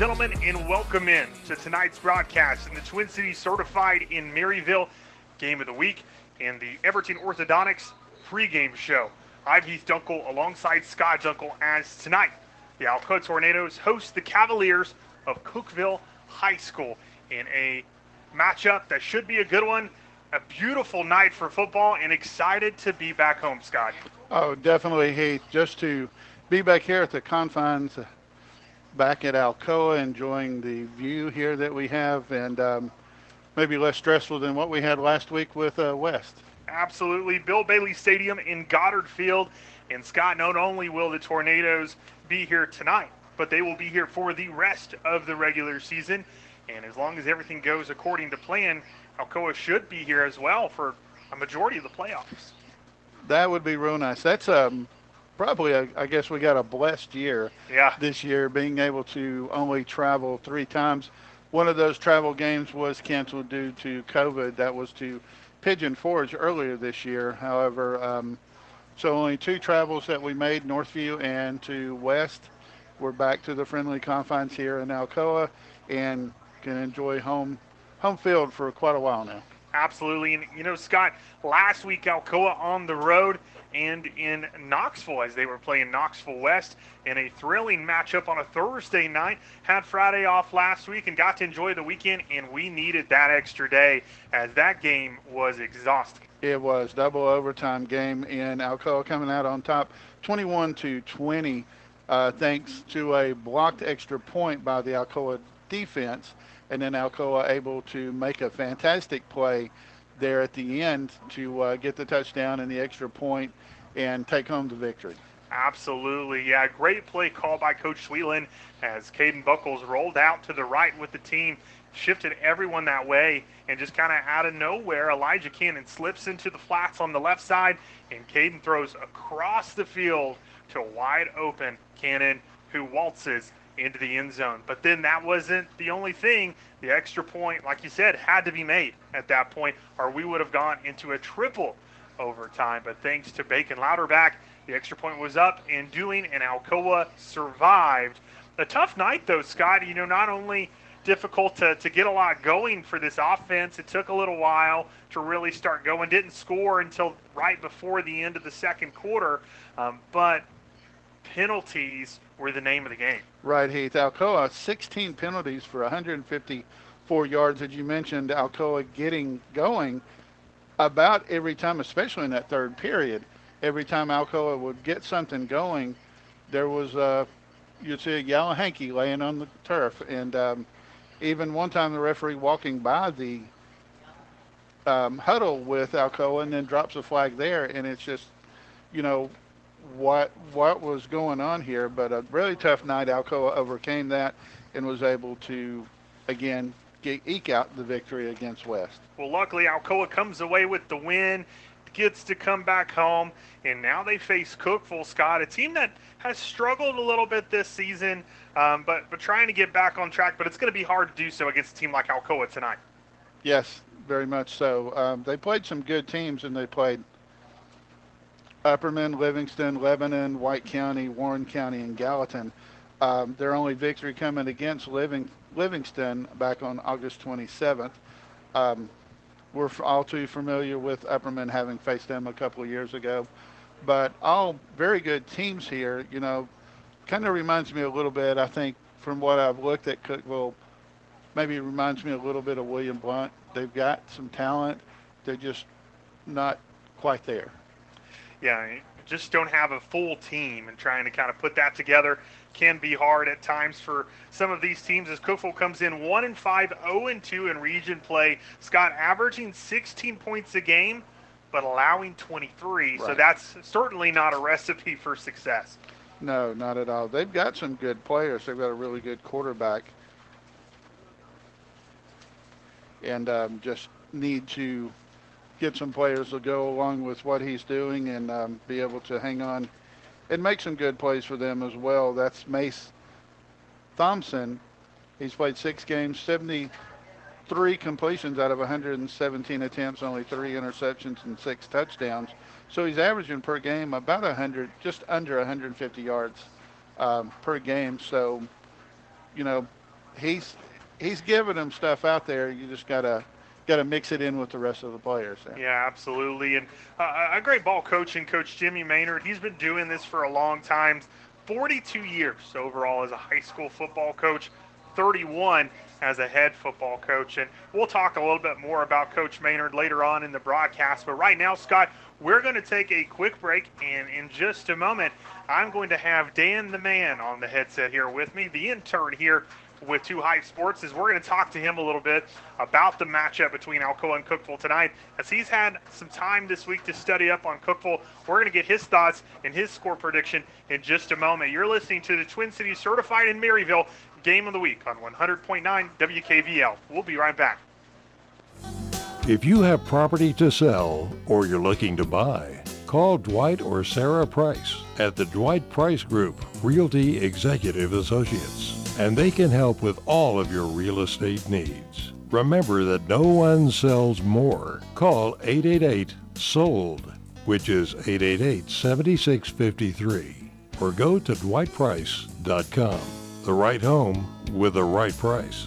gentlemen, and welcome in to tonight's broadcast in the Twin Cities Certified in Maryville Game of the Week and the Everton Orthodontics pregame show. I'm Heath Dunkel alongside Scott Dunkel as tonight the Alcoa Tornadoes host the Cavaliers of Cookeville High School in a matchup that should be a good one. A beautiful night for football and excited to be back home, Scott. Oh, definitely, Heath. Just to be back here at the confines, back at Alcoa, enjoying the view here that we have, and um, maybe less stressful than what we had last week with uh, West. Absolutely. Bill Bailey Stadium in Goddard Field. And Scott, not only will the Tornadoes be here tonight, but they will be here for the rest of the regular season. And as long as everything goes according to plan, Alcoa should be here as well for a majority of the playoffs. That would be real nice. That's um, probably, a, I guess, we got a blessed year Yeah. this year, being able to only travel three times. One of those travel games was canceled due to COVID. That was to Pigeon Forge earlier this year. However, um, so only two travels that we made, Northview and to West. We're back to the friendly confines here in Alcoa and can enjoy home home field for quite a while now. Absolutely. And, you know, Scott, last week Alcoa on the road and in Knoxville as they were playing Knoxville West in a thrilling matchup on a Thursday night. Had Friday off last week and got to enjoy the weekend, and we needed that extra day as that game was exhausting. It was double overtime game in Alcoa coming out on top, 21 to 20, uh, thanks to a blocked extra point by the Alcoa defense, and then Alcoa able to make a fantastic play there at the end to uh, get the touchdown and the extra point and take home the victory. Absolutely. Yeah, great play call by Coach Sweetland as Caden Buckles rolled out to the right with the team, shifted everyone that way, and just kind of out of nowhere, Elijah Cannon slips into the flats on the left side, and Caden throws across the field to wide open Cannon, who waltzes into the end zone. But then that wasn't the only thing. The extra point, like you said, had to be made at that point, or we would have gone into a triple overtime. But thanks to Bacon Louderback, the extra point was up and doing, and Alcoa survived. A tough night, though, Scott. You know, not only difficult to, to get a lot going for this offense, it took a little while to really start going. Didn't score until right before the end of the second quarter, um, but penalties were the name of the game. Right, Heath. Alcoa, 16 penalties for 154 yards. As you mentioned, Alcoa getting going about every time, especially in that third period. Every time Alcoa would get something going, there was uh, you'd see a yellow hanky laying on the turf, and um, even one time the referee walking by the um, huddle with Alcoa and then drops a flag there, and it's just, you know, what what was going on here. But a really tough night. Alcoa overcame that and was able to, again, eke out the victory against West. Well, luckily, Alcoa comes away with the win, gets to come back home, and now they face Cookeville, Scott, a team that has struggled a little bit this season, um, but but trying to get back on track. But it's going to be hard to do so against a team like Alcoa tonight. Yes, very much so. Um, they played some good teams, and they played Upperman, Livingston, Lebanon, White County, Warren County, and Gallatin. Um, their only victory coming against Living, Livingston back on August 27th. Um, we're all too familiar with Upperman having faced them a couple of years ago, but all very good teams here. You know, kind of reminds me a little bit. I think from what I've looked at Cookeville, maybe reminds me a little bit of William Blount. They've got some talent. They're just not quite there. Yeah, just don't have a full team, and trying to kind of put that together can be hard at times for some of these teams. As Cookeville comes in one and five, 0 and two in region play. Scott averaging 16 points a game, but allowing 23. So that's certainly not a recipe for success. No, not at all. They've got some good players. They've got a really good quarterback, and um, just need to get some players to go along with what he's doing and um, be able to hang on and make some good plays for them as well. That's Mace Thompson. He's played six games, 73 completions out of 117 attempts, only three interceptions and six touchdowns. So he's averaging per game about 100, just under 150 yards um, per game. So, you know, he's he's giving them stuff out there. You just gotta got to mix it in with the rest of the players. Yeah, absolutely. And uh, a great ball coaching coach, Jimmy Maynard. He's been doing this for a long time. 42 years overall as a high school football coach, 31 as a head football coach. And we'll talk a little bit more about Coach Maynard later on in the broadcast. But right now, Scott, we're going to take a quick break. And in just a moment, I'm going to have Dan the man on the headset here with me, the intern here with Two Hype Sports is we're going to talk to him a little bit about the matchup between Alcoa and Cookeville tonight. As he's had some time this week to study up on Cookeville, we're going to get his thoughts and his score prediction in just a moment. You're listening to the Twin Cities Certified in Maryville Game of the Week on 100.9 WKVL. We'll be right back. If you have property to sell or you're looking to buy, call Dwight or Sarah Price at the Dwight Price Group, Realty Executive Associates and they can help with all of your real estate needs. Remember that no one sells more. Call 888 SOLD, which is 888 7653, or go to dwightprice.com. The right home with the right price.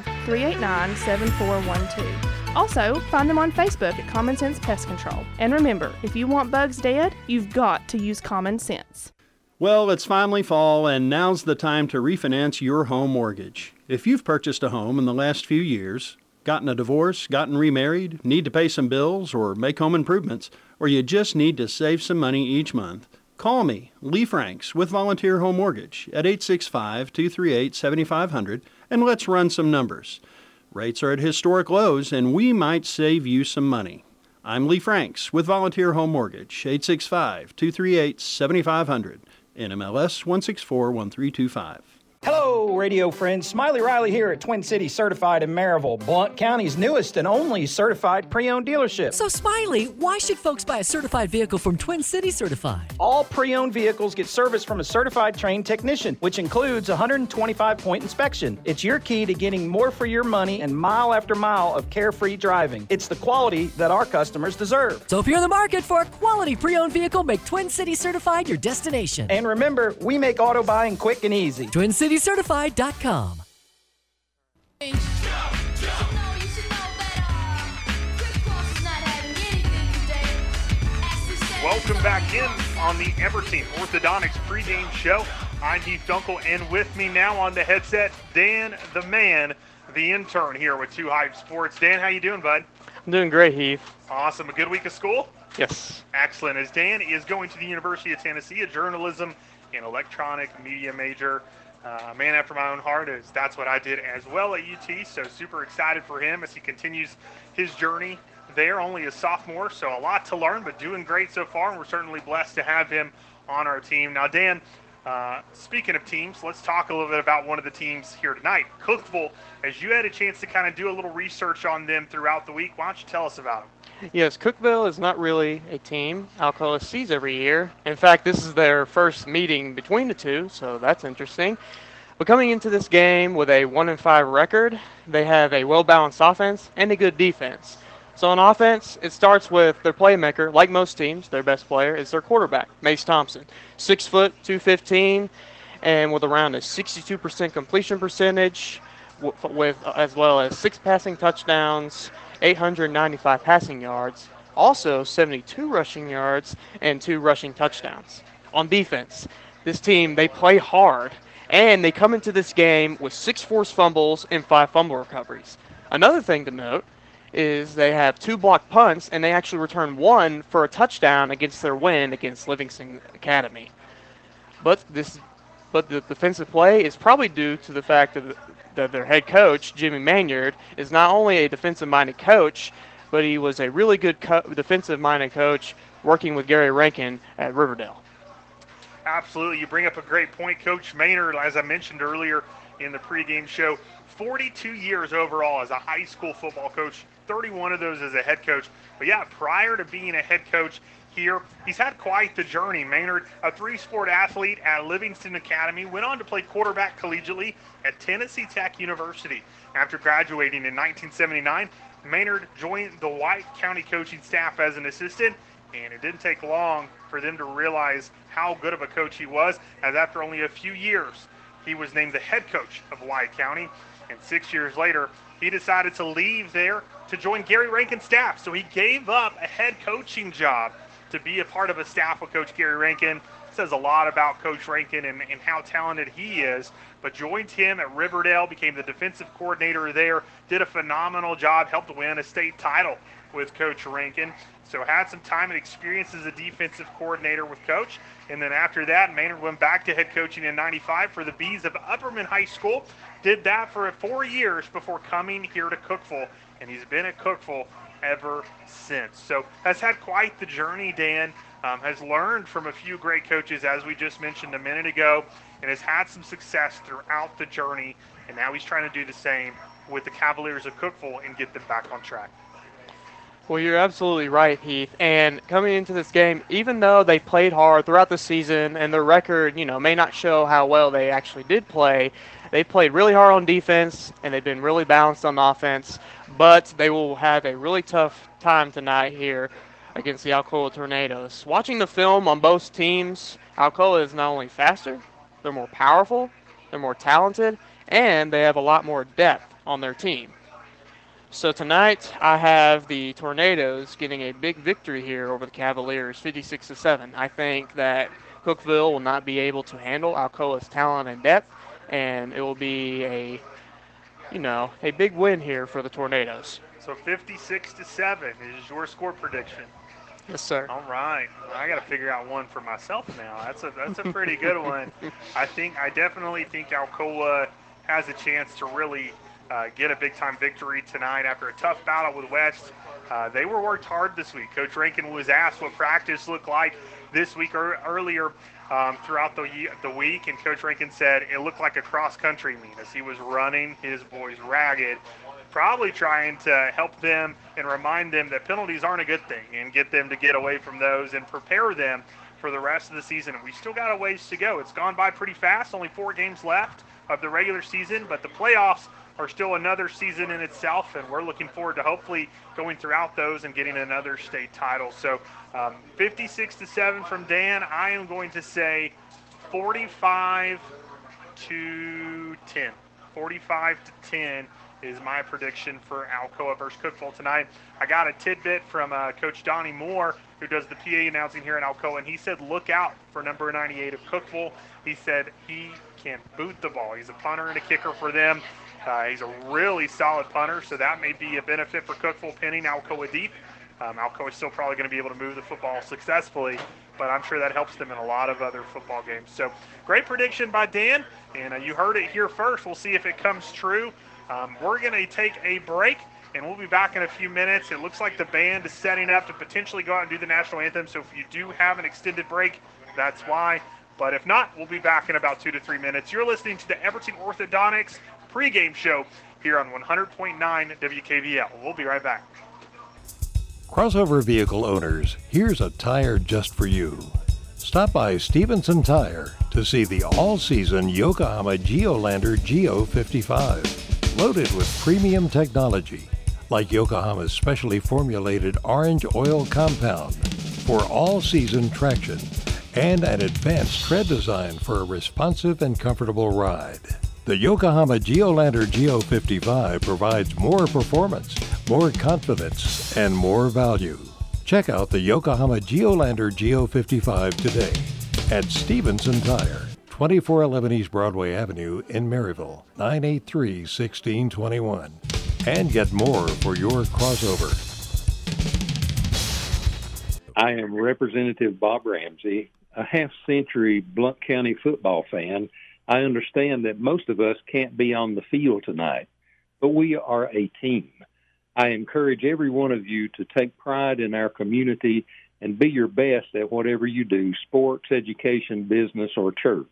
389 7412. Also, find them on Facebook at Common Sense Pest Control. And remember, if you want bugs dead, you've got to use common sense. Well, it's finally fall, and now's the time to refinance your home mortgage. If you've purchased a home in the last few years, gotten a divorce, gotten remarried, need to pay some bills, or make home improvements, or you just need to save some money each month, call me, Lee Franks, with Volunteer Home Mortgage at 865 238 7500 and let's run some numbers. Rates are at historic lows, and we might save you some money. I'm Lee Franks with Volunteer Home Mortgage, 865 238 7500, NMLS 1641325. Hello, radio friends. Smiley Riley here at Twin Cities Certified in Maryville, Blount County's newest and only certified pre owned dealership. So, Smiley, why should folks buy a certified vehicle from Twin Cities Certified? All pre owned vehicles get service from a certified trained technician, which includes a 125 point inspection. It's your key to getting more for your money and mile after mile of carefree driving. It's the quality that our customers deserve. So, if you're in the market for a quality pre owned vehicle, make Twin Cities Certified your destination. And remember, we make auto buying quick and easy. Twin Cities CityCertified.com. Welcome back in on the Everteam Orthodontics pregame show. I'm Heath Dunkel, and with me now on the headset, Dan the Man, the intern here with Two Hype Sports. Dan, how you doing, bud? I'm doing great, Heath. Awesome. A good week of school? Yes. Excellent. As Dan is going to the University of Tennessee, a journalism and electronic media major uh, man after my own heart is that's what I did as well at UT. So super excited for him as he continues his journey there. Only a sophomore, so a lot to learn, but doing great so far. And we're certainly blessed to have him on our team. Now, Dan, uh, speaking of teams, let's talk a little bit about one of the teams here tonight, Cookeville. As you had a chance to kind of do a little research on them throughout the week, why don't you tell us about them? Yes, Cookeville is not really a team Alcoa sees every year. In fact, this is their first meeting between the two, so that's interesting. But coming into this game with a 1 and 5 record, they have a well balanced offense and a good defense. So on offense, it starts with their playmaker. Like most teams, their best player is their quarterback, Mace Thompson. Six foot, 215, and with around a 62% completion percentage, with uh, as well as six passing touchdowns, 895 passing yards, also 72 rushing yards and two rushing touchdowns. On defense, this team they play hard and they come into this game with six forced fumbles and five fumble recoveries. Another thing to note is they have two blocked punts and they actually return one for a touchdown against their win against Livingston Academy. But this, but the defensive play is probably due to the fact that, that their head coach Jimmy Maynard is not only a defensive-minded coach, but he was a really good co- defensive-minded coach working with Gary Rankin at Riverdale. Absolutely. You bring up a great point, Coach Maynard, as I mentioned earlier in the pregame show. 42 years overall as a high school football coach, 31 of those as a head coach. But yeah, prior to being a head coach here, he's had quite the journey. Maynard, a three sport athlete at Livingston Academy, went on to play quarterback collegiately at Tennessee Tech University. After graduating in 1979, Maynard joined the White County coaching staff as an assistant, and it didn't take long for them to realize how good of a coach he was, as after only a few years, he was named the head coach of White County. And six years later, he decided to leave there to join Gary Rankin's staff. So he gave up a head coaching job to be a part of a staff with Coach Gary Rankin. Says a lot about Coach Rankin and, and how talented he is. But joined him at Riverdale, became the defensive coordinator there, did a phenomenal job, helped win a state title with Coach Rankin. So had some time and experience as a defensive coordinator with Coach. And then after that, Maynard went back to head coaching in 95 for the Bees of Upperman High School. Did that for four years before coming here to Cookeville. And he's been at Cookeville ever since. So has had quite the journey, Dan. Um, has learned from a few great coaches, as we just mentioned a minute ago, and has had some success throughout the journey. And now he's trying to do the same with the Cavaliers of Cookeville and get them back on track. Well, you're absolutely right, Heath. And coming into this game, even though they played hard throughout the season and their record, you know, may not show how well they actually did play, they played really hard on defense and they've been really balanced on offense. But they will have a really tough time tonight here against the Alcoa Tornadoes. Watching the film on both teams, Alcoa is not only faster, they're more powerful, they're more talented, and they have a lot more depth on their team. So tonight I have the Tornadoes getting a big victory here over the Cavaliers, 56 to 7. I think that Cookeville will not be able to handle Alcoa's talent and depth, and it will be a, you know, a big win here for the Tornadoes. So 56 to 7 is your score prediction. Yes, sir. All right. I got to figure out one for myself now. That's a that's a pretty good one. I think I definitely think Alcoa has a chance to really uh, get a big time victory tonight after a tough battle with West. Uh, they were worked hard this week. Coach Rankin was asked what practice looked like this week or earlier um, throughout the the week, and Coach Rankin said it looked like a cross country meet as he was running his boys ragged, probably trying to help them and remind them that penalties aren't a good thing and get them to get away from those and prepare them for the rest of the season. And we still got a ways to go. It's gone by pretty fast. Only four games left of the regular season, but the playoffs are still another season in itself, and we're looking forward to hopefully going throughout those and getting another state title. So, um, 56 to seven from Dan. I am going to say 45 to 10. 45 to 10 is my prediction for Alcoa versus Cookeville tonight. I got a tidbit from uh, Coach Donnie Moore, who does the PA announcing here in Alcoa, and he said, "Look out for number 98 of Cookeville." He said he can boot the ball. He's a punter and a kicker for them. Uh, he's a really solid punter, so that may be a benefit for Cookeville pinning Alcoa deep. Um, Alcoa is still probably going to be able to move the football successfully, but I'm sure that helps them in a lot of other football games. So, great prediction by Dan, and uh, you heard it here first. We'll see if it comes true. Um, we're going to take a break, and we'll be back in a few minutes. It looks like the band is setting up to potentially go out and do the national anthem. So, if you do have an extended break, that's why. But if not, we'll be back in about two to three minutes. You're listening to the Everton Orthodontics pregame show here on 100.9 WKVL. We'll be right back. Crossover vehicle owners, here's a tire just for you. Stop by Stevenson Tire to see the all-season Yokohama Geolandar Geo 55, loaded with premium technology like Yokohama's specially formulated orange oil compound for all-season traction and an advanced tread design for a responsive and comfortable ride. The Yokohama Geolandar Geo 55 provides more performance, more confidence, and more value. Check out the Yokohama Geolandar Geo 55 today at Stevenson Tire, 2411 East Broadway Avenue in Maryville, 983 1621. And get more for your crossover. I am Representative Bob Ramsey, a half century Blount County football fan I understand that most of us can't be on the field tonight, but we are a team. I encourage every one of you to take pride in our community and be your best at whatever you do sports, education, business, or church.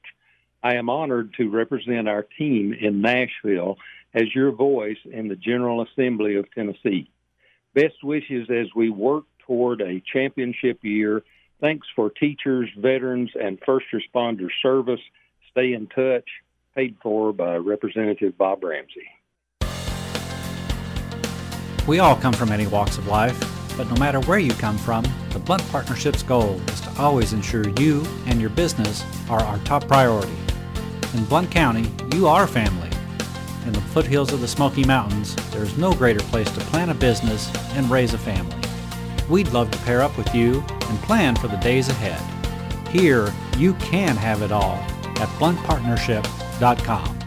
I am honored to represent our team in Nashville as your voice in the General Assembly of Tennessee. Best wishes as we work toward a championship year. Thanks for teachers, veterans, and first responders service. Stay in touch. Paid for by Representative Bob Ramsey. We all come from many walks of life, but no matter where you come from, the Blount Partnership's goal is to always ensure you and your business are our top priority. In Blount County, you are family. In the foothills of the Smoky Mountains, there is no greater place to plan a business and raise a family. We'd love to pair up with you and plan for the days ahead. Here, you can have it all at blountpartnership.com.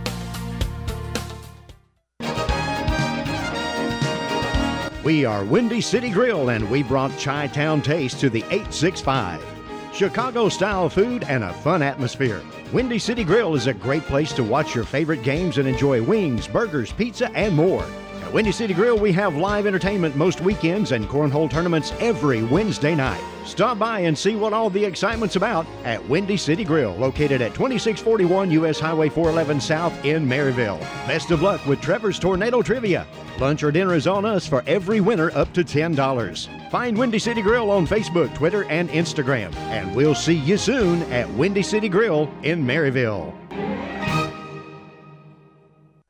We are Windy City Grill and we brought Chi Town Taste to the 865. Chicago style food and a fun atmosphere. Windy City Grill is a great place to watch your favorite games and enjoy wings, burgers, pizza, and more. At Windy City Grill, we have live entertainment most weekends and cornhole tournaments every Wednesday night. Stop by and see what all the excitement's about at Windy City Grill, located at 2641 US Highway 411 South in Maryville. Best of luck with Trevor's Tornado Trivia. Lunch or dinner is on us for every winner up to $10. Find Windy City Grill on Facebook, Twitter, and Instagram. And we'll see you soon at Windy City Grill in Maryville.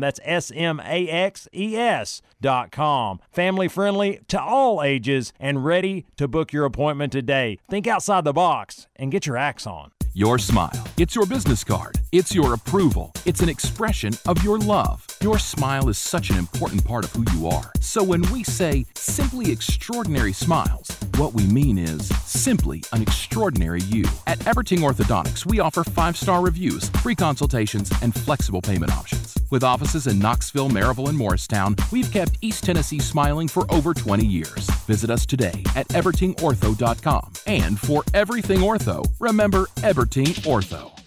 That's S M A X E S dot com. Family friendly to all ages and ready to book your appointment today. Think outside the box and get your axe on. Your smile. It's your business card. It's your approval. It's an expression of your love. Your smile is such an important part of who you are. So when we say simply extraordinary smiles, what we mean is simply an extraordinary you. At Everting Orthodontics, we offer five star reviews, free consultations, and flexible payment options. With offices in Knoxville, Maryville, and Morristown, we've kept East Tennessee smiling for over 20 years. Visit us today at evertingortho.com. And for everything ortho, remember Everting Ortho.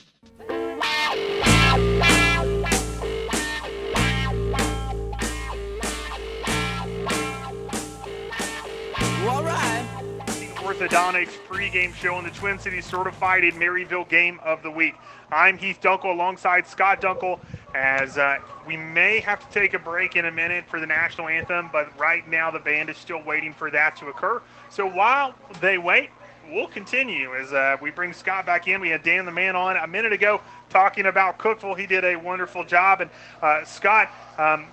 Orthodontics pregame show in the Twin Cities certified in Maryville game of the week. I'm Heath Dunkel alongside Scott Dunkel as uh, we may have to take a break in a minute for the national anthem, but right now the band is still waiting for that to occur. So while they wait, we'll continue as uh, we bring Scott back in. We had Dan the Man on a minute ago talking about Cookeville. He did a wonderful job. And uh, Scott, um,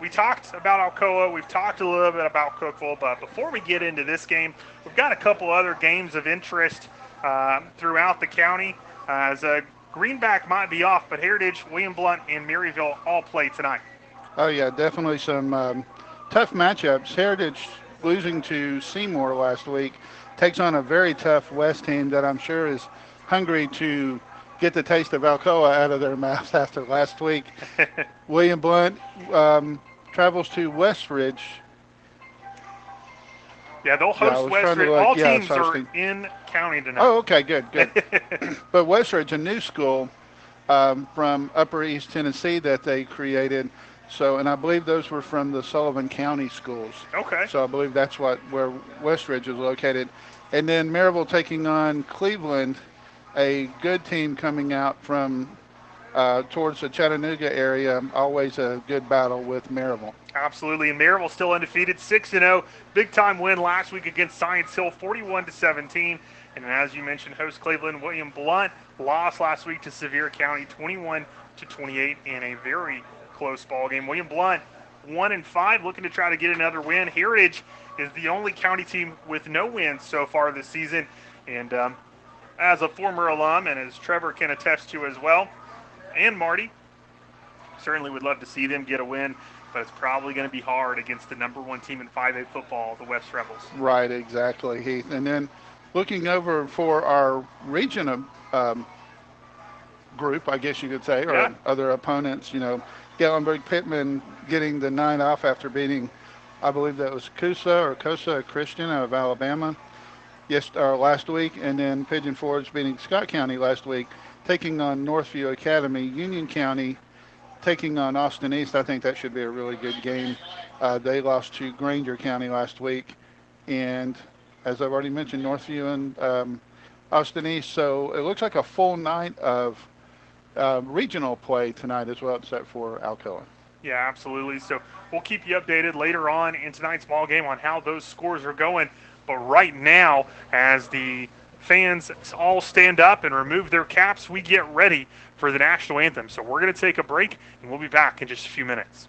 we talked about Alcoa. We've talked a little bit about Cookeville, But before we get into this game, we've got a couple other games of interest uh, throughout the county. Uh, as a Greenback might be off, but Heritage, William Blount, and Maryville all play tonight. Oh yeah, definitely some um, tough matchups. Heritage losing to Seymour last week takes on a very tough West team that I'm sure is hungry to get the taste of Alcoa out of their mouths after last week. William Blount um, travels to Westridge. Yeah, they'll host to Westridge. look- all yeah, teams are thinking- in county tonight. Oh, okay, good, good. but Westridge, a new school um, from Upper East Tennessee that they created. So, and I believe those were from the Sullivan County schools. Okay. So I believe that's what where Westridge is located. And then Maryville taking on Cleveland, a good team coming out from uh, towards the Chattanooga area. Always a good battle with Maryville. Absolutely. And Maryville still undefeated, 6 and 0. Big time win last week against Science Hill, 41 to 17. And as you mentioned, host Cleveland William Blount lost last week to Sevier County, 21 to 28 in a very close ball game. William Blount, one and five, looking to try to get another win. Heritage is the only county team with no wins so far this season. And um, as a former alum, and as Trevor can attest to as well, and Marty, certainly would love to see them get a win, but it's probably going to be hard against the number one team in 5A football, the West Rebels. Right, exactly, Heath. And then looking over for our region um, group, I guess you could say, or Yeah. other opponents. You know, Gatlinburg-Pittman getting the nine off after beating, I believe that was Coosa or Cosa Christian out of Alabama, yes, or last week, and then Pigeon Forge beating Scott County last week, taking on Northview Academy, Union County taking on Austin East. I think that should be a really good game. Uh, they lost to Granger County last week, and as I've already mentioned, Northview and um, Austin East. So it looks like a full night of uh, regional play tonight as well, except for Alcoa. Yeah, absolutely. So we'll keep you updated later on in tonight's ball game on how those scores are going. But right now, as the fans all stand up and remove their caps, we get ready for the national anthem. So we're going to take a break, and we'll be back in just a few minutes.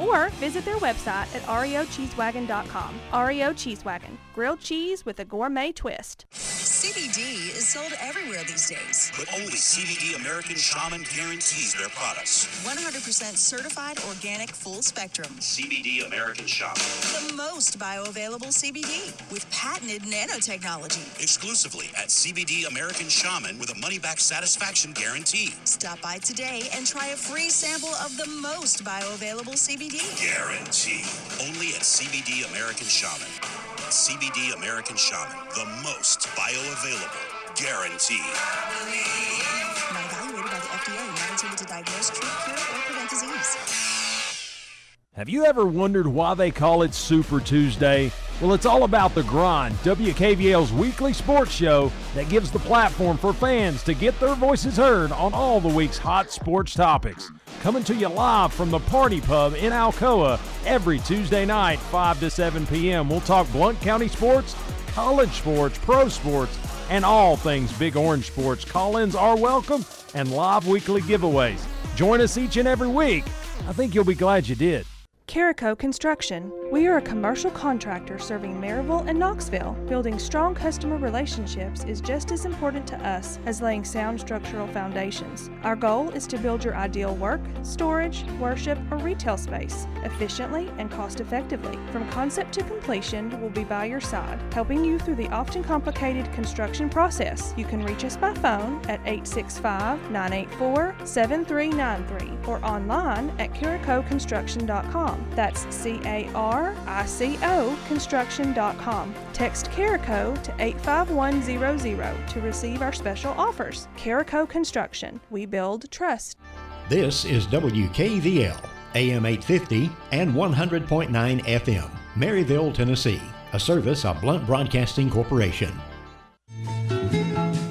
Or visit their website at reocheesewagon.com. REO Cheese Wagon, grilled cheese with a gourmet twist. CBD is sold everywhere these days. But only CBD American Shaman guarantees their products. 100% certified organic full spectrum. CBD American Shaman. The most bioavailable CBD with patented nanotechnology. Exclusively at CBD American Shaman with a money back satisfaction guarantee. Stop by today and try a free sample of the most bioavailable CBD. Guarantee. Only at CBD American Shaman. CBD American Shaman. The most bioavailable. Guarantee. Not evaluated by the FDA, not intended to diagnose, treat, cure, or prevent disease. Have you ever wondered why they call it Super Tuesday? Well, it's all about the grind, WKVL's weekly sports show that gives the platform for fans to get their voices heard on all the week's hot sports topics. Coming to you live from the Party Pub in Alcoa every Tuesday night, 5 to 7 p.m. We'll talk Blount County sports, college sports, pro sports, and all things Big Orange sports. Call ins are welcome and live weekly giveaways. Join us each and every week. I think you'll be glad you did. Carico Construction. We are a commercial contractor serving Maryville and Knoxville. Building strong customer relationships is just as important to us as laying sound structural foundations. Our goal is to build your ideal work, storage, worship, or retail space efficiently and cost effectively. From concept to completion, we'll be by your side, helping you through the often complicated construction process. You can reach us by phone at 865 984 7393 or online at caricoconstruction.com. That's C A R I C O construction.com. Text Carico to 85100 to receive our special offers. Carico Construction. We build trust. This is WKVL, AM 850 and 100.9 FM, Maryville, Tennessee, a service of Blount Broadcasting Corporation.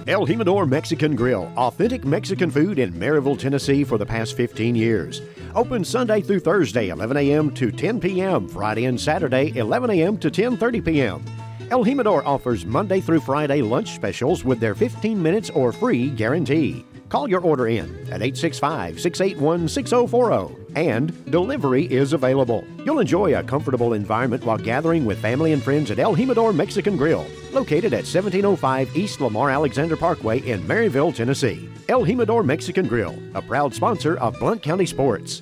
El Jimador Mexican Grill, authentic Mexican food in Maryville, Tennessee for the past 15 years. Open Sunday through Thursday, 11 a.m. to 10 p.m., Friday and Saturday, 11 a.m. to 10:30 p.m. El Jimador offers Monday through Friday lunch specials with their 15 minutes or free guarantee. Call your order in at 865 681 6040 and delivery is available. You'll enjoy a comfortable environment while gathering with family and friends at El Jimador Mexican Grill, located at 1705 East Lamar Alexander Parkway in Maryville, Tennessee. El Jimador Mexican Grill, a proud sponsor of Blount County Sports.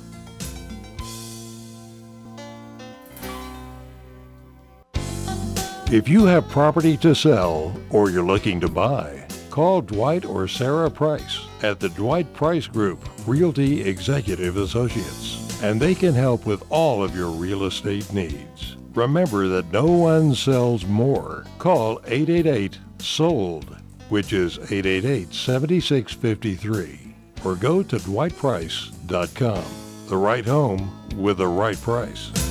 If you have property to sell or you're looking to buy, call Dwight or Sarah Price at the Dwight Price Group Realty Executive Associates, and they can help with all of your real estate needs. Remember that no one sells more. Call 888 SOLD, which is 888 7653, or go to dwightprice.com. The right home with the right price.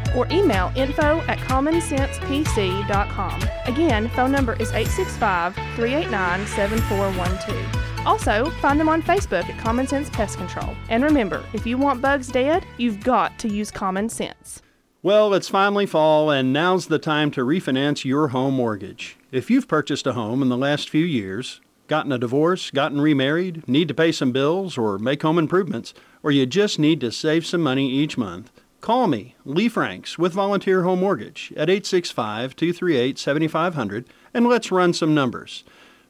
or email info at commonsensepc.com. Again, phone number is 865 389 7412. Also, find them on Facebook at Common Sense Pest Control. And remember, if you want bugs dead, you've got to use common sense. Well, it's finally fall, and now's the time to refinance your home mortgage. If you've purchased a home in the last few years, gotten a divorce, gotten remarried, need to pay some bills, or make home improvements, or you just need to save some money each month, call me, Lee Franks, with Volunteer Home Mortgage at 865 238 7500 and let's run some numbers.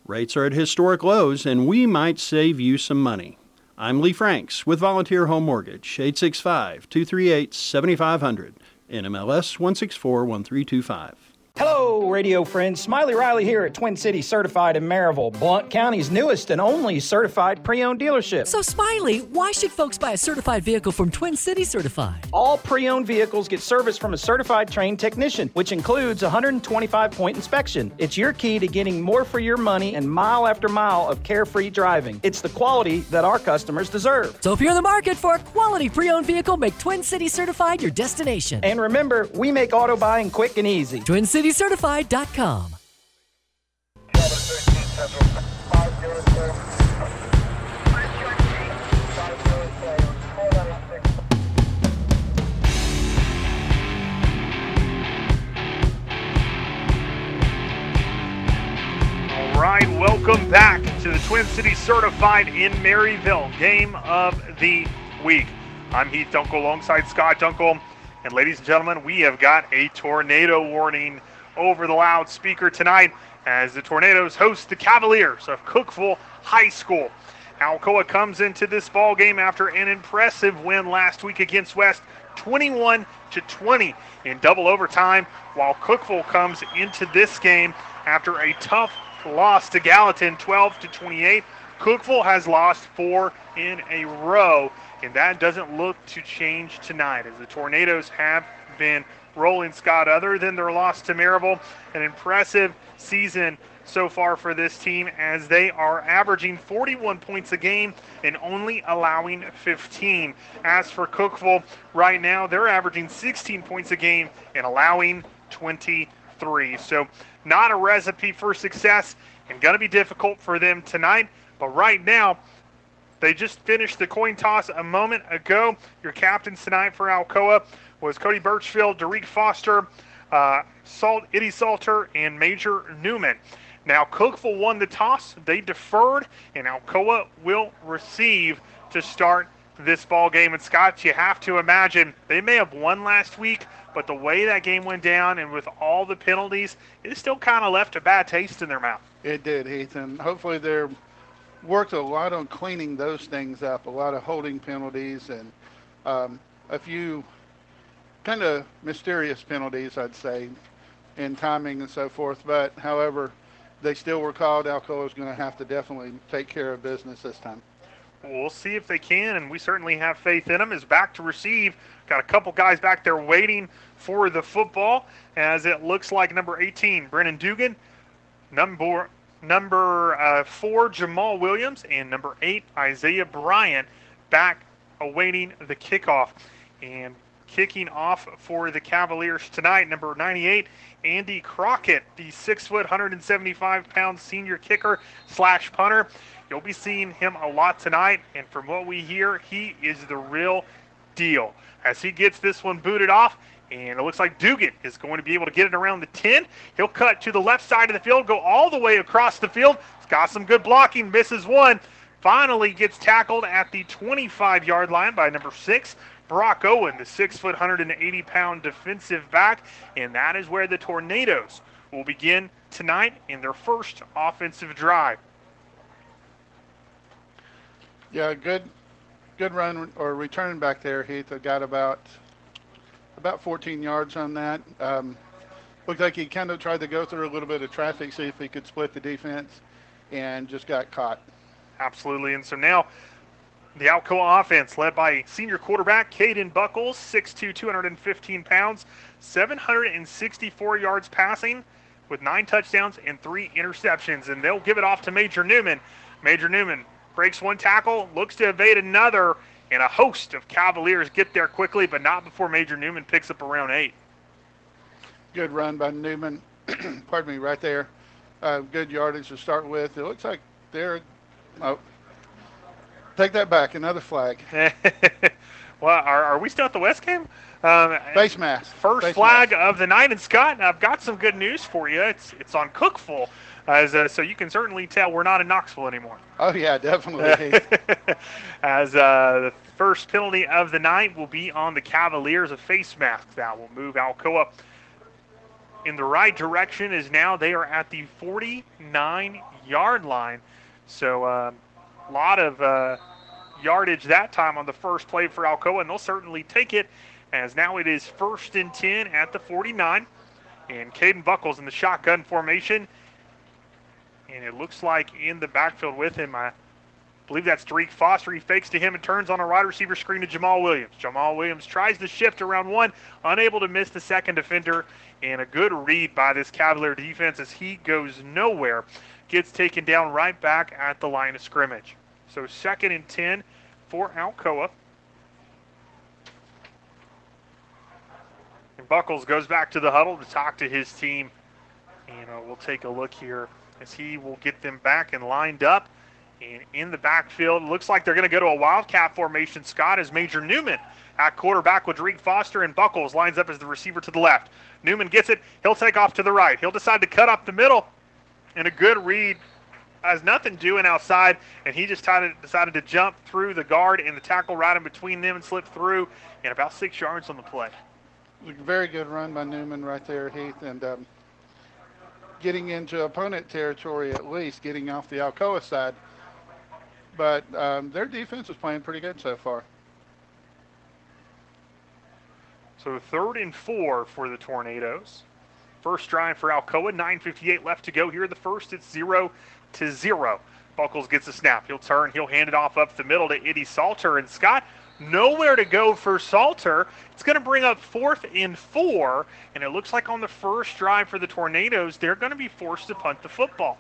Rates are at historic lows, and we might save you some money. I'm Lee Franks with Volunteer Home Mortgage, 865 238 7500, NMLS 1641325. Hello, radio friends. Smiley Riley here at Twin City Certified in Maryville, Blount County's newest and only certified pre owned dealership. So, Smiley, why should folks buy a certified vehicle from Twin City Certified? All pre owned vehicles get service from a certified trained technician, which includes a 125 point inspection. It's your key to getting more for your money and mile after mile of carefree driving. It's the quality that our customers deserve. So, if you're in the market for a quality pre owned vehicle, make Twin City Certified your destination. And remember, we make auto buying quick and easy. TwinCityCertified.com. All right, welcome back to the Twin City Certified in Maryville game of the week. I'm Heath Dunkel alongside Scott Dunkel. And ladies and gentlemen, we have got a tornado warning over the loudspeaker tonight as the Tornadoes host the Cavaliers of Cookeville High School. Alcoa comes into this ball game after an impressive win last week against West, 21 to 20 in double overtime, while Cookeville comes into this game after a tough loss to Gallatin, 12 to 28. Cookeville has lost four in a row, and that doesn't look to change tonight as the Tornadoes have been rolling Scott. Other than their loss to Maryville, an impressive season so far for this team as they are averaging 41 points a game and only allowing 15. As for Cookeville, right now they're averaging 16 points a game and allowing 23. So, not a recipe for success and going to be difficult for them tonight. But right now, they just finished the coin toss a moment ago. Your captains tonight for Alcoa was Cody Birchfield, Derek Foster, uh, Salt, Eddie Salter, and Major Newman. Now, Cookeville won the toss. They deferred, and Alcoa will receive to start this ball game. And Scott, you have to imagine they may have won last week, but the way that game went down and with all the penalties, it still kind of left a bad taste in their mouth. It did, Heath, and hopefully they're worked a lot on cleaning those things up. A lot of holding penalties and um, a few kind of mysterious penalties, I'd say, in timing and so forth. But however, they still were called. Alcoa is going to have to definitely take care of business this time. We'll see if they can, and we certainly have faith in them. Is back to receive. Got a couple guys back there waiting for the football, as it looks like number 18, Brennan Dugan, number number uh, four, Jamal Williams, and number eight, Isaiah Bryant, back awaiting the kickoff. And kicking off for the Cavaliers tonight, number 98, Andy Crockett, the six foot, 175 pound senior kicker slash punter. You'll be seeing him a lot tonight, and from what we hear, he is the real deal. As he gets this one booted off, and it looks like Dugan is going to be able to get it around the 10. He'll cut to the left side of the field, go all the way across the field. It's got some good blocking, misses one. Finally gets tackled at the 25 yard line by number six, Brock Owen, the six foot, 180 pound defensive back. And that is where the Tornadoes will begin tonight in their first offensive drive. Yeah, good, good run or return back there, Heath. I got about about 14 yards on that. Um, looked like he kind of tried to go through a little bit of traffic, see if he could split the defense, and just got caught. Absolutely. And so now the Alcoa offense, led by senior quarterback Caden Buckles, 6'2", 215 pounds, 764 yards passing, with nine touchdowns and three interceptions. And they'll give it off to Major Newman. Major Newman breaks one tackle, looks to evade another, and a host of Cavaliers get there quickly, but not before Major Newman picks up around eight. Good run by Newman. Pardon me, right there. Uh, good yardage to start with. It looks like they're. Oh, take that back. Another flag. well, are, are we still at the West game? Um, Face mask. First flag mask. of the night. And Scott, I've got some good news for you. It's it's on Cookeville, as uh, so you can certainly tell we're not in Knoxville anymore. Oh yeah, definitely. as uh, the first penalty of the night will be on the Cavaliers, a face mask that will move Alcoa in the right direction. Is now they are at the 49 yard line, so a uh, lot of uh, yardage that time on the first play for Alcoa, and they'll certainly take it. As now it is first and 10 at the 49, and Caden Buckles in the shotgun formation. And it looks like in the backfield with him, I believe that's Drake Foster. He fakes to him and turns on a wide receiver screen to Jamal Williams. Jamal Williams tries to shift around one, unable to miss the second defender, and a good read by this Cavalier defense as he goes nowhere. Gets taken down right back at the line of scrimmage. So second and 10 for Alcoa. And Buckles goes back to the huddle to talk to his team. And uh, we'll take a look here as he will get them back and lined up. And in the backfield, looks like they're going to go to a wildcat formation. Scott is Major Newman at quarterback with Drake Foster and Buckles lines up as the receiver to the left. Newman gets it. He'll take off to the right. He'll decide to cut up the middle. And a good read has nothing doing outside, and he just decided, decided to jump through the guard and the tackle right in between them and slip through, and about six yards on the play. Very good run by Newman right there, Heath, and um, getting into opponent territory at least, getting off the Alcoa side. But um, their defense is playing pretty good so far. So third and four for the Tornadoes. First drive for Alcoa, 9.58 left to go here. The first, it's zero to zero. Buckles gets a snap. He'll turn. He'll hand it off up the middle to Eddie Salter. And Scott, nowhere to go for Salter. It's going to bring up fourth and four. And it looks like on the first drive for the Tornadoes, they're going to be forced to punt the football.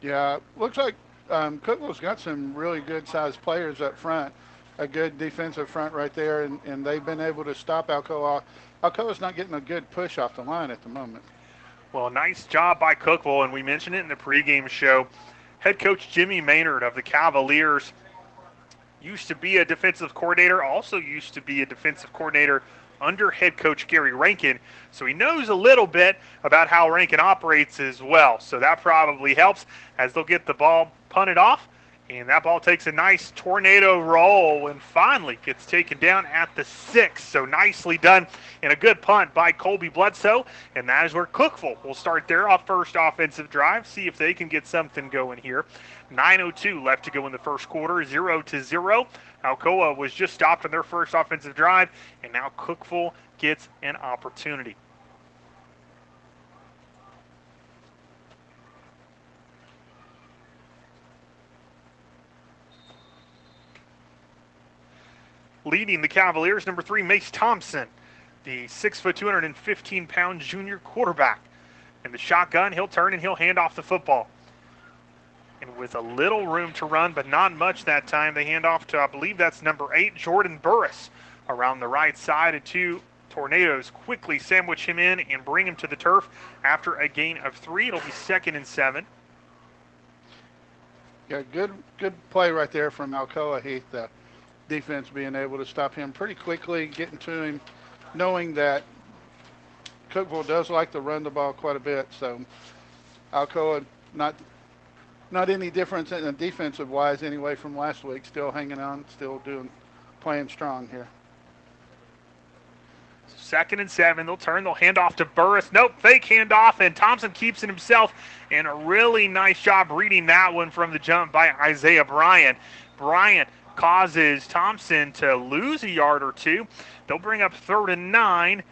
Yeah, looks like um, Cookeville's got some really good sized players up front. A good defensive front right there, and, and they've been able to stop Alcoa. Alcoa's not getting a good push off the line at the moment. Well, nice job by Cookeville, and we mentioned it in the pregame show. Head coach Jimmy Maynard of the Cavaliers used to be a defensive coordinator, also used to be a defensive coordinator under head coach Gary Rankin. So he knows a little bit about how Rankin operates as well. So that probably helps as they'll get the ball punted off. And that ball takes a nice tornado roll and finally gets taken down at the six. So nicely done and a good punt by Colby Bledsoe. And that is where Cookeville will start their first offensive drive. See if they can get something going here. 9.02 left to go in the first quarter, 0 to 0. Alcoa was just stopped on their first offensive drive, and now Cookeville gets an opportunity. Leading the Cavaliers, number three, Mace Thompson, the six foot, 215 pound junior quarterback. In the shotgun, he'll turn and he'll hand off the football. And with a little room to run, but not much that time, they hand off to, I believe that's number eight, Jordan Burris, around the right side. And two tornadoes quickly sandwich him in and bring him to the turf after a gain of three. It'll be second and seven. Yeah, good good play right there from Alcoa Heath. The defense being able to stop him pretty quickly, getting to him, knowing that Cookeville does like to run the ball quite a bit. So Alcoa not not any difference in the defensive wise anyway from last week. Still hanging on, still doing, playing strong here. Second and seven. They'll turn. They'll hand off to Burris. Nope, fake handoff, and Thompson keeps it himself. And a really nice job reading that one from the jump by Isaiah Bryant. Bryant causes Thompson to lose a yard or two. They'll bring up third and nine,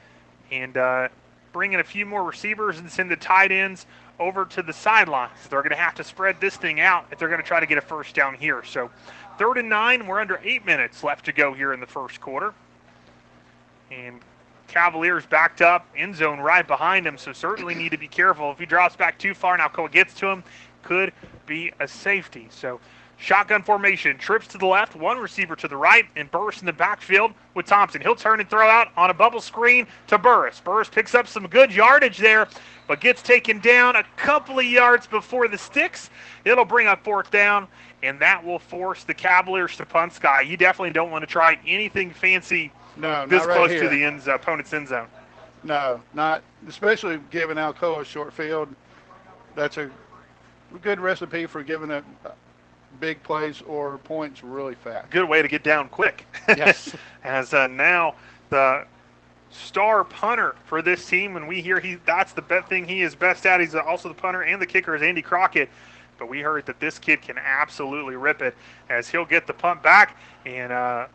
and uh, bring in a few more receivers and send the tight ends over to the sidelines. They're going to have to spread this thing out if they're going to try to get a first down here. So, third and nine. We're under eight minutes left to go here in the first quarter. And Cavaliers backed up, end zone right behind him, so certainly need to be careful. If he drops back too far, now Cole gets to him, could be a safety. So shotgun formation, trips to the left, one receiver to the right, and Burris in the backfield with Thompson. He'll turn and throw out on a bubble screen to Burris. Burris picks up some good yardage there, but gets taken down a couple of yards before the sticks. It'll bring up fourth down, and that will force the Cavaliers to punt sky. You definitely don't want to try anything fancy no, this right close here. to the end, opponent's end zone. No, not especially giving Alcoa a short field. That's a good recipe for giving it big plays or points really fast. Good way to get down quick. Yes. As uh, now the star punter for this team, and we hear he that's the best thing he is best at. He's also the punter and the kicker is Andy Crockett. But we heard that this kid can absolutely rip it as he'll get the punt back and. Uh,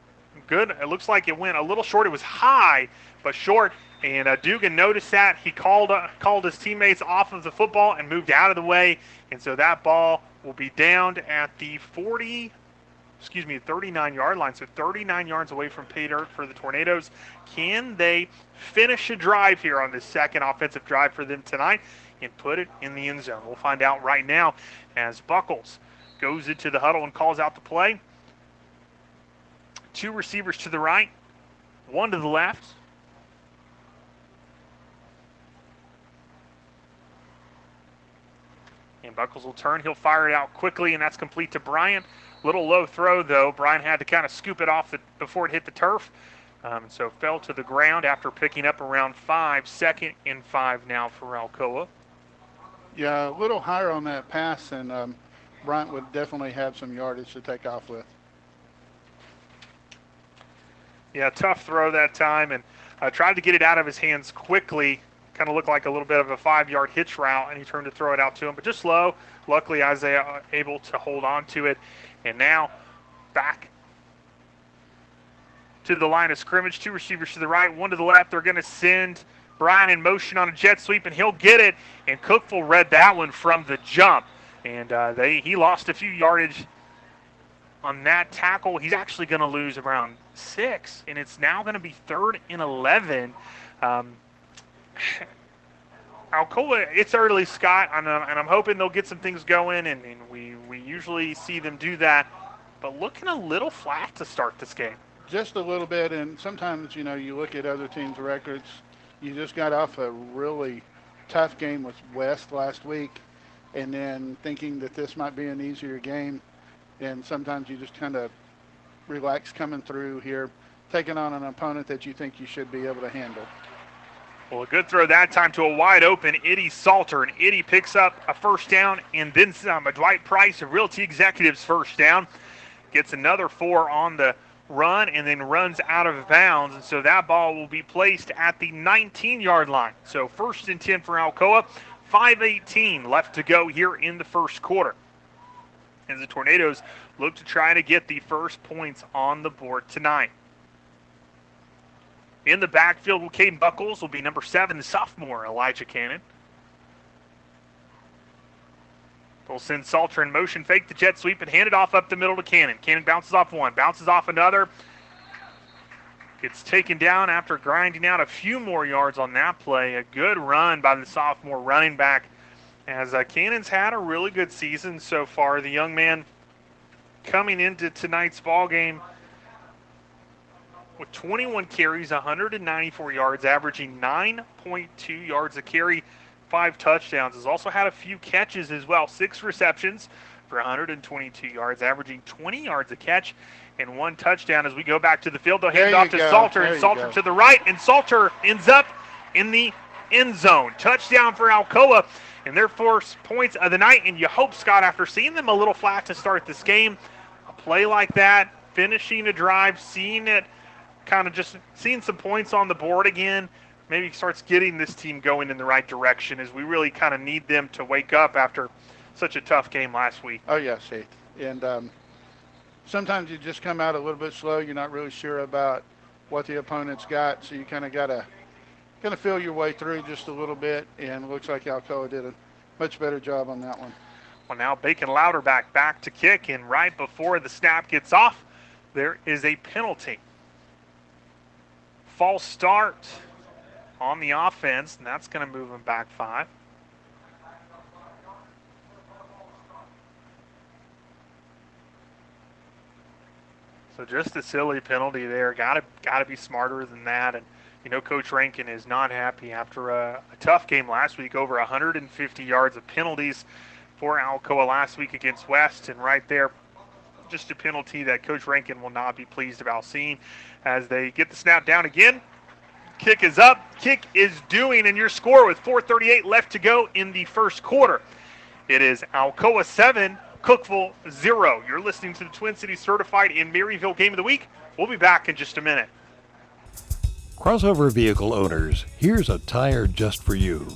good. It looks like it went a little short. It was high, but short. And uh, Dugan noticed that. He called uh, called his teammates off of the football and moved out of the way. And so that ball will be downed at the 40, excuse me, 39 yard line. So 39 yards away from pay dirt for the Tornadoes. Can they finish a drive here on this second offensive drive for them tonight and put it in the end zone? We'll find out right now as Buckles goes into the huddle and calls out the play two receivers to the right, one to the left. And Buckles will turn. He'll fire it out quickly, and that's complete to Bryant. Little low throw, though. Bryant had to kind of scoop it off the, before it hit the turf. Um, so fell to the ground after picking up around five. Second and five now for Alcoa. Yeah, a little higher on that pass, and um, Bryant would definitely have some yardage to take off with. Yeah, tough throw that time, and uh, tried to get it out of his hands quickly. Kind of looked like a little bit of a five-yard hitch route, and he turned to throw it out to him, but just slow. Luckily, Isaiah uh, able to hold on to it, and now back to the line of scrimmage. Two receivers to the right, one to the left. They're going to send Bryant in motion on a jet sweep, and he'll get it. And Cookeville read that one from the jump, and uh, they he lost a few yardage on that tackle. He's actually going to lose around six, and it's now going to be third and 11. Um, Alcoa, it's early, Scott, and, uh, and I'm hoping they'll get some things going, and, and we, we usually see them do that, but looking a little flat to start this game. Just a little bit, and sometimes, you know, you look at other teams' records. You just got off a really tough game with West last week, and then thinking that this might be an easier game, and sometimes you just kind of relax coming through here, taking on an opponent that you think you should be able to handle. Well, a good throw that time to a wide open Eddie Salter, and Eddie picks up a first down and then some. A Dwight Price of Realty Executives first down gets another four on the run and then runs out of bounds, and so that ball will be placed at the 19-yard line. So first and 10 for Alcoa, 5:18 left to go here in the first quarter. As the Tornadoes look to try to get the first points on the board tonight. In the backfield with Caden Buckles will be number seven, the sophomore Elijah Cannon. They'll send Salter in motion, fake the jet sweep, and hand it off up the middle to Cannon. Cannon bounces off one, bounces off another. Gets taken down after grinding out a few more yards on that play. A good run by the sophomore running back as uh, Cannon's had a really good season so far. The young man coming into tonight's ball game with 21 carries, 194 yards, averaging 9.2 yards a carry, five touchdowns. Has also had a few catches as well, six receptions for 122 yards, averaging 20 yards a catch and one touchdown. As we go back to the field, they'll hand off to go. Salter, There and Salter go. to the right, and Salter ends up in the end zone. Touchdown for Alcoa. and their first points of the night. And you hope, Scott, after seeing them a little flat to start this game, a play like that, finishing a drive, seeing it kind of just seeing some points on the board again, maybe starts getting this team going in the right direction as we really kind of need them to wake up after such a tough game last week. Oh, yeah, Heath. And um, sometimes you just come out a little bit slow. You're not really sure about what the opponent's got, so you kind of got to kind of feel your way through just a little bit. And it looks like Alcoa did a much better job on that one. Well, now Bacon Louderback back to kick, and right before the snap gets off, there is a penalty. False start on the offense, and that's going to move him back five. So just a silly penalty there. Got to got to be smarter than that. And you know, Coach Rankin is not happy after a, a, tough game last week, over 150 yards of penalties for Alcoa last week against West, and right there, just a penalty that Coach Rankin will not be pleased about seeing as they get the snap down again. Kick is up. Kick is doing, and your score with 4:38 left to go in the first quarter. It is Alcoa seven, Cookeville zero. You're listening to the Twin Cities Certified in Maryville Game of the Week. We'll be back in just a minute. Crossover vehicle owners, here's a tire just for you.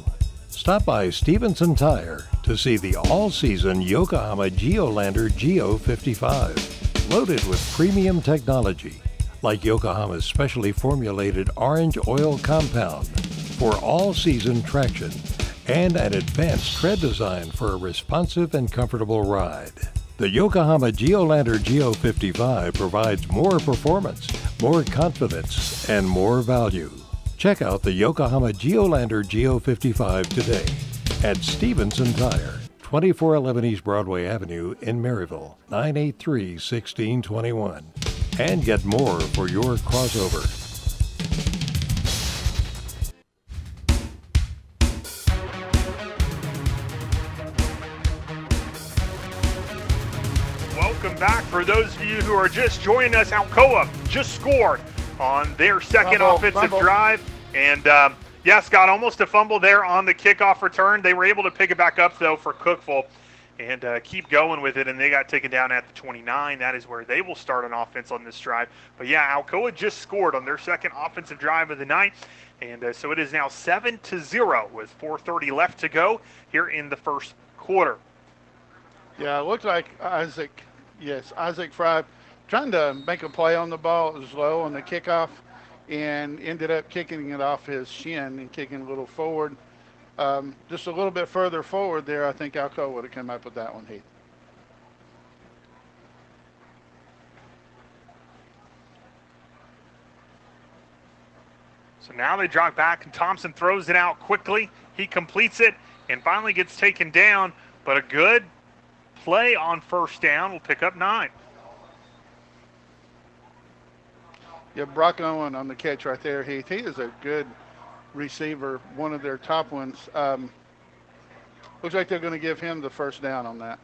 Stop by Stevenson Tire to see the all-season Yokohama Geolandar Geo 55, loaded with premium technology like Yokohama's specially formulated orange oil compound for all-season traction and an advanced tread design for a responsive and comfortable ride. The Yokohama Geolandar Geo 55 provides more performance, more confidence, and more value. Check out the Yokohama Geolandar Geo 55 today at Stevenson Tire, 2411 East Broadway Avenue in Maryville, 983 1621. And get more for your crossover. Welcome back. For those of you who are just joining us, Alcoa just scored on their second Fumble, offensive fumble. drive. And um, yeah, Scott, almost a fumble there on the kickoff return. They were able to pick it back up, though, for Cookeville and uh, keep going with it. And they got taken down at the 29. That is where they will start an offense on this drive. But yeah, Alcoa just scored on their second offensive drive of the night. And uh, so it is now 7 to 0 with 4.30 left to go here in the first quarter. Yeah, it looked like Isaac, yes, Isaac Fry trying to make a play on the ball. It was low on the kickoff and ended up kicking it off his shin and kicking a little forward. Um, just a little bit further forward there, I think Alcoa would have come up with that one, Heath. So now they drop back, and Thompson throws it out quickly. He completes it and finally gets taken down, but a good play on first down will pick up nine. Yeah, Brock Owen on the catch right there, Heath. He is a good receiver, one of their top ones. Um, looks like they're going to give him the first down on that.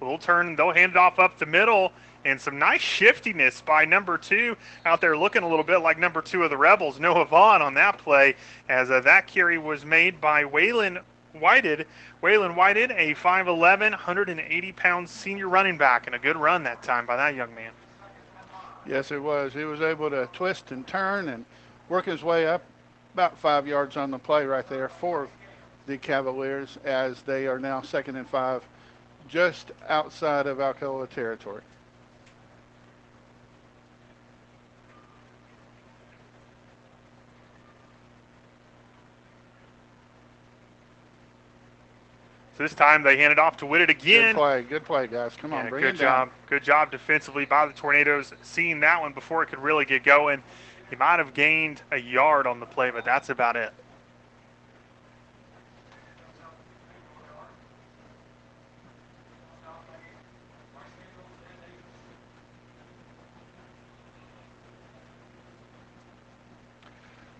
They'll turn, they'll hand it off up the middle, and some nice shiftiness by number two out there looking a little bit like number two of the Rebels, Noah Vaughn, on that play, as uh, that carry was made by Waylon Whited. Waylon Whited, a 5'11, 180 pound senior running back, and a good run that time by that young man. Yes, it was. He was able to twist and turn and work his way up about five yards on the play right there for the Cavaliers as they are now second and five just outside of Alcoa territory. So this time they hand it off to Whitted again. Good play. Good play, guys. Come on, Yeah, bring good it down. job. Good job defensively by the Tornadoes, seeing that one before it could really get going. He might have gained a yard on the play, but that's about it.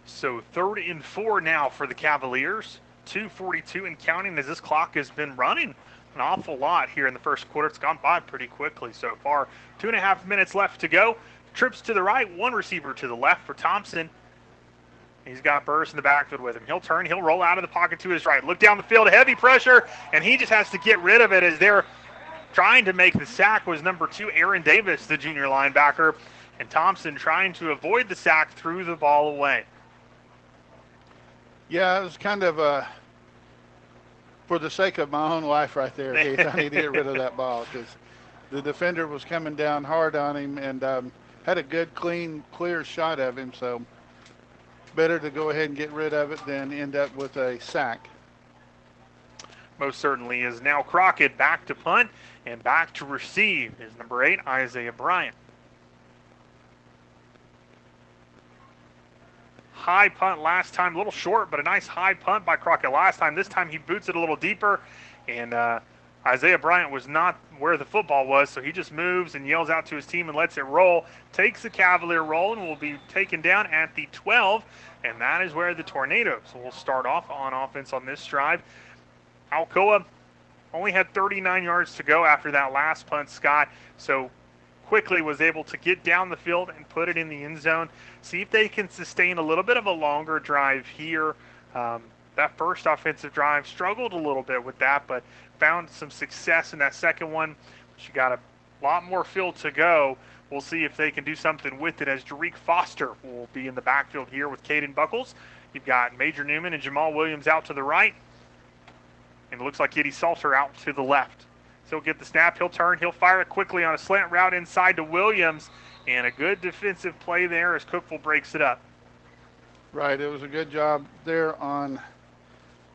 So third and four now for the Cavaliers. 2:42 and counting as this clock has been running an awful lot here in the first quarter. It's gone by pretty quickly so far. Two and a half minutes left to go. Trips to the right, one receiver to the left for Thompson. He's got Burris in the backfield with him. He'll turn, he'll roll out of the pocket to his right. Look down the field, heavy pressure, and he just has to get rid of it as they're trying to make the sack was number two, Aaron Davis, the junior linebacker, and Thompson trying to avoid the sack, threw the ball away. Yeah, it was kind of a, for the sake of my own life right there, I need to get rid of that ball because the defender was coming down hard on him and um, had a good, clean, clear shot of him. So better to go ahead and get rid of it than end up with a sack. Most certainly is now Crockett back to punt and back to receive is number eight, Isaiah Bryant. High punt last time, a little short, but a nice high punt by Crockett last time. This time he boots it a little deeper, and uh, Isaiah Bryant was not where the football was, so he just moves and yells out to his team and lets it roll. Takes the Cavalier roll and will be taken down at the 12, and that is where the Tornadoes will start off on offense on this drive. Alcoa only had 39 yards to go after that last punt, Scott. So quickly was able to get down the field and put it in the end zone. See if they can sustain a little bit of a longer drive here. Um, that first offensive drive struggled a little bit with that, but found some success in that second one. She got a lot more field to go. We'll see if they can do something with it as Jarique Foster will be in the backfield here with Caden Buckles. You've got Major Newman and Jamal Williams out to the right. And it looks like Eddie Salter out to the left. So he'll get the snap, he'll turn, he'll fire it quickly on a slant route inside to Williams. And a good defensive play there as Cookeville breaks it up. Right, it was a good job there on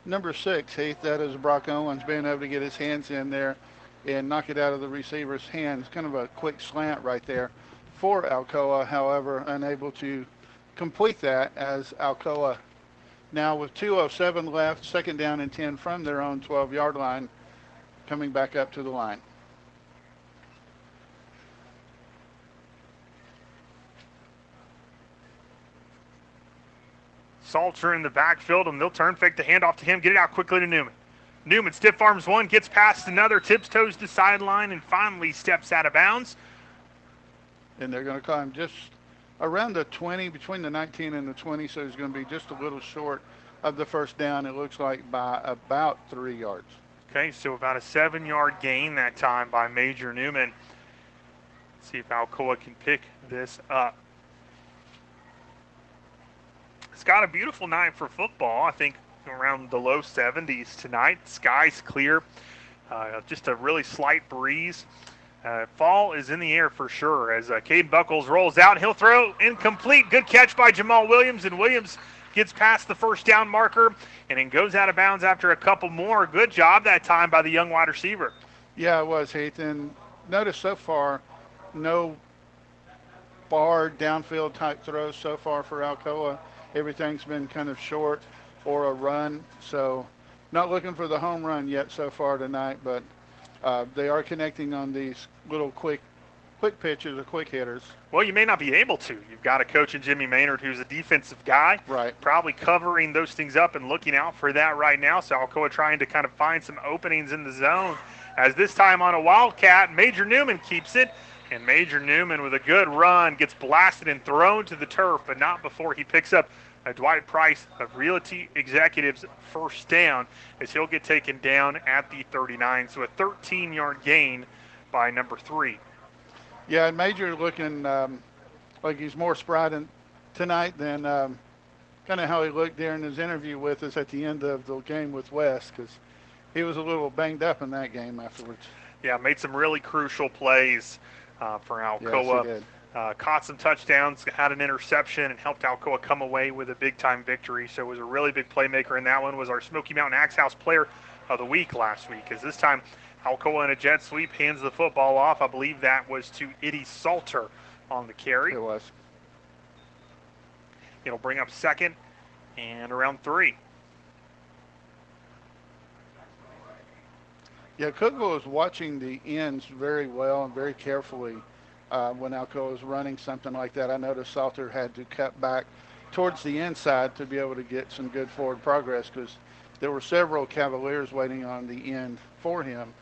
number six, Heath. That is Brock Owens being able to get his hands in there and knock it out of the receiver's hands. Kind of a quick slant right there for Alcoa, however, unable to complete that as Alcoa now with 2.07 left, second down and 10 from their own 12 yard line, coming back up to the line. Salter in the backfield, and they'll turn, fake the handoff to him, get it out quickly to Newman. Newman stiff arms one, gets past another, tips toes to sideline, and finally steps out of bounds. And they're going to call him just around the 20, between the 19 and the 20, so he's going to be just a little short of the first down, it looks like, by about three yards. Okay, so about a seven yard gain that time by Major Newman. Let's see if Alcoa can pick this up. It's got a beautiful night for football. I think around the low 70s tonight. Sky's clear. Uh, just a really slight breeze. Uh, fall is in the air for sure as uh, Cade Buckles rolls out. He'll throw incomplete. Good catch by Jamal Williams, and Williams gets past the first down marker and then goes out of bounds after a couple more. Good job that time by the young wide receiver. Yeah, it was, Heath. And notice so far, no bar downfield type throws so far for Alcoa. Everything's been kind of short or a run. So not looking for the home run yet so far tonight, but uh, they are connecting on these little quick quick pitches or quick hitters. Well, you may not be able to. You've got a coach in Jimmy Maynard who's a defensive guy. Right. Probably covering those things up and looking out for that right now. So Alcoa trying to kind of find some openings in the zone. As this time on a Wildcat, Major Newman keeps it. And Major Newman with a good run gets blasted and thrown to the turf, but not before he picks up a Dwight Price of Realty Executives first down as he'll get taken down at the 39. So a 13 yard gain by number three. Yeah, and Major looking um, like he's more spry tonight than um, kind of how he looked during his interview with us at the end of the game with West because he was a little banged up in that game afterwards. Yeah, made some really crucial plays uh, for Alcoa. Yes, uh, caught some touchdowns, had an interception, and helped Alcoa come away with a big time victory. So it was a really big playmaker, and that one was our Smoky Mountain Axe House player of the week last week. Because this time Alcoa in a jet sweep hands the football off. I believe that was to Eddie Salter on the carry. It was. It'll bring up second and around three. Yeah, Cookeville is watching the ends very well and very carefully uh, when Alcoa was running something like that. I noticed Salter had to cut back towards the inside to be able to get some good forward progress because there were several Cavaliers waiting on the end for him,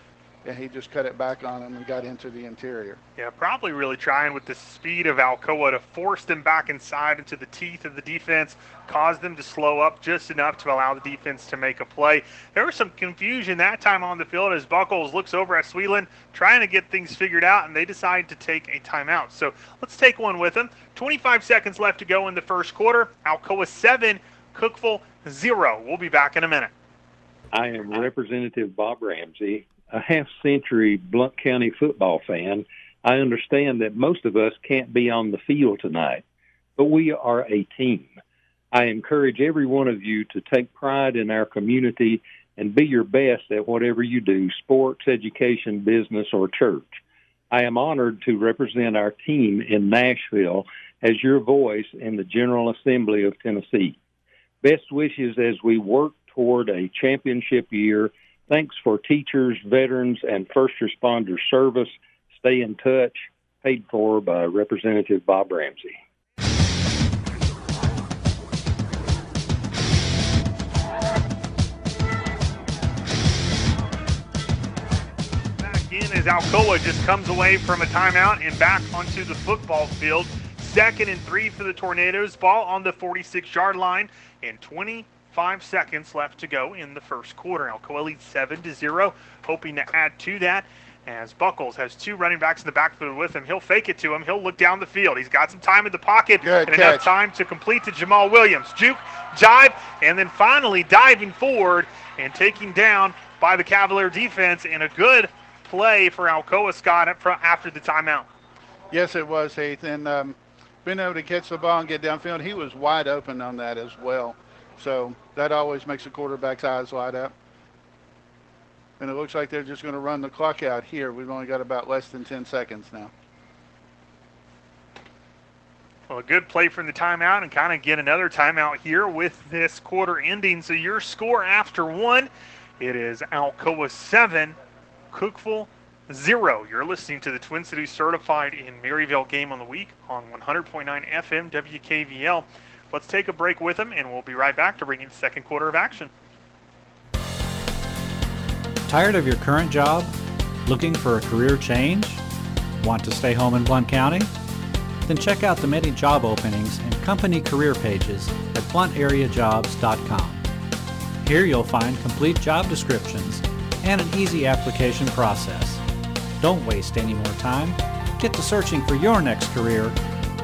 and he just cut it back on them and got into the interior. Yeah, probably really trying with the speed of Alcoa to force them back inside into the teeth of the defense, cause them to slow up just enough to allow the defense to make a play. There was some confusion that time on the field as Buckles looks over at Sweetland trying to get things figured out, and they decide to take a timeout. So let's take one with them. 25 seconds left to go in the first quarter. Alcoa 7, Cookeville 0. We'll be back in a minute. I am Representative Bob Ramsey, a half century Blount County football fan. I understand that most of us can't be on the field tonight, but we are a team. I encourage every one of you to take pride in our community and be your best at whatever you do sports, education, business, or church. I am honored to represent our team in Nashville as your voice in the General Assembly of Tennessee. Best wishes as we work toward a championship year. Thanks for teachers, veterans, and first responders service. Stay in touch. Paid for by Representative Bob Ramsey. Back in as Alcoa just comes away from a timeout and back onto the football field. Second and three for the Tornadoes. Ball on the 46 yard line and 25 seconds left to go in the first quarter. Alcoa leads 7 to 0, hoping to add to that. As Buckles has two running backs in the backfield with him, he'll fake it to him. He'll look down the field. He's got some time in the pocket Good and enough time to complete to Jamal Williams. Juke, jive, and then finally diving forward and taking down by the Cavalier defense in a good play for Alcoa Scott after the timeout. Yes, it was Heath, and um, being able to catch the ball and get downfield, he was wide open on that as well. So that always makes the quarterback's eyes light up. And it looks like they're just going to run the clock out here. We've only got about less than 10 seconds now. Well, a good play from the timeout and kind of get another timeout here with this quarter ending. So your score after one, it is Alcoa 7, Cookeville 0. You're listening to the Twin Cities Certified in Maryville Game on the Week on 100.9 FM WKVL. Let's take a break with them, and we'll be right back to bring you the second quarter of action. Tired of your current job? Looking for a career change? Want to stay home in Blount County? Then check out the many job openings and company career pages at blountareajobs.com. Here you'll find complete job descriptions and an easy application process. Don't waste any more time. Get to searching for your next career.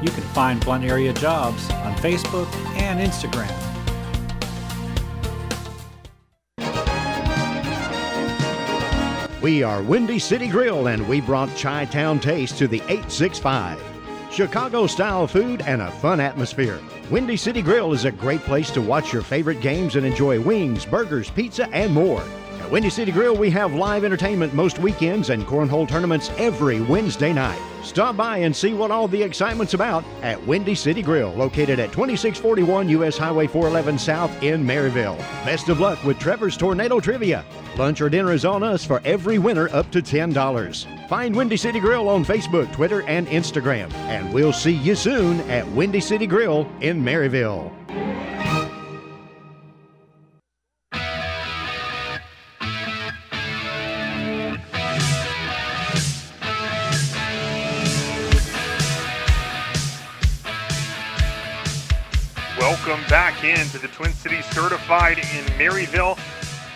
You can find Blount Area Jobs on Facebook and Instagram. We are Windy City Grill and we brought Chi Town Taste to the 865. Chicago style food and a fun atmosphere. Windy City Grill is a great place to watch your favorite games and enjoy wings, burgers, pizza, and more. At Windy City Grill, we have live entertainment most weekends and cornhole tournaments every Wednesday night. Stop by and see what all the excitement's about at Windy City Grill, located at 2641 US Highway 411 South in Maryville. Best of luck with Trevor's Tornado Trivia. Lunch or dinner is on us for every winner up to $10. Find Windy City Grill on Facebook, Twitter, and Instagram. And we'll see you soon at Windy City Grill in Maryville. Back into the Twin Cities Certified in Maryville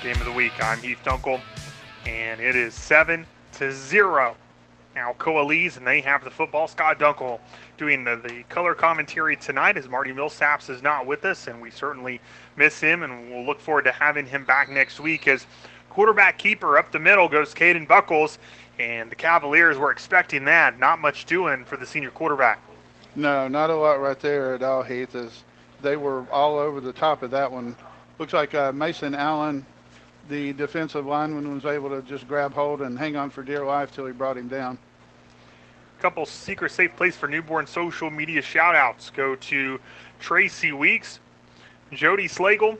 Game of the Week. I'm Heath Dunkel, and it is seven to zero. Alcoa leads, and they have the football. Scott Dunkel doing the, the color commentary tonight as Marty Millsaps is not with us, and we certainly miss him, and we'll look forward to having him back next week as quarterback keeper up the middle goes Caden Buckles, and the Cavaliers were expecting that. Not much doing for the senior quarterback. No, not a lot right there at all, Heath. As they were all over the top of that one. Looks like uh, Mason Allen, the defensive lineman, was able to just grab hold and hang on for dear life till he brought him down. couple secret safe place for newborn social media shout outs go to Tracy Weeks, Jody Slagle,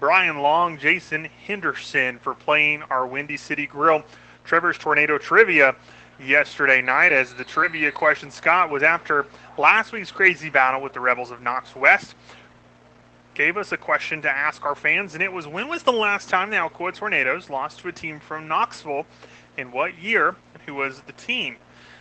Brian Long, Jason Henderson for playing our Windy City Grill Trevor's Tornado Trivia yesterday night. As the trivia question, Scott, was after last week's crazy battle with the Rebels of Knox West. Gave us a question to ask our fans, and it was when was the last time the Alcoa Tornadoes lost to a team from Knoxville? In what year? And who was the team?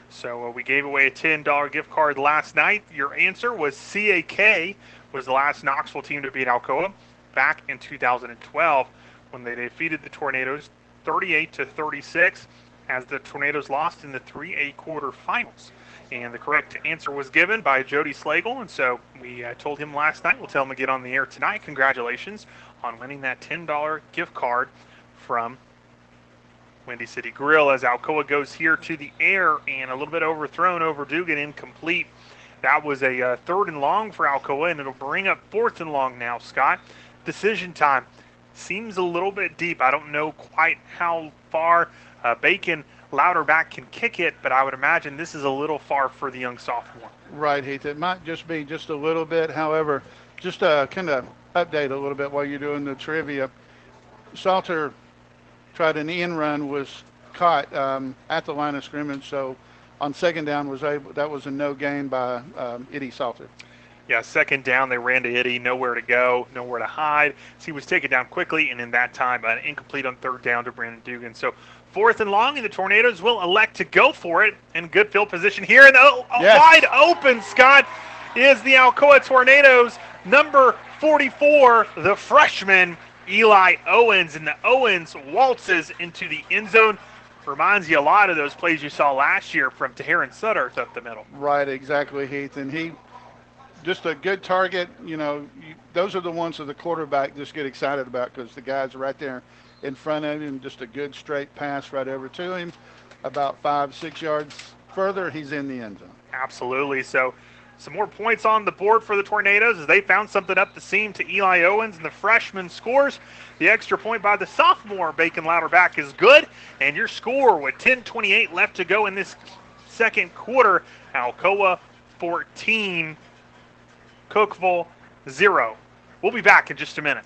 So uh, we gave away a $10 gift card last night. Your answer was CAK was the last Knoxville team to beat Alcoa back in 2012 when they defeated the Tornadoes 38 to 36 as the Tornadoes lost in the 3A quarterfinals. And the correct answer was given by Jody Slagle, and so we uh, told him last night. We'll tell him to get on the air tonight. Congratulations on winning that $10 gift card from Windy City Grill as Alcoa goes here to the air and a little bit overthrown over Dugan, incomplete. That was a uh, third and long for Alcoa, and it'll bring up fourth and long now, Scott. Decision time seems a little bit deep. I don't know quite how far uh, Bacon Louderback can kick it, but I would imagine this is a little far for the young sophomore. Right, Heath. It might just be just a little bit. However, just to kind of update a little bit while you're doing the trivia. Salter tried an in run, was caught um, at the line of scrimmage, so on second down was able that was a no gain by um, Eddie Salter. Yeah, second down, they ran to Itty, nowhere to go, nowhere to hide. So he was taken down quickly, and in that time, an incomplete on third down to Brandon Dugan. So fourth and long, and the Tornadoes will elect to go for it in good field position here. And oh, oh, Yes. wide open, Scott, is the Alcoa Tornadoes, number 44, the freshman Eli Owens. And the Owens waltzes into the end zone. Reminds you a lot of those plays you saw last year from Taharon Sutterth up the middle. Right, exactly, Heath. And he just a good target. You know, you, those are the ones that the quarterback just get excited about because the guy's right there in front of him. Just a good straight pass right over to him. About five, six yards further, he's in the end zone. Absolutely. So, some more points on the board for the Tornadoes as they found something up the seam to Eli Owens, and the freshman scores. The extra point by the sophomore Bacon Louderback is good, and your score with 10:28 left to go in this second quarter: Alcoa 14, Cookeville zero. We'll be back in just a minute.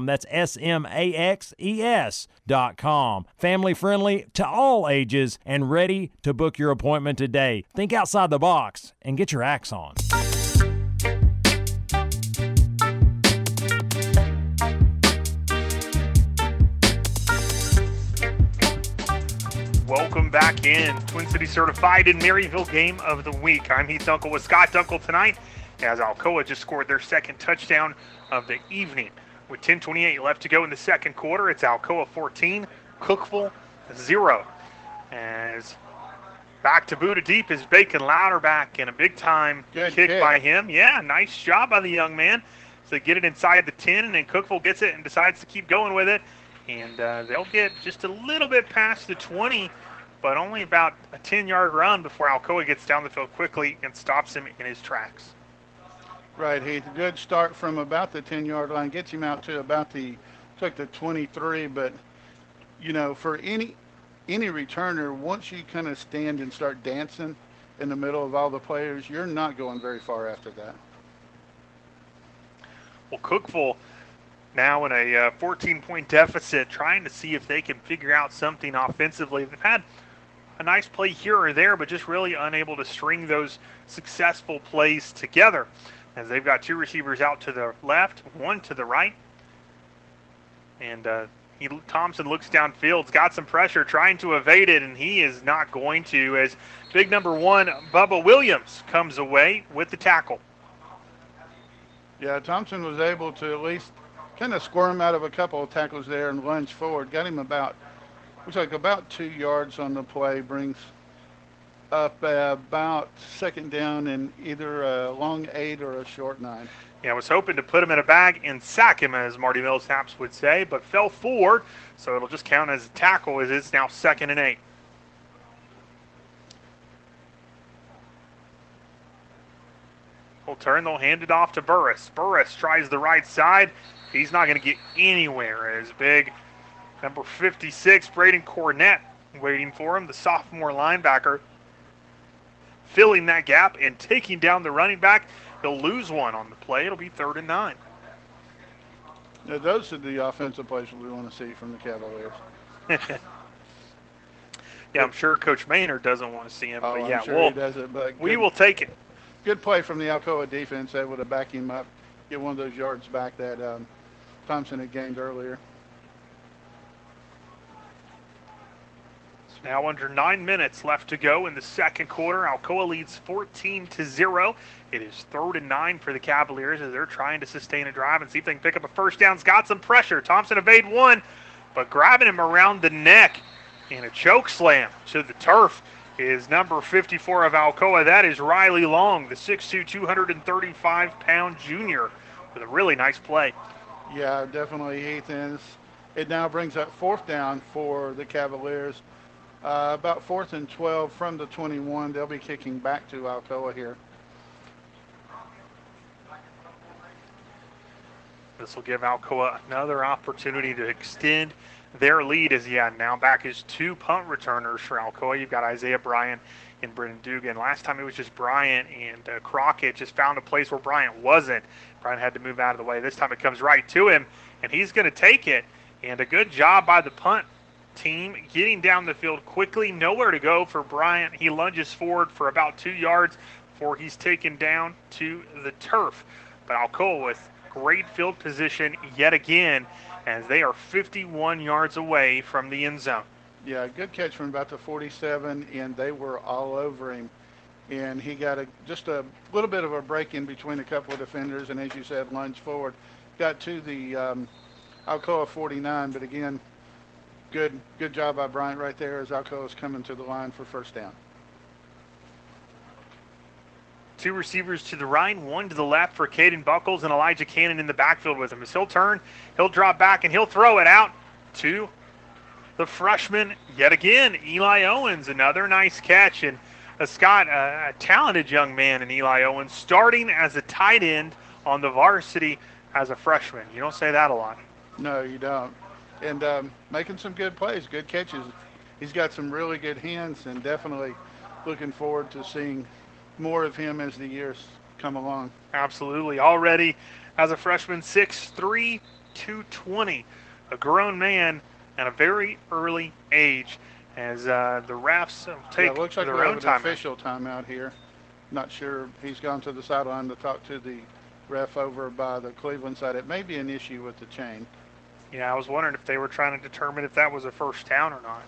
That's S M A X E S dot com. Family friendly to all ages and ready to book your appointment today. Think outside the box and get your axe on. Welcome back in. Twin City certified in Maryville game of the week. I'm Heath Dunkel with Scott Dunkel tonight as Alcoa just scored their second touchdown of the evening. With 10.28 left to go in the second quarter, it's Alcoa 14, Cookeville 0. As back to Buddha Deep is Bacon Louderback and a big time Good kick, kick. by him. Yeah, nice job by the young man. So get it inside the 10, and then Cookeville gets it and decides to keep going with it. And uh, they'll get just a little bit past the 20, but only about a 10 yard run before Alcoa gets down the field quickly and stops him in his tracks. Right, Heath. Good start from about the 10 yard line, gets him out to about the, took the 23. But, you know, for any any returner, once you kind of stand and start dancing in the middle of all the players, you're not going very far after that. Well, Cookeville now in a uh, 14 point deficit, trying to see if they can figure out something offensively. They've had a nice play here or there, but just really unable to string those successful plays together. As they've got two receivers out to the left, one to the right. And uh, he, Thompson looks downfield, has got some pressure, trying to evade it, and he is not going to. As big number one, Bubba Williams, comes away with the tackle. Yeah, Thompson was able to at least kind of squirm out of a couple of tackles there and lunge forward. Got him about, looks like about two yards on the play. Brings up about second down in either a long eight or a short nine. Yeah, I was hoping to put him in a bag and sack him, as Marty Millsaps would say, but fell forward, so it'll just count as a tackle, as it's now second and eight. They'll turn, they'll hand it off to Burris. Burris tries the right side. He's not going to get anywhere as big. Number 56, Braden Cornett, waiting for him, the sophomore linebacker, filling that gap and taking down the running back. He'll lose one on the play. It'll be third and nine. Now, those are the offensive plays we want to see from the Cavaliers. yeah, I'm sure Coach Maynard doesn't want to see him, Oh, but I'm yeah, sure we'll, he doesn't, but we will take it. Good play from the Alcoa defense, able to back him up, get one of those yards back that um, Thompson had gained earlier. Now under nine minutes left to go in the second quarter. Alcoa leads 14 to zero. It is third and nine for the Cavaliers as they're trying to sustain a drive and see if they can pick up a first down. It's got some pressure. Thompson evade one, but grabbing him around the neck in a choke slam to the turf is number 54 of Alcoa. That is Riley Long, the 6'2", 235 pound junior, with a really nice play. Yeah, definitely Ethan. It now brings up fourth down for the Cavaliers. Uh, about fourth and 12 from the 21. They'll be kicking back to Alcoa here. This will give Alcoa another opportunity to extend their lead as yeah, now back is two punt returners for Alcoa. You've got Isaiah Bryant and Brendan Dugan. Last time it was just Bryant and uh, Crockett just found a place where Bryant wasn't. Bryant had to move out of the way. This time it comes right to him, and he's going to take it. And a good job by the punt team getting down the field quickly. Nowhere to go for Bryant. He lunges forward for about two yards before he's taken down to the turf. But Alcoa with great field position yet again as they are 51 yards away from the end zone. Yeah, good catch from about the 47, and they were all over him. And he got a just a little bit of a break in between a couple of defenders, and as you said, lunged forward. Got to the um, Alcoa 49, but again, good good job by Bryant right there as Alcoa is coming to the line for first down. Two receivers to the right, one to the left for Caden Buckles and Elijah Cannon in the backfield with him. As he'll turn, he'll drop back and he'll throw it out to the freshman yet again, Eli Owens. Another nice catch. And uh, Scott, uh, a talented young man in Eli Owens, starting as a tight end on the varsity as a freshman. You don't say that a lot. No, you don't. And um, making some good plays, good catches. He's got some really good hands, and definitely looking forward to seeing more of him as the years come along. Absolutely. Already as a freshman, 6'3, 220. A grown man at a very early age as uh, the refs take yeah, it looks like their own time. official timeout here. Not sure. He's gone to the sideline to talk to the ref over by the Cleveland side. It may be an issue with the chain. Yeah, I was wondering if they were trying to determine if that was a first down or not.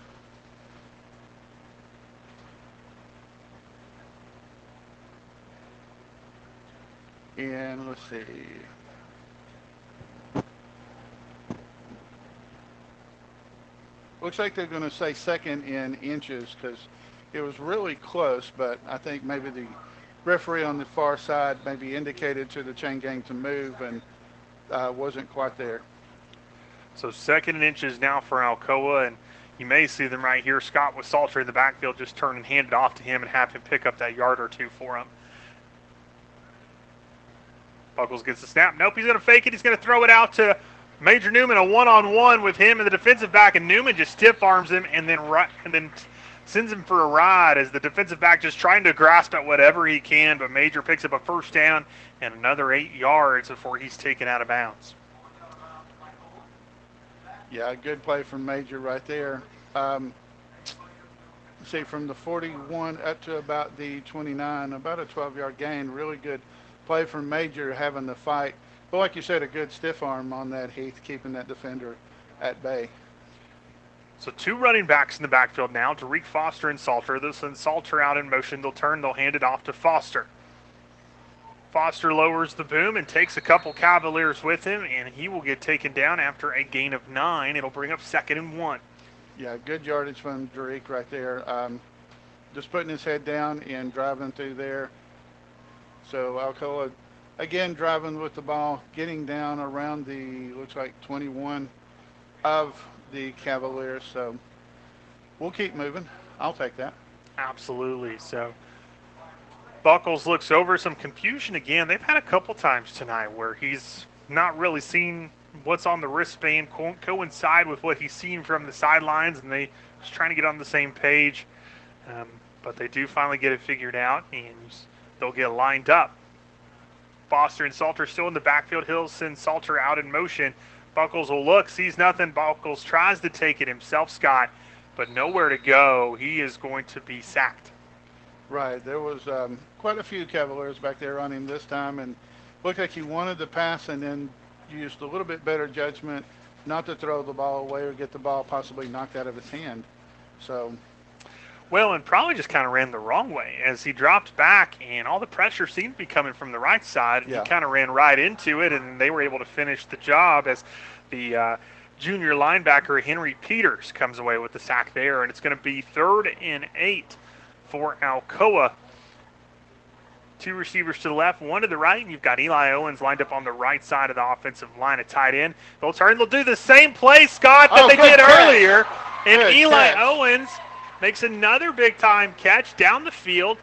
And let's see. Looks like they're going to say second in inches because it was really close, but I think maybe the referee on the far side maybe indicated to the chain gang to move and uh, wasn't quite there. So second and inches now for Alcoa, and you may see them right here. Scott with Salter in the backfield just turn and hand it off to him and have him pick up that yard or two for him. Buckles gets the snap. Nope, he's going to fake it. He's going to throw it out to Major Newman, a one-on-one with him and the defensive back, and Newman just stiff arms him and then and then sends him for a ride as the defensive back just trying to grasp at whatever he can. But Major picks up a first down and another eight yards before he's taken out of bounds. Yeah, good play from Major right there. Um, see, from the 41 up to about the 29, about a 12-yard gain. Really good play from Major having the fight. But like you said, a good stiff arm on that Heath, keeping that defender at bay. So two running backs in the backfield now, Tariq Foster and Salter. They'll send Salter out in motion. They'll turn. They'll hand it off to Foster. Foster lowers the boom and takes a couple Cavaliers with him, and he will get taken down after a gain of nine. It'll bring up second and one. Yeah, good yardage from Tariq right there. Um, just putting his head down and driving through there. So Alcoa, again, driving with the ball, getting down around the, looks like 21 of the Cavaliers. So we'll keep moving. I'll take that. Absolutely. So Buckles looks over some confusion again. They've had a couple times tonight where he's not really seen what's on the wristband co- coincide with what he's seen from the sidelines, and they just trying to get on the same page. Um, but they do finally get it figured out, and they'll get lined up. Foster and Salter still in the backfield. Hill sends Salter out in motion. Buckles will look, sees nothing. Buckles tries to take it himself, Scott, but nowhere to go. He is going to be sacked. Right. There was um, quite a few Cavaliers back there on him this time, and looked like he wanted the pass and then used a little bit better judgment not to throw the ball away or get the ball possibly knocked out of his hand. So Well, and probably just kind of ran the wrong way as he dropped back, and all the pressure seemed to be coming from the right side. And Yeah. He kind of ran right into it, and they were able to finish the job as the uh, junior linebacker Henry Peters comes away with the sack there, and it's going to be third and eight for Alcoa. Two receivers to the left, one to the right, and you've got Eli Owens lined up on the right side of the offensive line, a tight end. They'll turn, they'll do the same play, Scott, that Oh, they did catch. earlier. And Good Eli catch. Owens makes another big time catch down the field.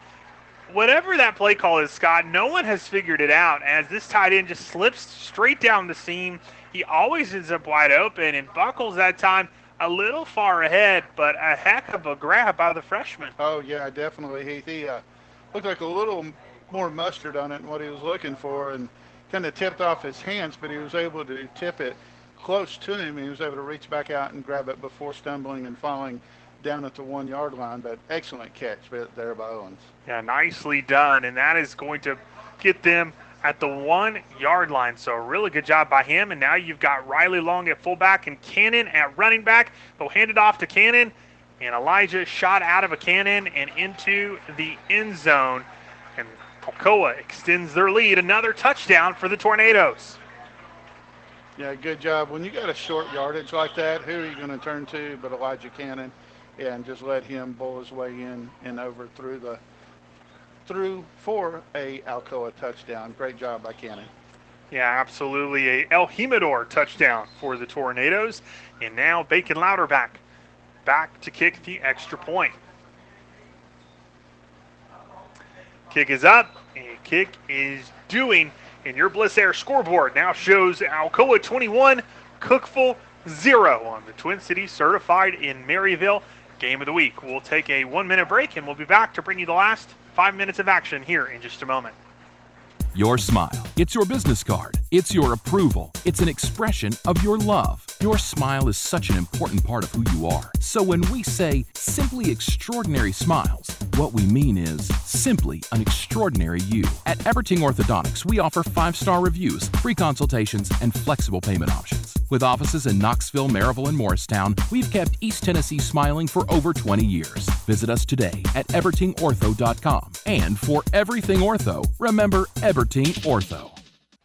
Whatever that play call is, Scott, no one has figured it out as this tight end just slips straight down the seam. He always ends up wide open, and Buckles that time a little far ahead, but a heck of a grab by the freshman. Oh yeah, definitely. He he uh, looked like a little more mustard on it than what he was looking for, and kind of tipped off his hands, but he was able to tip it close to him. He was able to reach back out and grab it before stumbling and falling down at the one yard line. But excellent catch there by Owens. Yeah, nicely done, and that is going to get them at the one yard line. So really good job by him. And now you've got Riley Long at fullback and Cannon at running back. They'll hand it off to Cannon, and Elijah shot out of a cannon and into the end zone. And Alcoa extends their lead. Another touchdown for the Tornadoes. Yeah, good job. When you got a short yardage like that, who are you going to turn to but Elijah Cannon, and just let him bull his way in and over through the through for a Alcoa touchdown. Great job by Cannon. Yeah, absolutely. A El Jimador touchdown for the Tornadoes. And now Bacon Louderback back to kick the extra point. Kick is up, and kick is doing. And your Bliss Air scoreboard now shows Alcoa 21, Cookeville 0 on the Twin Cities certified in Maryville game of the week. We'll take a one minute break and we'll be back to bring you the last five minutes of action here in just a moment. Your smile. It's your business card. It's your approval. It's an expression of your love. Your smile is such an important part of who you are. So when we say simply extraordinary smiles, what we mean is simply an extraordinary you. At Everting Orthodontics, we offer five star reviews, free consultations, and flexible payment options. With offices in Knoxville, Maryville, and Morristown, we've kept East Tennessee smiling for over 20 years. Visit us today at evertingortho.com. And for everything ortho, remember Everting Ortho.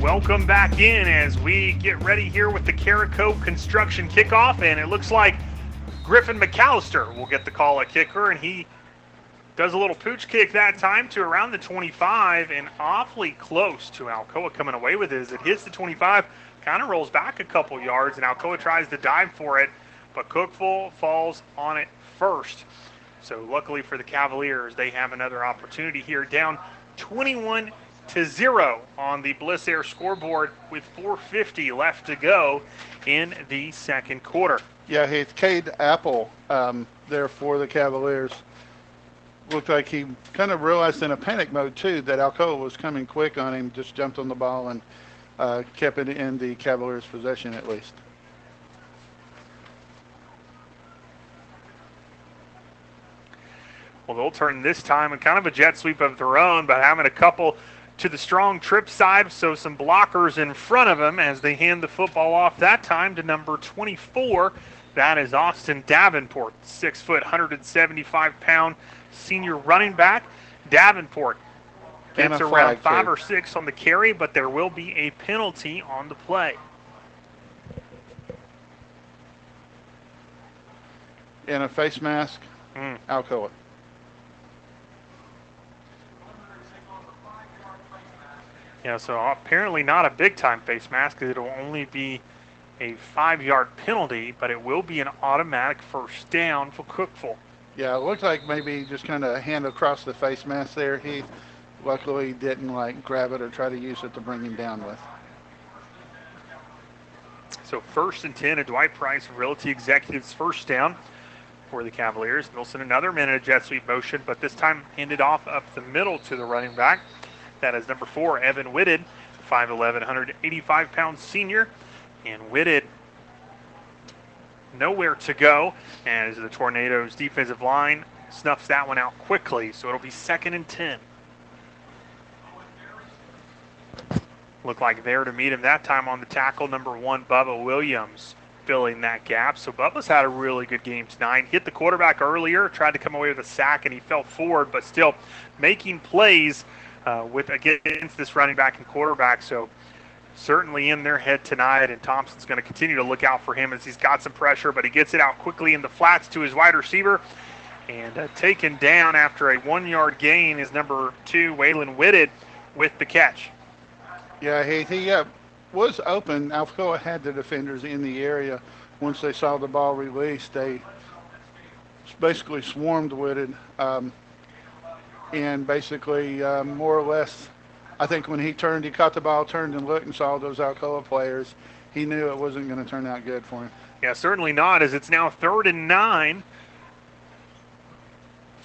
Welcome back in as we get ready here with the Carico construction kickoff, and it looks like Griffin McAllister will get the call at kicker, and he does a little pooch kick that time to around the 25 and awfully close to Alcoa coming away with it as it hits the 25, kind of rolls back a couple yards, and Alcoa tries to dive for it, but Cookeville falls on it first. So luckily for the Cavaliers, they have another opportunity here, down 21 to zero on the Bliss Air scoreboard with 4:50 left to go in the second quarter. Yeah, it's Cade Apple um, there for the Cavaliers. Looked like he kind of realized in a panic mode too that Alcoa was coming quick on him. Just jumped on the ball and uh, kept it in the Cavaliers' possession at least. Well, they'll turn this time and kind of a jet sweep of their own, but having a couple to the strong trip side, so some blockers in front of him as they hand the football off that time to number 24. That is Austin Davenport, six foot, 175 pound senior running back. Davenport gets around five too. or six on the carry, but there will be a penalty on the play. And a face mask, Mm. Alcoa. Yeah, so apparently not a big time face mask. Because it'll only be a five yard penalty, but it will be an automatic first down for Cookeville. Yeah, it looked like maybe just kind of hand across the face mask there. He luckily didn't like grab it or try to use it to bring him down with. So first and 10, a Dwight Price Realty Executives first down for the Cavaliers. They'll another in a jet sweep motion, but this time handed off up the middle to the running back. That is number four, Evan Whitted, 5'11", 185 pound senior. And Whitted nowhere to go as the Tornadoes defensive line snuffs that one out quickly. So it'll be second and 10. Look like there to meet him that time on the tackle, number one, Bubba Williams, filling that gap. So Bubba's had a really good game tonight. Hit the quarterback earlier, tried to come away with a sack, and he fell forward, but still making plays uh, with against this running back and quarterback. So certainly in their head tonight, and Thompson's going to continue to look out for him as he's got some pressure, but he gets it out quickly in the flats to his wide receiver. And uh, taken down after a one yard gain is number two, Waylon Whitted, with the catch. Yeah, he, he uh, was open. Alcoa had the defenders in the area. Once they saw the ball released, they basically swarmed with it. Um, and basically, uh, more or less, I think when he turned, he caught the ball, turned and looked and saw those Alcoa players. He knew it wasn't going to turn out good for him. Yeah, certainly not, as it's now third and nine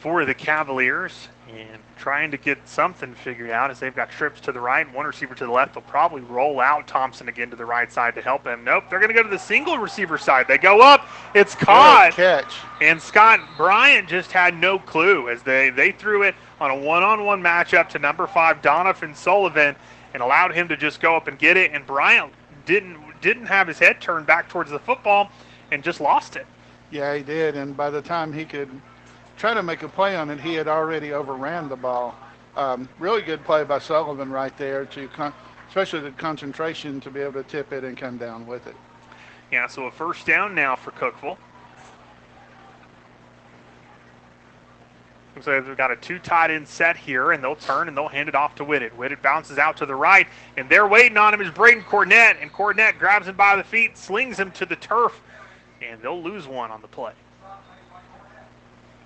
for the Cavaliers and trying to get something figured out as they've got trips to the right, one receiver to the left. They'll probably roll out Thompson again to the right side to help him. Nope, they're going to go to the single receiver side. They go up, it's caught. catch. And Scott Bryant just had no clue as they, they threw it on a one on one matchup to number five, Donovan Sullivan, and allowed him to just go up and get it. And Bryant didn't didn't have his head turned back towards the football and just lost it. Yeah, he did. And by the time he could try to make a play on it, he had already overran the ball. Um, really good play by Sullivan right there to, con- especially the concentration to be able to tip it and come down with it. Yeah, so a first down now for Cookeville. Looks like they've got a two tight end set here, and they'll turn and they'll hand it off to Whitted. Whitted bounces out to the right, and they're waiting on him is Braden Cornett, and Cornett grabs him by the feet, slings him to the turf, and they'll lose one on the play.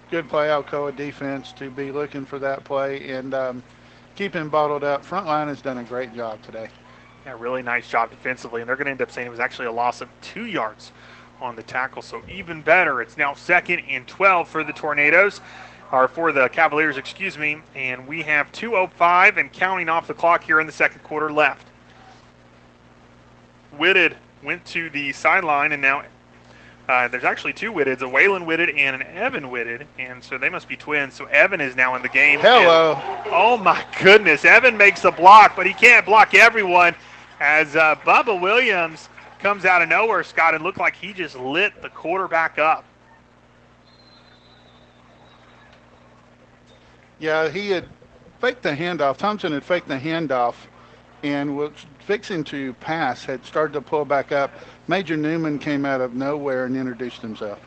Good play, Alcoa defense to be looking for that play and um, keep him bottled up. Front line has done a great job today. Yeah, really nice job defensively, and they're going to end up saying it was actually a loss of two yards on the tackle, so even better. It's now second and 12 for the Tornadoes, or for the Cavaliers, excuse me, and we have 2.05 and counting off the clock here in the second quarter left. Whitted went to the sideline, and now uh, there's actually two Whitteds, a Waylon Whitted and an Evan Whitted, and so they must be twins. So Evan is now in the game. Hello. And- oh my goodness, Evan makes a block, but he can't block everyone as uh, Bubba Williams comes out of nowhere, Scott, and looked like he just lit the quarterback up. Yeah, he had faked the handoff. Thompson had faked the handoff and was fixing to pass, had started to pull back up. Major Newman came out of nowhere and introduced himself.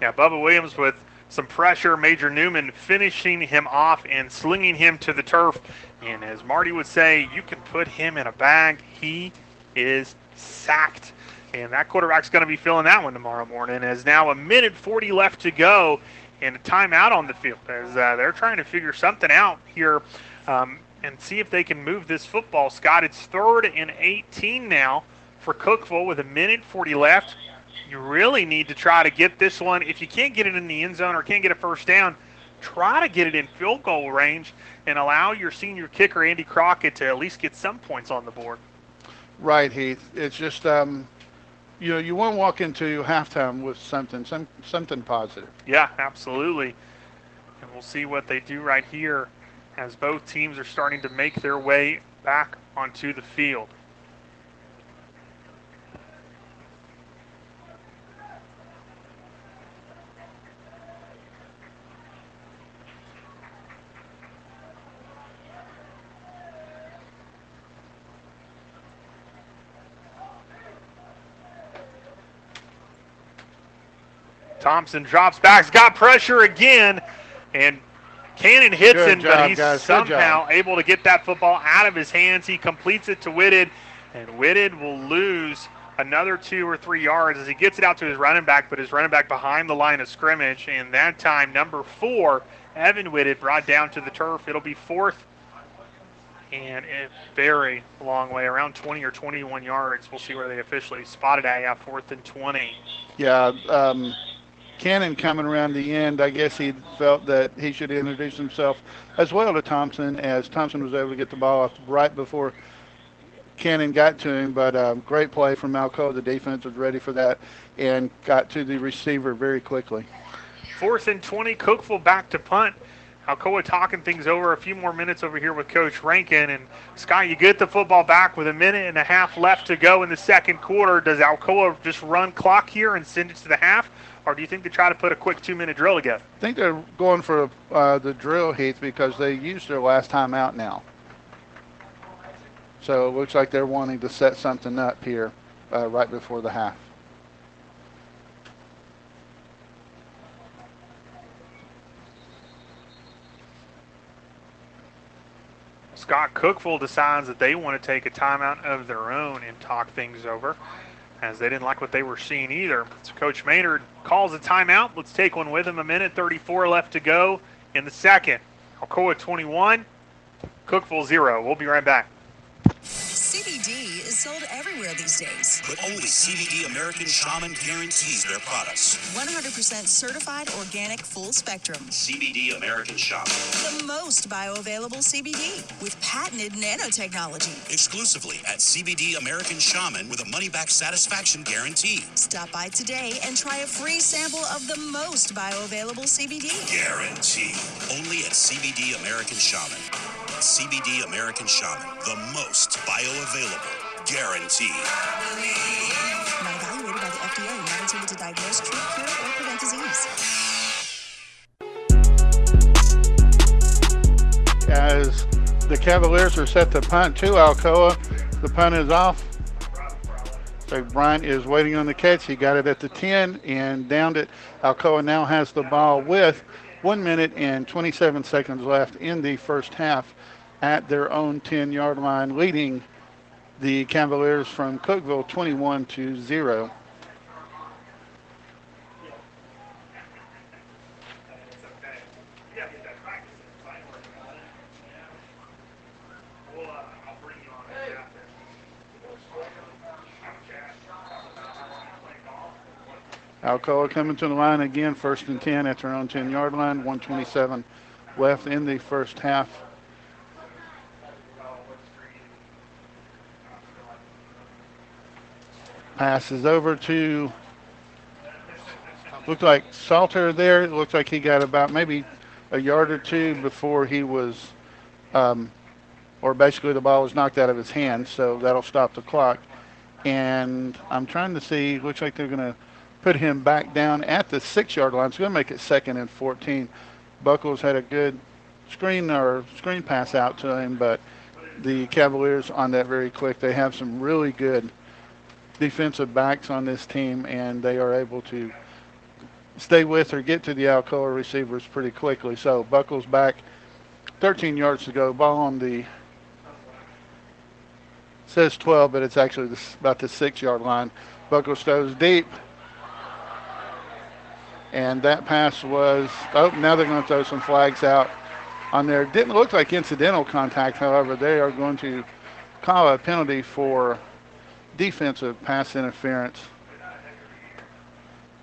Yeah, Bubba Williams with some pressure. Major Newman finishing him off and slinging him to the turf. And as Marty would say, you can put him in a bag. He is sacked. And that quarterback's going to be feeling that one tomorrow morning. As now a minute 40 left to go and a timeout on the field as uh, they're trying to figure something out here um, and see if they can move this football. Scott, it's third and 18 now for Cookeville with a minute 40 left. You really need to try to get this one. If you can't get it in the end zone or can't get a first down, try to get it in field goal range and allow your senior kicker, Andy Crockett, to at least get some points on the board. Right, Heath. It's just, um, you know, you want to walk into halftime with something, some something positive. Yeah, absolutely. And we'll see what they do right here as both teams are starting to make their way back onto the field. Thompson drops back, has got pressure again, and Cannon hits Good him, job, but he's guys. Somehow able to get that football out of his hands. He completes it to Whitted, and Whitted will lose another two or three yards as he gets it out to his running back, but his running back behind the line of scrimmage. And that time, number four, Evan Whitted, brought down to the turf. It'll be fourth and a very long way, around 20 or 21 yards. We'll see where they officially spotted at. Yeah, fourth and 20. Yeah, um, Cannon coming around the end, I guess he felt that he should introduce himself as well to Thompson, as Thompson was able to get the ball off right before Cannon got to him. But um, great play from Alcoa. The defense was ready for that and got to the receiver very quickly. Fourth and 20, Cookeville back to punt. Alcoa talking things over. A few more minutes over here with Coach Rankin. And Scott, you get the football back with a minute and a half left to go in the second quarter. Does Alcoa just run clock here and send it to the half? Or do you think they try to put a quick two minute drill together? I think they're going for uh, the drill, Heath, because they used their last time out now. So it looks like they're wanting to set something up here uh, right before the half. Scott Cookeville decides that they want to take a timeout of their own and talk things over as they didn't like what they were seeing either. So Coach Maynard calls a timeout. Let's take one with him. A minute 34 left to go in the second. Alcoa 21, Cookeville 0. We'll be right back. CBD is sold everywhere these days. But only CBD American Shaman guarantees their products. 100% certified organic full spectrum. CBD American Shaman. The most bioavailable CBD with patented nanotechnology. Exclusively at CBD American Shaman with a money back satisfaction guarantee. Stop by today and try a free sample of the most bioavailable CBD. Guarantee. Only at CBD American Shaman. CBD American Shaman. The most bioavailable. Guarantee. Not evaluated by the FDA, not intended to diagnose, treat, cure, or prevent disease. As the Cavaliers are set to punt to Alcoa, the punt is off. So Bryant is waiting on the catch. He got it at the 10 and downed it. Alcoa now has the ball with one minute and 27 seconds left in the first half at their own 10 yard line, leading the Cavaliers from Cookeville 21 to 0. Alcoa coming to the line again, first and 10 at their own 10 yard line, 127 left in the first half. Passes over to, looked like Salter there. It looks like he got about maybe a yard or two before he was, um, or basically the ball was knocked out of his hand, so that'll stop the clock. And I'm trying to see, looks like they're going to put him back down at the six yard line. It's going to make it second and 14. Buckles had a good screen or screen pass out to him, but the Cavaliers on that very quick. They have some really good defensive backs on this team, and they are able to stay with or get to the Alcoa receivers pretty quickly. So Buckles back, 13 yards to go. Ball on the says 12, but it's actually this, about the six yard line. Buckles throws deep. And that pass was, oh, now they're going to throw some flags out on there. Didn't look like incidental contact, however, they are going to call a penalty for defensive pass interference.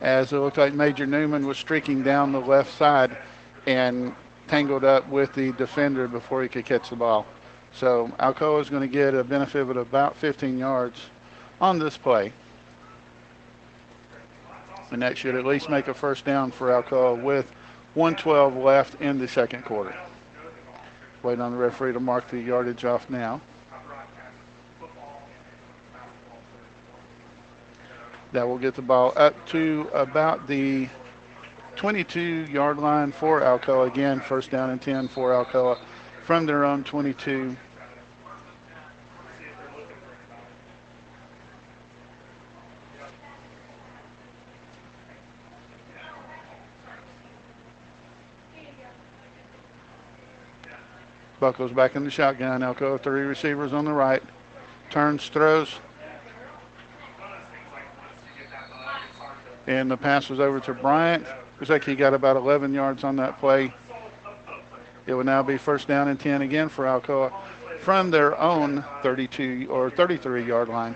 As it looked like Major Newman was streaking down the left side and tangled up with the defender before he could catch the ball. So Alcoa is going to get a benefit of about 15 yards on this play. And that should at least make a first down for Alcoa with 112 left in the second quarter. Waiting on the referee to mark the yardage off now. That will get the ball up to about the 22 yard line for Alcoa. Again, first down and 10 for Alcoa from their own 22. Buckles back in the shotgun. Alcoa three receivers on the right. Turns, throws. And the pass was over to Bryant. Looks like he got about 11 yards on that play. It will now be first down and 10 again for Alcoa from their own 32 or 33 yard line.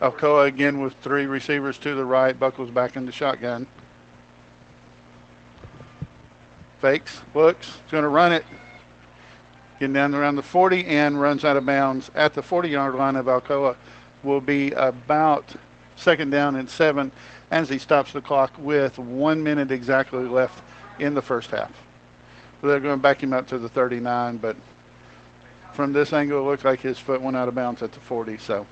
Alcoa again with three receivers to the right. Buckles back in the shotgun. Fakes, looks, going to run it. Getting down around the 40 and runs out of bounds at the 40 yard line of Alcoa. Will be about second down and seven as he stops the clock with one minute exactly left in the first half. So they're going to back him up to the 39, but from this angle, it looks like his foot went out of bounds at the 40. So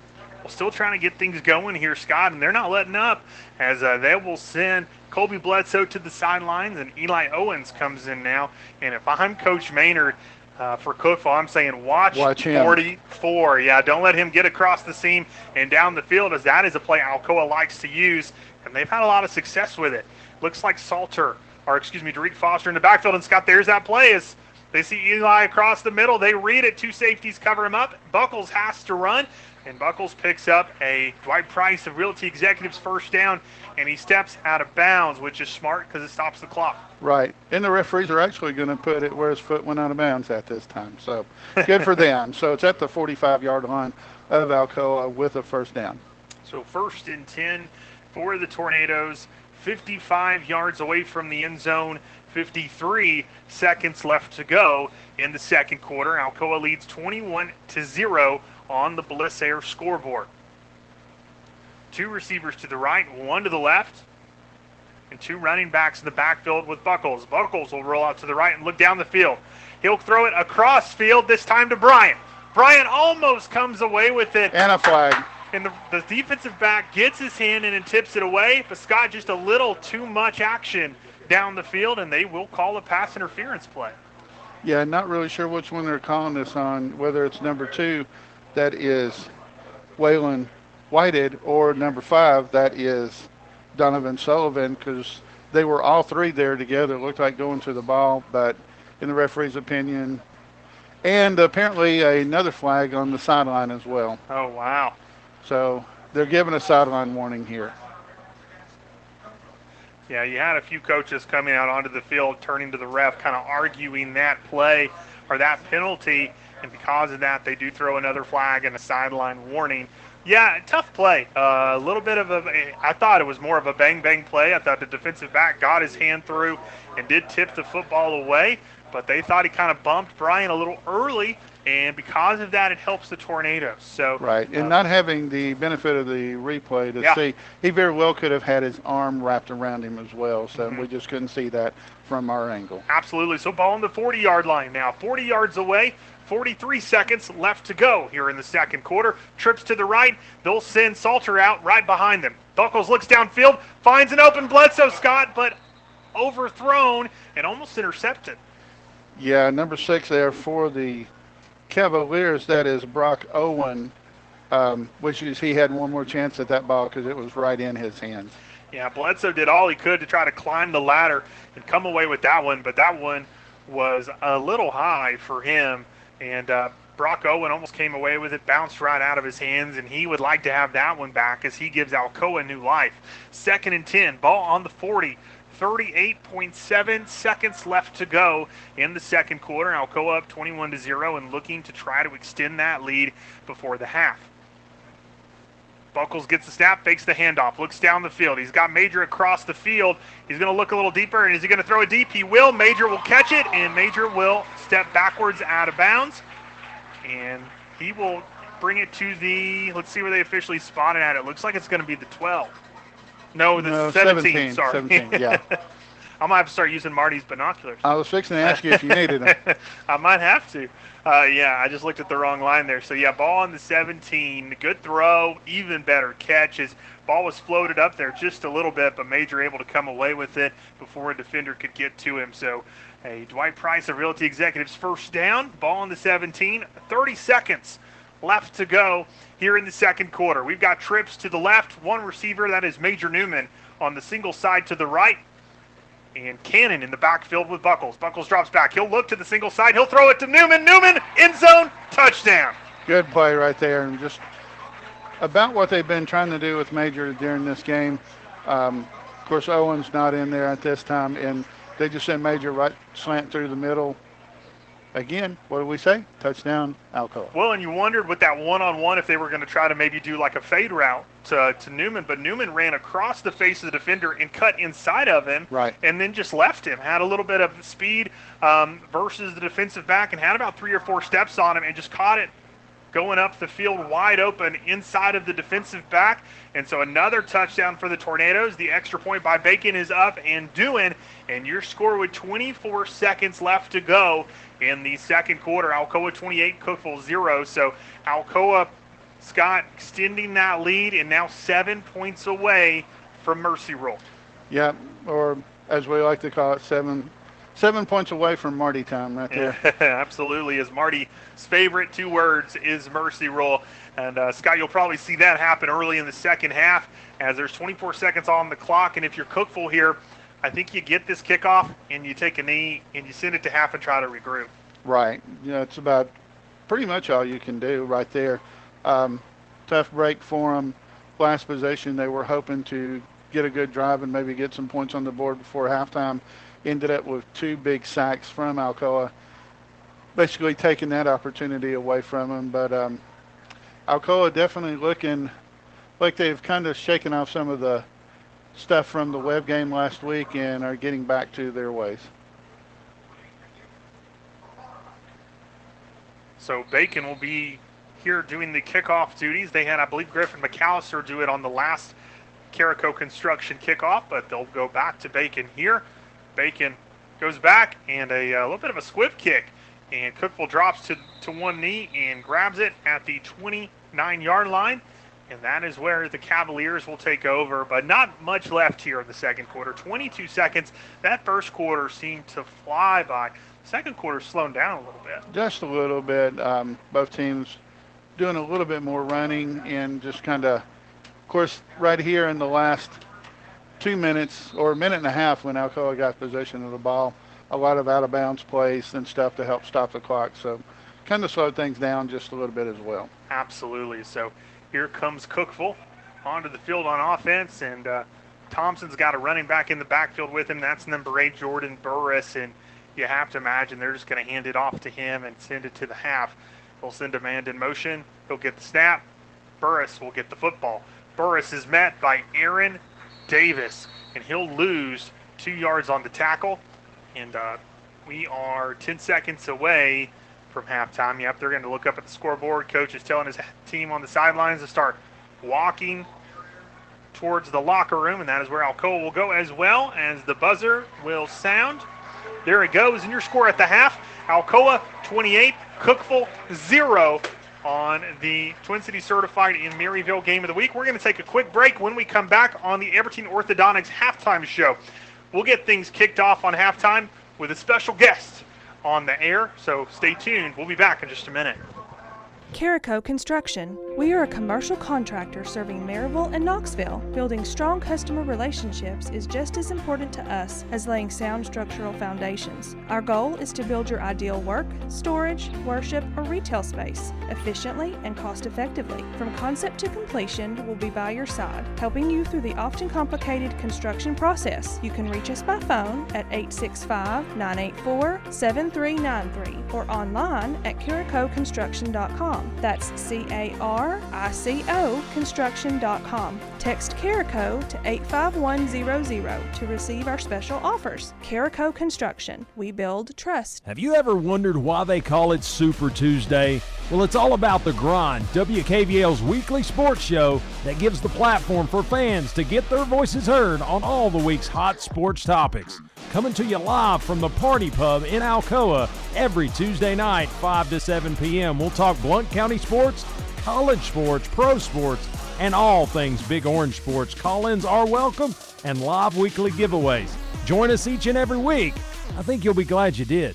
well, still trying to get things going here, Scott, and they're not letting up as uh, they will send Colby Bledsoe to the sidelines and Eli Owens comes in now. And if I'm Coach Maynard uh, for Cookeville, I'm saying watch, watch 44. Yeah, don't let him get across the seam and down the field as that is a play Alcoa likes to use, and they've had a lot of success with it. Looks like Salter, or excuse me, Derek Foster in the backfield, and Scott, there's that play as they see Eli across the middle. They read it. Two safeties cover him up. Buckles has to run. And Buckles picks up a Dwight Price of Realty Executives first down, and he steps out of bounds, which is smart because it stops the clock. Right. And the referees are actually going to put it where his foot went out of bounds at this time. So good for them. So it's at the 45 yard line of Alcoa with a first down. So first and 10 for the Tornadoes, 55 yards away from the end zone. 53 seconds left to go in the second quarter. Alcoa leads 21 to 0 on the Bliss Air scoreboard. Two receivers to the right, one to the left, and two running backs in the backfield with Buckles. Buckles will roll out to the right and look down the field. He'll throw it across field, this time to Bryant. Bryant almost comes away with it. And a flag. And the, the defensive back gets his hand in and tips it away, but Scott just a little too much action down the field, and they will call a pass interference play. Yeah, not really sure which one they're calling this on, whether it's number two that is Waylon Whitted, or number five, that is Donovan Sullivan, because they were all three there together. It looked like going to the ball, but in the referee's opinion, and apparently another flag on the sideline as well. Oh, wow. So they're giving a sideline warning here. Yeah, you had a few coaches coming out onto the field, turning to the ref, kind of arguing that play or that penalty and because of that, they do throw another flag and a sideline warning. Yeah, tough play. Uh, a little bit of a. I thought it was more of a bang bang play. I thought the defensive back got his hand through and did tip the football away, but they thought he kind of bumped Bryant a little early, and because of that, it helps the Tornadoes. So right, and uh, not having the benefit of the replay to Yeah. see, he very well could have had his arm wrapped around him as well. So Mhm. we just couldn't see that from our angle. Absolutely. So ball on the 40 yard line now. 40 yards away. 43 seconds left to go here in the second quarter. Trips to the right. They'll send Salter out right behind them. Buckles looks downfield, finds an open Bledsoe Scott, but overthrown and almost intercepted. Yeah, number six there for the Cavaliers. That is Brock Owen, um, which is he had one more chance at that ball because it was right in his hands. Yeah, Bledsoe did all he could to try to climb the ladder and come away with that one, but that one was a little high for him. And uh, Brock Owen almost came away with it, bounced right out of his hands, and he would like to have that one back as he gives Alcoa new life. Second and 10, ball on the 40. 38.7 seconds left to go in the second quarter. Alcoa up 21 to 0 and looking to try to extend that lead before the half. Buckles gets the snap, fakes the handoff, looks down the field. He's got Major across the field. He's going to look a little deeper, and is he going to throw it deep? He will. Major will catch it, and Major will step backwards out of bounds. And he will bring it to the, let's see where they officially spotted at. It looks like it's going to be the 12. No, the No, 17, 17, sorry. 17, yeah. I might have to start using Marty's binoculars. I was fixing to ask you if you needed them. I might have to. Uh, yeah, I just looked at the wrong line there. So yeah, ball on the 17. Good throw, even better catches. Ball was floated up there just a little bit, but Major able to come away with it before a defender could get to him. So a Dwight Price of Realty Executives first down, ball on the 17. 30 seconds left to go here in the second quarter. We've got trips to the left, one receiver, that is Major Newman on the single side to the right. And Cannon in the backfield with Buckles. Buckles drops back. He'll look to the single side. He'll throw it to Newman. Newman, end zone, touchdown. Good play right there, and just about what they've been trying to do with Major during this game. Um, of course, Owen's not in there at this time, and they just sent Major right slant through the middle. Again, what do we say? Touchdown, Alcoa. Well, and you wondered with that one-on-one if they were going to try to maybe do like a fade route to, to Newman, but Newman ran across the face of the defender and cut inside of him, Right. and then just left him. Had a little bit of speed um, versus the defensive back, and had about three or four steps on him, and just caught it going up the field wide open inside of the defensive back. And so another touchdown for the Tornadoes. The extra point by Bacon is up and doing. And your score with 24 seconds left to go in the second quarter. Alcoa 28, Cookeville 0. So Alcoa, Scott, extending that lead and now seven points away from Mercy Rule. Yeah, or as we like to call it, seven seven points away from Marty time right there. Absolutely. As Marty's favorite two words is mercy rule. And uh, Scott, you'll probably see that happen early in the second half as there's 24 seconds on the clock. And if you're Cookeville here, I think you get this kickoff and you take a knee and you send it to half and try to regroup. Right. You know, it's about pretty much all you can do right there. Um, tough break for them. Last possession, they were hoping to get a good drive and maybe get some points on the board before halftime. Ended up with two big sacks from Alcoa, basically taking that opportunity away from them. But um, Alcoa definitely looking like they've kind of shaken off some of the stuff from the web game last week and are getting back to their ways. So Bacon will be here doing the kickoff duties. They had, I believe, Griffin McAllister do it on the last Carico construction kickoff, but they'll go back to Bacon here. Bacon goes back and a, uh little bit of a squib kick. And Cookeville drops to, to one knee and grabs it at the 29 yard line. And that is where the Cavaliers will take over, but not much left here in the second quarter. 22 seconds. That first quarter seemed to fly by. Second quarter slowing down a little bit. Just a little bit. Um, both teams doing a little bit more running and just kind of, of course, right here in the last two minutes or a minute and a half when Alcoa got possession of the ball, a lot of out of bounds plays and stuff to help stop the clock. So kind of slowed things down just a little bit as well. Absolutely. So here comes Cookeville onto the field on offense, and uh, Thompson's got a running back in the backfield with him. That's number eight, Jordan Burris, and you have to imagine they're just going to hand it off to him and send it to the half. They'll send a man in motion. He'll get the snap. Burris will get the football. Burris is met by Aaron Davis, and he'll lose two yards on the tackle. And uh, we are 10 seconds away from halftime. Yep, they're going to look up at the scoreboard. Coach is telling his team on the sidelines to start walking towards the locker room, and that is where Alcoa will go as well as the buzzer will sound. There it goes, and your score at the half Alcoa 28, Cookeville 0 on the Twin City Certified in Maryville Game of the Week. We're going to take a quick break when we come back on the Everton Orthodontics halftime show. We'll get things kicked off on halftime with a special guest on the air, so stay tuned. We'll be back in just a minute. Carico Construction. We are a commercial contractor serving Maryville and Knoxville. Building strong customer relationships is just as important to us as laying sound structural foundations. Our goal is to build your ideal work, storage, worship, or retail space efficiently and cost effectively. From concept to completion, we'll be by your side, helping you through the often complicated construction process. You can reach us by phone at 865 984 7393 or online at caricoconstruction.com. Construction.com. That's C A R I C O Construction.com. Text Carico to 85100 to receive our special offers. Carico Construction. We build trust. Have you ever wondered why they call it Super Tuesday? Well, it's all about the grind, WKVL's weekly sports show that gives the platform for fans to get their voices heard on all the week's hot sports topics. Coming to you live from the Party Pub in Alcoa every Tuesday night, 5 to 7 p.m. We'll talk Blount County sports, college sports, pro sports, and all things Big Orange sports. Call ins are welcome and live weekly giveaways. Join us each and every week. I think you'll be glad you did.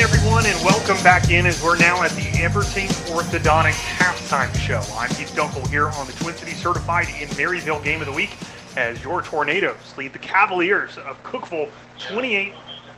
everyone, and welcome back in as we're now at the Everting Orthodontic Halftime Show. I'm Keith Dunkel here on the Twin Cities Certified in Maryville Game of the Week as your Tornadoes lead the Cavaliers of Cookeville 28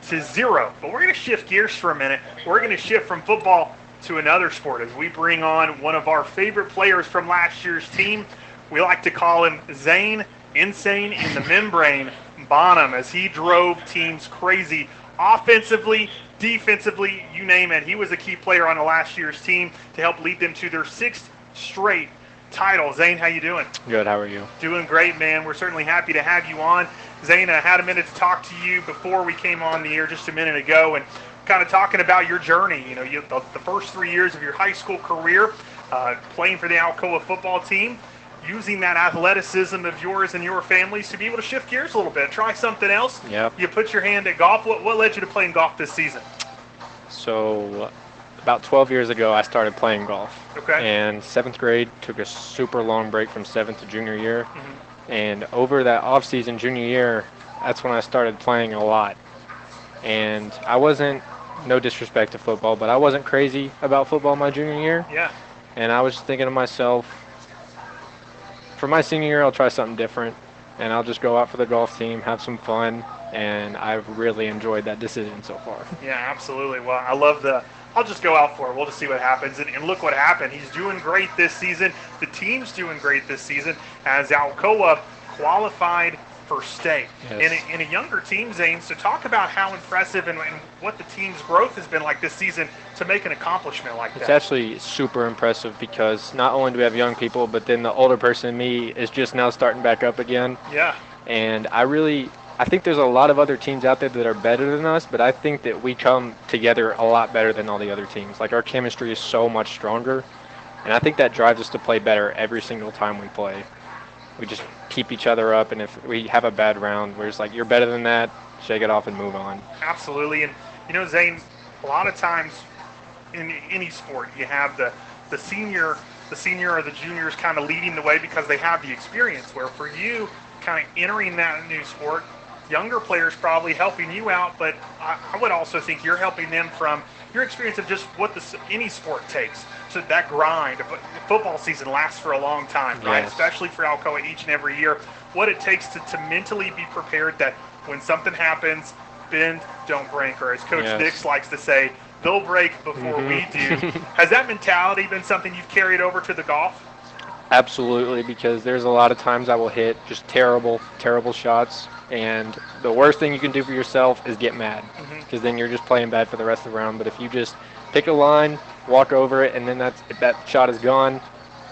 to 0. But we're going to shift gears for a minute. We're going to shift from football to another sport as we bring on one of our favorite players from last year's team. We like to call him Zane Insane in the Membrane Bonham as he drove teams crazy offensively, defensively, you name it. He was a key player on the last year's team to help lead them to their sixth straight title. Zane, how you doing? Good. How are you? Doing great, man. We're certainly happy to have you on. Zane, I had a minute to talk to you before we came on the air just a minute ago and kind of talking about your journey. You know, you, the, the first three years of your high school career, uh, playing for the Alcoa football team, using that athleticism of yours and your families to be able to shift gears a little bit, try something else. Yep. You put your hand at golf. What, what led you to playing golf this season? So, about 12 years ago, I started playing golf. Okay. And seventh grade took a super long break from seventh to junior year. Mm-hmm. And over that off season, junior year, that's when I started playing a lot. And I wasn't, no disrespect to football, but I wasn't crazy about football my junior year. Yeah. And I was thinking to myself, for my senior year, I'll try something different. And I'll just go out for the golf team, have some fun. And I've really enjoyed that decision so far. Yeah, absolutely. Well, I love the. I'll just go out for it. We'll just see what happens. And, and look what happened. He's doing great this season. The team's doing great this season as Alcoa qualified for state. Yes. In, a, in a younger team, Zane, so talk about how impressive and, and what the team's growth has been like this season to make an accomplishment like It's that. It's actually super impressive because not only do we have young people, but then the older person me is just now starting back up again. Yeah. And I really, I think there's a lot of other teams out there that are better than us, but I think that we come together a lot better than all the other teams. Like our chemistry is so much stronger, and I think that drives us to play better every single time we play. We just keep each other up, and if we have a bad round, we're just like, you're better than that, shake it off and move on. Absolutely, and you know, Zane, a lot of times in any sport, you have the the senior, the senior or the juniors kind of leading the way because they have the experience. Where for you, kind of entering that new sport, younger players probably helping you out, but I, I would also think you're helping them from your experience of just what this any sport takes. So that grind, football season lasts for a long time, right? Yes. Especially for Alcoa each and every year. What it takes to, to mentally be prepared that when something happens, bend, don't break, or as Coach Yes. Nix likes to say, they'll break before Mhm. we do. Has that mentality been something you've carried over to the golf? Absolutely, because there's a lot of times I will hit just terrible, terrible shots, and the worst thing you can do for yourself is get mad, Mhm. because then you're just playing bad for the rest of the round. But if you just pick a line, walk over it, and then that's if that shot is gone,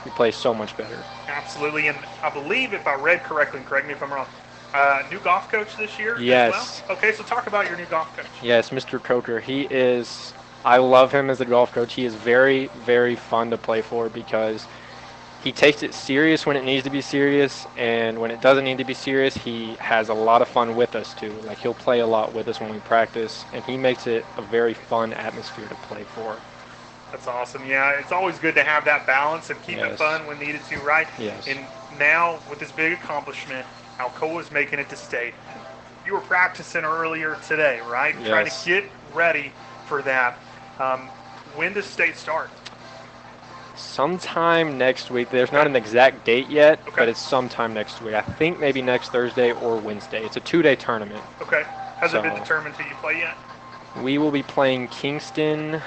you play so much better. Absolutely, and I believe if I read correctly, and correct me if I'm wrong, Uh, new golf coach this year Yes. well? Okay, so talk about your new golf coach. Yes, Mr. Coker. He is. I love him as a golf coach. He is very, very fun to play for because he takes it serious when it needs to be serious, and when it doesn't need to be serious, he has a lot of fun with us too. Like he'll play a lot with us when we practice, and he makes it a very fun atmosphere to play for. That's awesome. Yeah, it's always good to have that balance and keep it fun when needed to, right? Yes. And now, with this big accomplishment, Alcoa is making it to state. You were practicing earlier today, right? Yes. Trying to get ready for that. Um, when does state start? Sometime next week. There's not an exact date yet, but it's sometime next week. I think maybe next Thursday or Wednesday. It's a two-day tournament. Okay. Has it been determined who you play yet? We will be playing Kingston,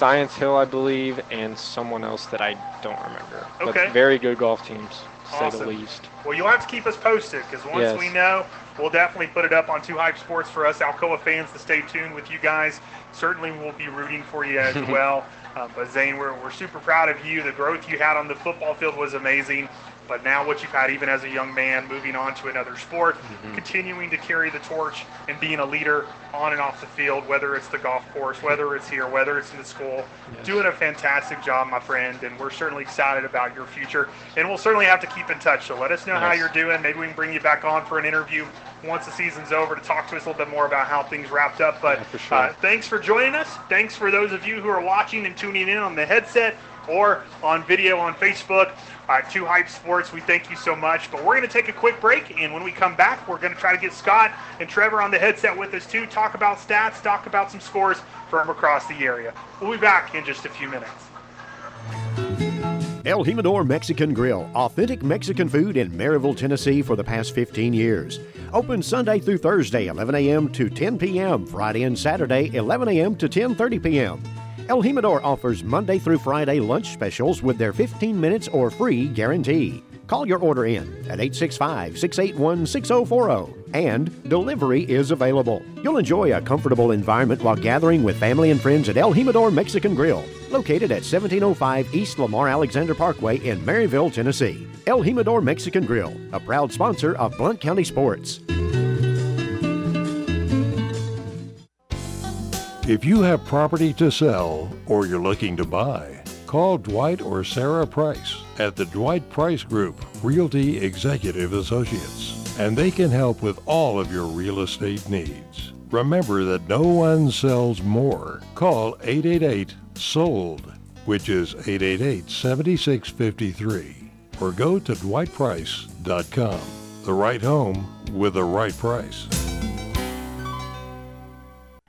Science Hill, I believe, and someone else that I don't remember. Okay. But very good golf teams, to say the least. Well, you'll have to keep us posted because once Yes. we know, we'll definitely put it up on Two Hype Sports for us Alcoa fans to stay tuned with you guys. Certainly, we'll be rooting for you as well. Uh, but Zane, we're, we're super proud of you. The growth you had on the football field was amazing. But now, what you've had, even as a young man, moving on to another sport, Mm-hmm. continuing to carry the torch and being a leader on and off the field, whether it's the golf course, whether it's here, whether it's in the school, doing a fantastic job, my friend. And we're certainly excited about your future. And we'll certainly have to keep in touch. So let us know how you're doing. Maybe we can bring you back on for an interview once the season's over to talk to us a little bit more about how things wrapped up. But for sure. uh, thanks for joining us. Thanks for those of you who are watching and tuning in on the headset or on video on Facebook. Uh, Two Hype Sports, we thank you so much. But we're going to take a quick break, and when we come back, we're going to try to get Scott and Trevor on the headset with us too. Talk about stats, talk about some scores from across the area. We'll be back in just a few minutes. El Jimador Mexican Grill, authentic Mexican food in Maryville, Tennessee for the past 15 years. Open Sunday through Thursday, 11 a.m. to 10 p.m. Friday and Saturday, 11 a.m. to 10:30 p.m. El Jimador offers Monday through Friday lunch specials with their 15 minutes or free guarantee. Call your order in at 865 681 6040 and delivery is available. You'll enjoy a comfortable environment while gathering with family and friends at El Jimador Mexican Grill, located at 1705 East Lamar Alexander Parkway in Maryville, Tennessee. El Jimador Mexican Grill, a proud sponsor of Blount County Sports. If you have property to sell or you're looking to buy, call Dwight or Sarah Price at the Dwight Price Group Realty Executive Associates, and they can help with all of your real estate needs. Remember that no one sells more. Call 888 SOLD, which is 888 7653, or go to dwightprice.com. The right home with the right price.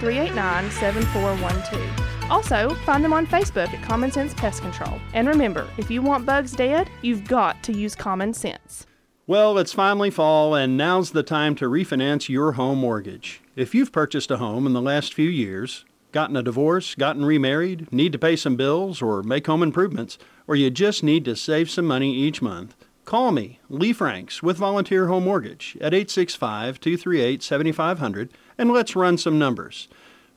389 7412. Also, find them on Facebook at Common Sense Pest Control. And remember, if you want bugs dead, you've got to use common sense. Well, it's finally fall, and now's the time to refinance your home mortgage. If you've purchased a home in the last few years, gotten a divorce, gotten remarried, need to pay some bills, or make home improvements, or you just need to save some money each month, call me, Lee Franks, with Volunteer Home Mortgage at 865 238 7500, and let's run some numbers.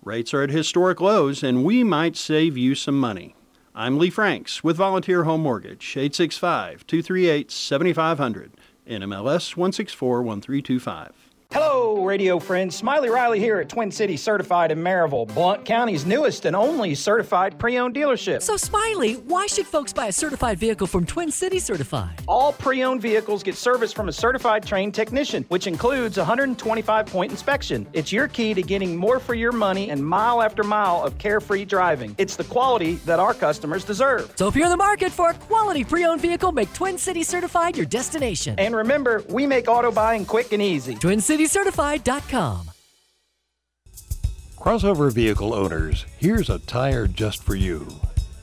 Rates are at historic lows, and we might save you some money. I'm Lee Franks with Volunteer Home Mortgage, 865 238 7500, NMLS 1641325. Hello, radio friends. Smiley Riley here at Twin City Certified in Maryville, Blount County's newest and only certified pre owned dealership. So, Smiley, why should folks buy a certified vehicle from Twin City Certified? All pre owned vehicles get service from a certified trained technician, which includes a 125 point inspection. It's your key to getting more for your money and mile after mile of carefree driving. It's the quality that our customers deserve. So, if you're in the market for a quality pre owned vehicle, make Twin City Certified your destination. And remember, we make auto buying quick and easy. TwinCityCertified.com. Crossover vehicle owners, here's a tire just for you.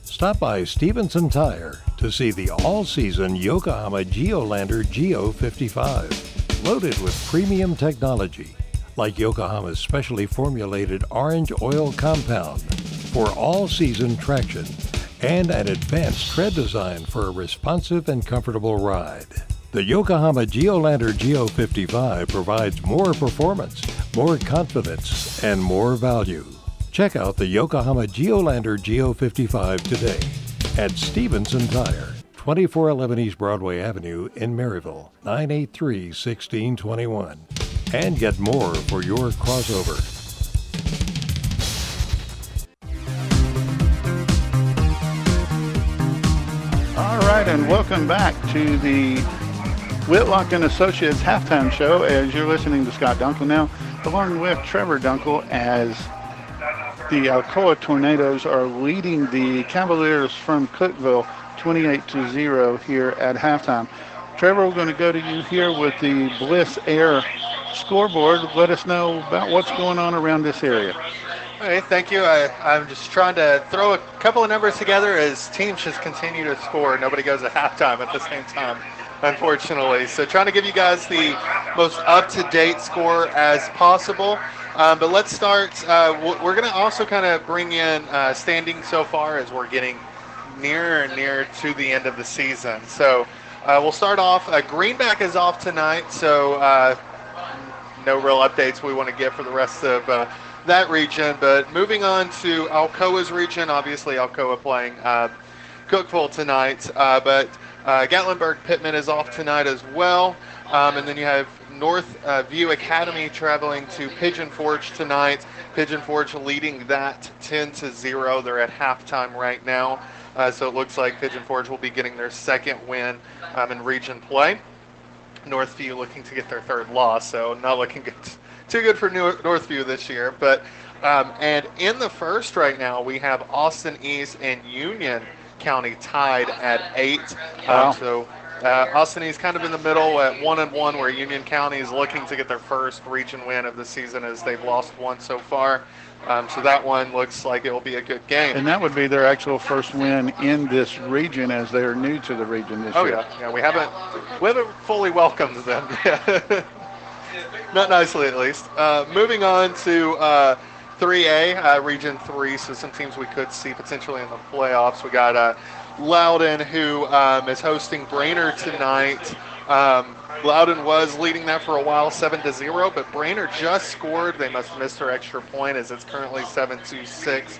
Stop by Stevenson Tire to see the all season Yokohama Geolandar Geo 55. loaded with premium technology like Yokohama's specially formulated orange oil compound for all-season traction and an advanced tread design for a responsive and comfortable ride. The Yokohama Geolandar Geo 55 provides more performance, more confidence, and more value. Check out the Yokohama Geolandar Geo 55 today at Stevenson Tire, 2411 East Broadway Avenue in Maryville, 983 1621. And get more for your crossover. All right, and welcome back to the Whitlock and Associates halftime show. As you're listening to Scott Dunkel now, along with Trevor Dunkel, as the uh, Alcoa Tornadoes are leading the Cavaliers from Cookeville 28 to 0 here at halftime. Trevor, we're going to go to you here with the Bliss Air scoreboard. Let us know about what's going on around this area. Okay, thank you. I, I'm just trying to throw a couple of numbers together as teams just continue to score. Nobody goes at halftime at the same time, unfortunately. So trying to give you guys the most up-to-date score as possible. Um, but let's start. Uh, we're going to also kind of bring in uh, standing so far as we're getting nearer and nearer to the end of the season. So uh, we'll start off. Uh, Greenback is off tonight, so uh, no real updates we want to get for the rest of uh, that region. But moving on to Alcoa's region, obviously Alcoa playing Cookeville tonight, but uh, Gatlinburg Pittman is off tonight as well. Um, and then you have North uh, View Academy traveling to Pigeon Forge tonight. Pigeon Forge leading that 10 to 0. They're at halftime right now. Uh, so it looks like Pigeon Forge will be getting their second win um, in region play. Northview looking to get their third loss, so not looking good, too good for New, Northview this year. But um, and in the first right now, we have Austin East and Union County tied at eight. Wow. Um, so uh, Austin East kind of in the middle at one and one, where Union County is looking to get their first region win of the season as they've lost one so far. Um, so that one looks like it will be a good game. And that would be their actual first win in this region as they are new to the region this Oh year. yeah, yeah. We haven't we haven't fully welcomed them. Not nicely, at least. Uh, moving on to uh, 3A, uh, Region 3. So some teams we could see potentially in the playoffs. We got uh, Loudon, who um, is hosting Brainerd tonight. Um, Loudon was leading that for a while, seven to zero, but Brainerd just scored. They must have missed their extra point, as it's currently seven to six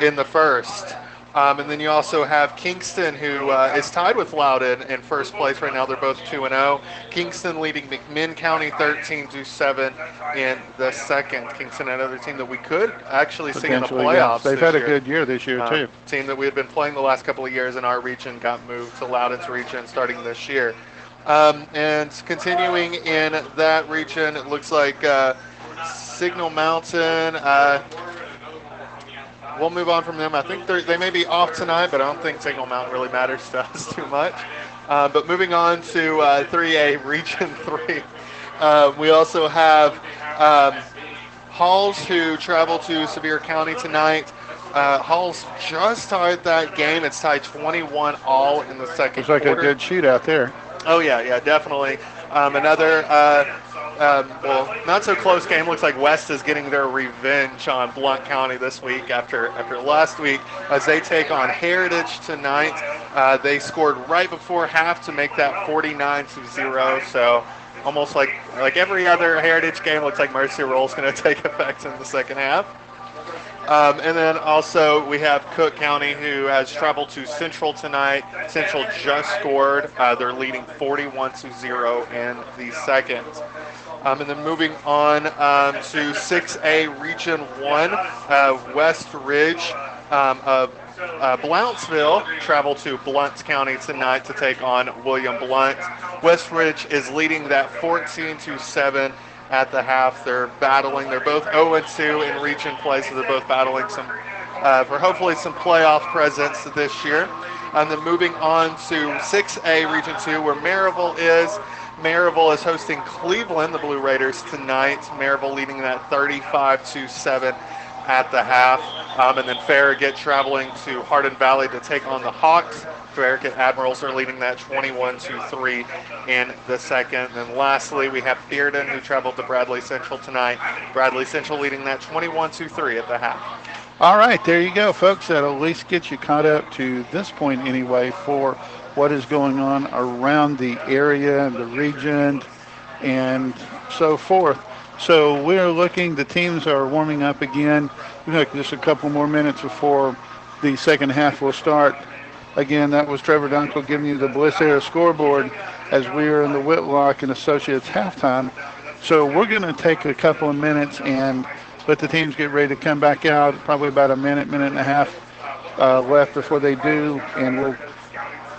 in the first. Um, and then you also have Kingston, who uh, is tied with Loudon in first place right now. They're both two and zero. Kingston leading McMinn County 13 to seven in the second. Kingston, another team that we could actually see in the Potentially, yes. playoffs. They've had a year. good year this year, Uh, too. Team that we had been playing the last couple of years in our region got moved to Loudon's region starting this year. Um, and continuing in that region, it looks like uh, Signal Mountain. We'll move on from them. I think they're- may be off tonight, but I don't think Signal Mountain really matters to us too much. Uh, but moving on to uh, 3A, Region 3, uh, we also have um, Halls who travel to Sevier County tonight. Uh, Halls just tied that game. It's tied 21 all in the second Looks like a quarter. good shootout there. Oh yeah, yeah, definitely. Um, another, uh, um, well, not so close game. Looks like West is getting their revenge on Blount County this week after after last week as they take on Heritage tonight. Uh, they scored right before half to make that 49 to zero. So almost like like every other Heritage game, looks like Mercy is going to take effect in the second half. Um, and then also we have Cook County who has traveled to Central tonight. Central just scored. Uh, they're leading 41 to 0 in the second. Um, and then moving on um, to 6A Region 1, uh, West Ridge um, of uh, Blountville travel to Blount County tonight to take on William Blount. West Ridge is leading that 14 to 7 at the half. They're battling. They're both 0 2 in region play, so they're both battling some uh, for hopefully some playoff presence this year. And then moving on to 6A Region 2, where Maryville is. Maryville is hosting Cleveland, the Blue Raiders, tonight. Maryville leading that 35 to 7 at the half. Um, and then Farragut traveling to Hardin Valley to take on the Hawks. Farragut Admirals are leading that 21 3 in the second. And lastly, we have Bearden who traveled to Bradley Central tonight. Bradley Central leading that 21 3 at the half. All right, there you go, folks. That'll at least get you caught up to this point anyway for what is going on around the area and the region and so forth. So we're looking, the teams are warming up again. Have just a couple more minutes before the second half will start. Again, that was Trevor Dunkel giving you the Bliss Air scoreboard as we are in the Whitlock and Associates halftime. So we're going to take a couple of minutes and let the teams get ready to come back out. Probably about a minute, minute and a half uh, left before they do, and we'll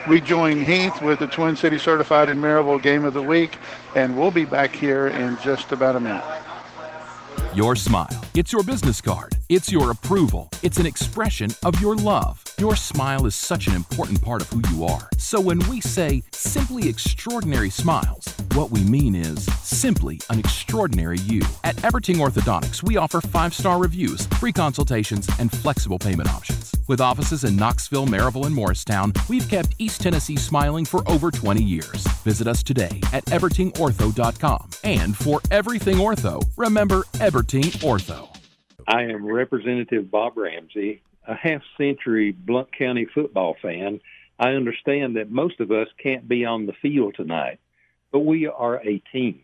rejoin Heath with the Twin City Certified and Maryville Game of the Week, and we'll be back here in just about a minute. Your smile. It's your business card. It's your approval. It's an expression of your love. Your smile is such an important part of who you are. So when we say simply extraordinary smiles, what we mean is simply an extraordinary you. At Everting Orthodontics, we offer five star reviews, free consultations, and flexible payment options. With offices in Knoxville, Maryville, and Morristown, we've kept East Tennessee smiling for over 20 years. Visit us today at evertingortho.com. And for everything ortho, remember Everting Ortho. I am Representative Bob Ramsey, a half century Blount County football fan. I understand that most of us can't be on the field tonight, but we are a team.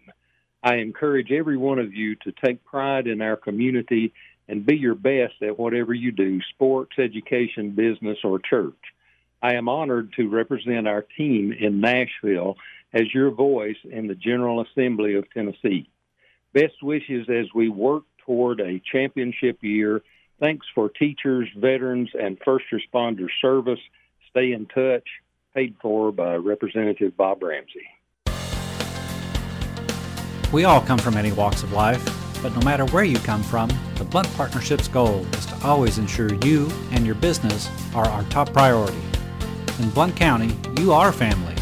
I encourage every one of you to take pride in our community and be your best at whatever you do sports, education, business, or church. I am honored to represent our team in Nashville as your voice in the General Assembly of Tennessee. Best wishes as we work toward a championship year. Thanks for teachers, veterans, and first responder service. Stay in touch. Paid for by Representative Bob Ramsey. We all come from many walks of life, but no matter where you come from, the Blount Partnership's goal is to always ensure you and your business are our top priority. In Blount County, you are family.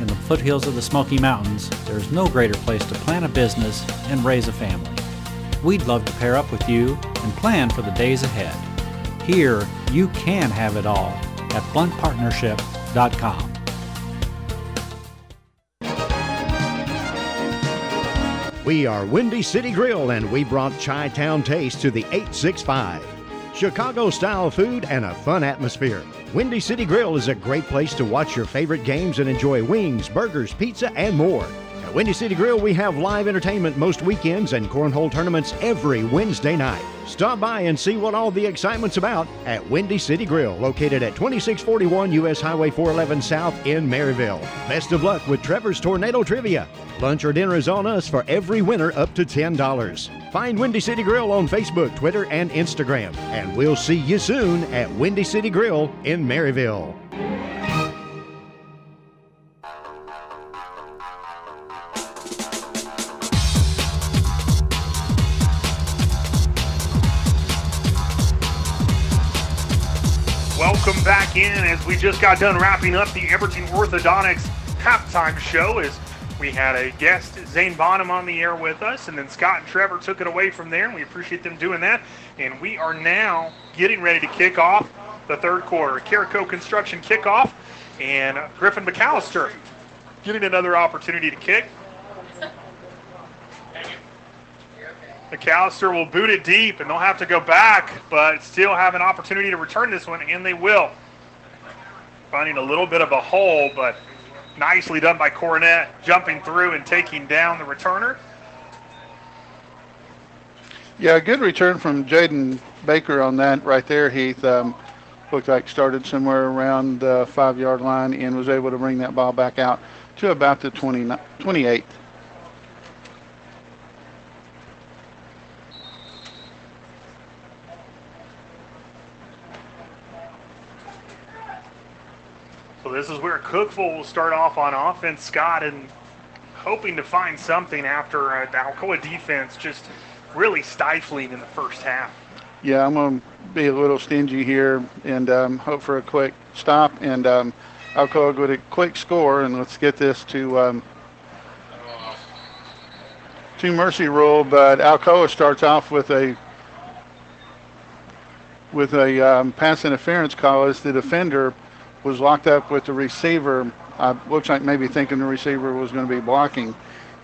In the foothills of the Smoky Mountains, there is no greater place to plan a business and raise a family. We'd love to pair up with you and plan for the days ahead. Here, you can have it all at blountpartnership.com. We are Windy City Grill and we brought Chi Town Taste to the 865. Chicago style food and a fun atmosphere. Windy City Grill is a great place to watch your favorite games and enjoy wings, burgers, pizza, and more. Windy City Grill, we have live entertainment most weekends and cornhole tournaments every Wednesday night. Stop by and see what all the excitement's about at Windy City Grill, located at 2641 US Highway 411 South in Maryville. Best of luck with Trevor's Tornado Trivia. Lunch or dinner is on us for every winner up to $10. Find Windy City Grill on Facebook, Twitter, and Instagram. And we'll see you soon at Windy City Grill in Maryville. Back in as we just got done wrapping up the Everting Orthodontics halftime show as we had a guest, Zane Bonham, on the air with us, and then Scott and Trevor took it away from there, and we appreciate them doing that. And we are now getting ready to kick off the third quarter. Carico Construction kickoff, and Griffin McAllister getting another opportunity to kick. McAllister will boot it deep, and they'll have to go back, but still have an opportunity to return this one, and they will. Finding a little bit of a hole, but nicely done by Coronet, jumping through and taking down the returner. Yeah, good return from Jaden Baker on that right there, Heath. Um, looked like started somewhere around the five yard line and was able to bring that ball back out to about the 20, 28. So this is where Cookeville will start off on offense, Scott, and hoping to find something after uh, the Alcoa defense just really stifling in the first half. Yeah, I'm going to be a little stingy here and um, hope for a quick stop and um, Alcoa with a quick score, and let's get this to um, to Mercy Rule. But Alcoa starts off with a with a um, pass interference call as the defender was locked up with the receiver. Uh, looks like maybe thinking the receiver was going to be blocking,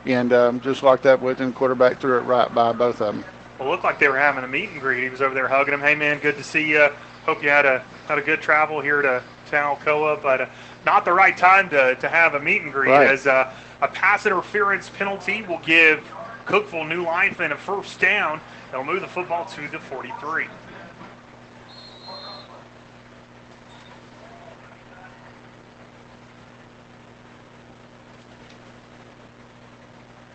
and um, just locked up with him. Quarterback threw it right by both of them. Well, it looked like they were having a meet and greet. He was over there hugging him. Hey, man, good to see you. Hope you had a had a good travel here to, to Alcoa, but uh, not the right time to, to have a meet and greet Right. as uh, a pass interference penalty will give Cookeville new life and a first down. They'll move the football to the 43.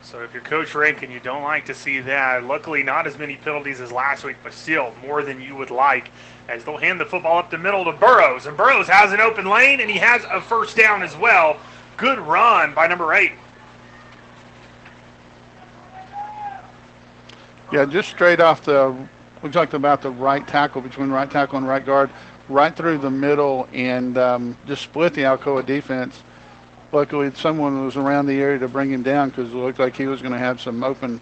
So if you're Coach Rankin, you don't like to see that. Luckily, not as many penalties as last week, but still more than you would like. As they'll hand the football up the middle to Burrows, and Burrows has an open lane, and he has a first down as well. Good run by number eight. Yeah, just straight off the, looks like about the right tackle between right tackle and right guard, right through the middle, and um, just split the Alcoa defense. Luckily, someone was around the area to bring him down because it looked like he was going to have some open,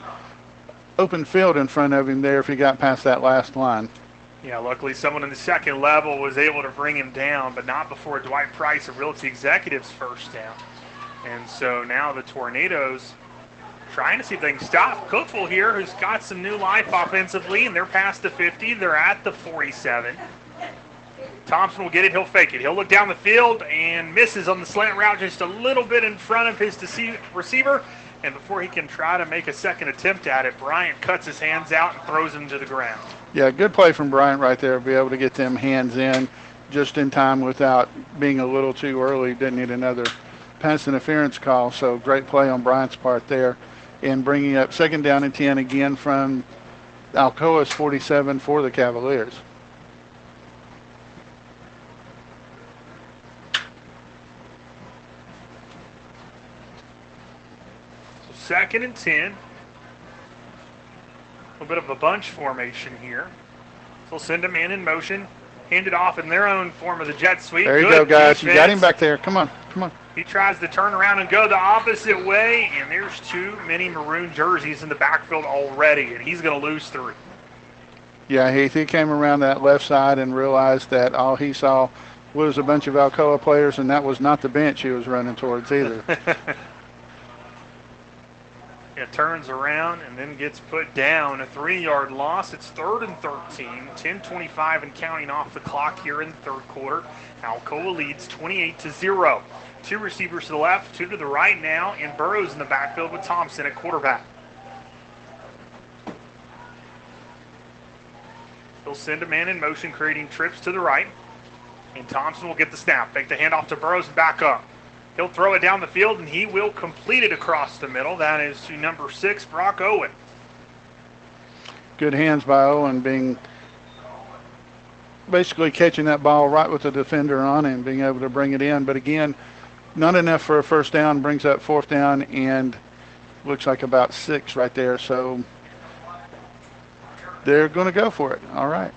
open field in front of him there if he got past that last line. Yeah, luckily someone in the second level was able to bring him down, but not before Dwight Price of Realty Executives first down. And so now the Tornadoes trying to see if they can stop Cookeville here, who's got some new life offensively, and they're past the 50. They're at the 47. Thompson will get it. He'll fake it. He'll look down the field and misses on the slant route just a little bit in front of his receiver. And before he can try to make a second attempt at it, Bryant cuts his hands out and throws him to the ground. Yeah, good play from Bryant right there. Be able to get them hands in just in time without being a little too early. Didn't need another pass interference call. So great play on Bryant's part there. And bringing up second down and 10 again from Alcoa's 47 for the Cavaliers. Second and 10. A little bit of a bunch formation here. So they'll send a man in motion, hand it off in their own form of the jet sweep. There you Good go, guys. You got him back there. Come on, come on. He tries to turn around and go the opposite way, and there's too many maroon jerseys in the backfield already, and he's going to lose three. Yeah, Heath, he came around that left side and realized that all he saw was a bunch of Alcoa players, and that was not the bench he was running towards either. It turns around and then gets put down. A three yard loss. It's third and 13. 10 25 and counting off the clock here in the third quarter. Alcoa leads 28 to 0. Two receivers to the left, two to the right now, and Burrows in the backfield with Thompson at quarterback. He'll send a man in motion, creating trips to the right. And Thompson will get the snap. Make the handoff to Burrows and back up. He'll throw it down the field and he will complete it across the middle. That is to number six, Brock Owen. Good hands by Owen being basically catching that ball right with the defender on him, being able to bring it in. But again, not enough for a first down, brings up fourth down and looks like about six right there. So they're going to go for it. All right.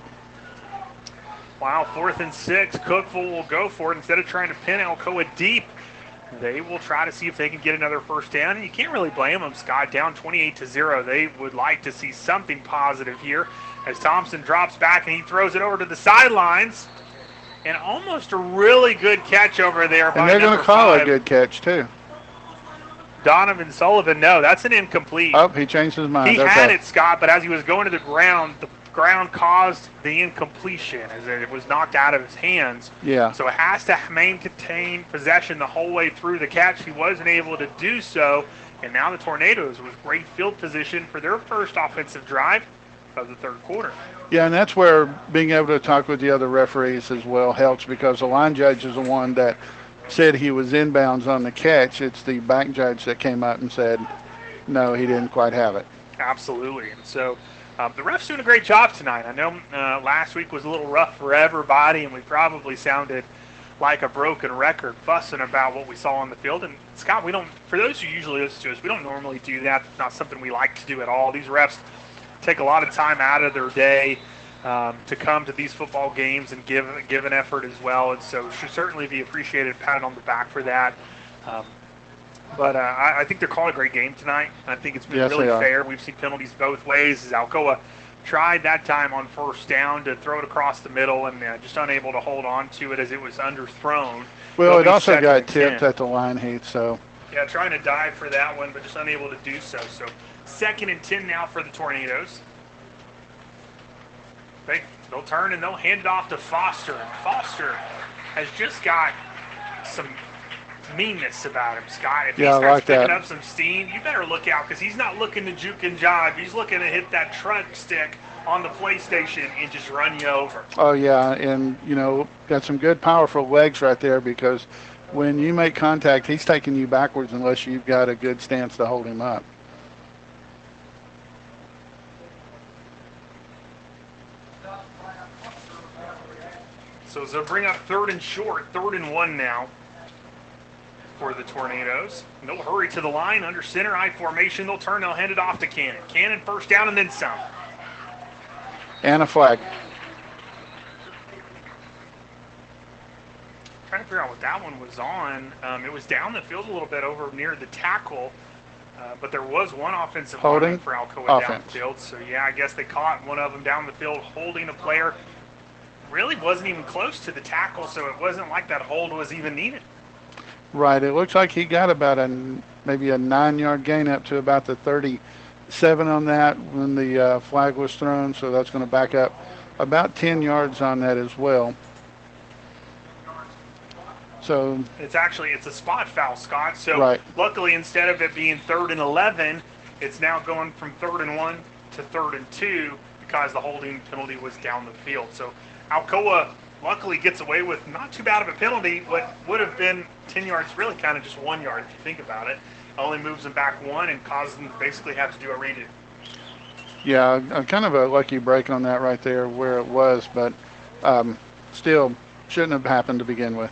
Wow, fourth and six. Cookeville will go for it. Instead of trying to pin Alcoa deep, they will try to see if they can get another first down. And you can't really blame them, Scott. Down 28 to 0. They would like to see something positive here as Thompson drops back and he throws it over to the sidelines. And almost a really good catch over there by And they're going to call five, a good catch, too. Donovan Sullivan. No, that's an incomplete. Oh, he changed his mind. He okay. had it, Scott, but as he was going to the ground, the ground caused the incompletion as it was knocked out of his hands. Yeah. So it has to maintain possession the whole way through the catch. He wasn't able to do so, and now the Tornadoes with great field position for their first offensive drive of the third quarter. Yeah, and that's where being able to talk with the other referees as well helps because the line judge is the one that said he was inbounds on the catch. It's the back judge that came out and said, no, he didn't quite have it. Absolutely. And so um, the ref's doing a great job tonight. I know uh, last week was a little rough for everybody, and we probably sounded like a broken record fussing about what we saw on the field. And Scott, we don't, for those who usually listen to us, we don't normally do that. It's not something we like to do at all. These refs take a lot of time out of their day um, to come to these football games and give give an effort as well. And so should certainly be appreciated, patted on the back for that. Um, but uh, I, I think they're calling a great game tonight. I think it's been Yes, really fair. We've seen penalties both ways. As Alcoa tried that time on first down to throw it across the middle and uh, just unable to hold on to it as it was underthrown. Well, it also got tipped 10. at the line, Heath. So Yeah, trying to dive for that one, but just unable to do so. So second and 10 now for the Tornadoes. They, they'll turn and they'll hand it off to Foster. And Foster has just got some meanness about him, Scott. If Yeah, he starts like picking that. up some steam, you better look out because he's not looking to juke and jive. He's looking to hit that truck stick on the PlayStation and just run you over. Oh yeah, and you know, got some good powerful legs right there because when you make contact, he's taking you backwards unless you've got a good stance to hold him up. So they'll bring up third and short, third and one now for the Tornadoes. And they'll hurry to the line under center eye formation. They'll turn, they'll hand it off to Cannon. Cannon first down and then some. And a flag. Trying to figure out what that one was on. Um, it was down the field a little bit over near the tackle, uh, but there was one offensive Holding. for Alcoa Offense. field. So yeah, I guess they caught one of them down the field holding a player. Really wasn't even close to the tackle, so it wasn't like that hold was even needed. Right. It looks like he got about a maybe a nine-yard gain up to about the 37 on that when the uh, flag was thrown. So that's going to back up about 10 yards on that as well. So It's actually it's a spot foul, Scott. So Right. luckily, instead of it being third and eleven, it's now going from third and one to third and two because the holding penalty was down the field. So Alcoa luckily gets away with not too bad of a penalty. What would have been ten yards, really kind of just one yard if you think about it. Only moves them back one and causes them to basically have to do a redo. yeah, kind of a lucky break on that right there where it was, but um, still shouldn't have happened to begin with.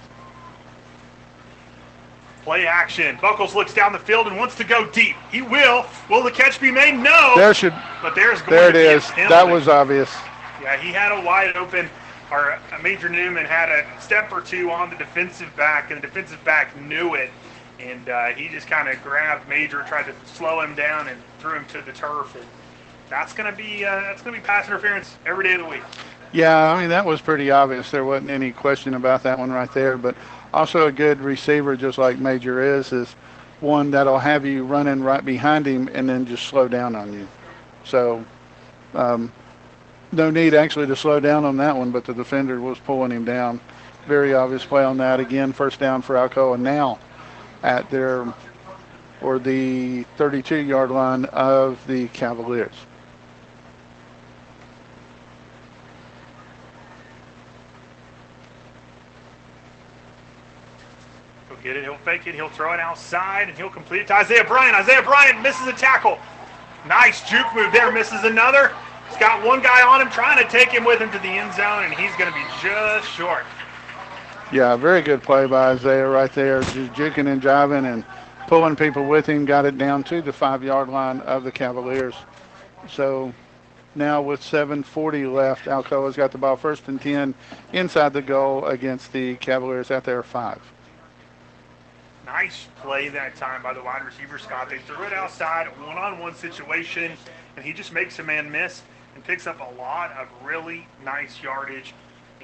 Play action. Buckles looks down the field and wants to go deep. He will. Will the catch be made? No. There should. But there's going There it to be a is. That was obvious. Yeah, he had a wide open, or Major Newman had a step or two on the defensive back, and the defensive back knew it, and uh, he just kind of grabbed Major, tried to slow him down, and threw him to the turf. And that's gonna be uh, that's gonna be pass interference every day of the week. Yeah, I mean that was pretty obvious. There wasn't any question about that one right there. But also a good receiver, just like Major is, is one that'll have you running right behind him and then just slow down on you. So um, no need actually to slow down on that one, but the defender was pulling him down. Very obvious play on that. Again, first down for Alcoa now at their or the 32-yard line of the Cavaliers. He'll get it. He'll fake it. He'll throw it outside, and he'll complete it to Isaiah Bryant. Isaiah Bryant misses a tackle. Nice juke move there. Misses another. He's got one guy on him trying to take him with him to the end zone, and he's going to be just short. Yeah, very good play by Isaiah right there, just juking and jiving and pulling people with him. Got it down to the five-yard line of the Cavaliers. So now with 7:40 left, Alcoa's got the ball first and 10 inside the goal against the Cavaliers at their five. Nice play that time by the wide receiver Scott. They threw it outside, one-on-one situation, and he just makes a man miss and picks up a lot of really nice yardage.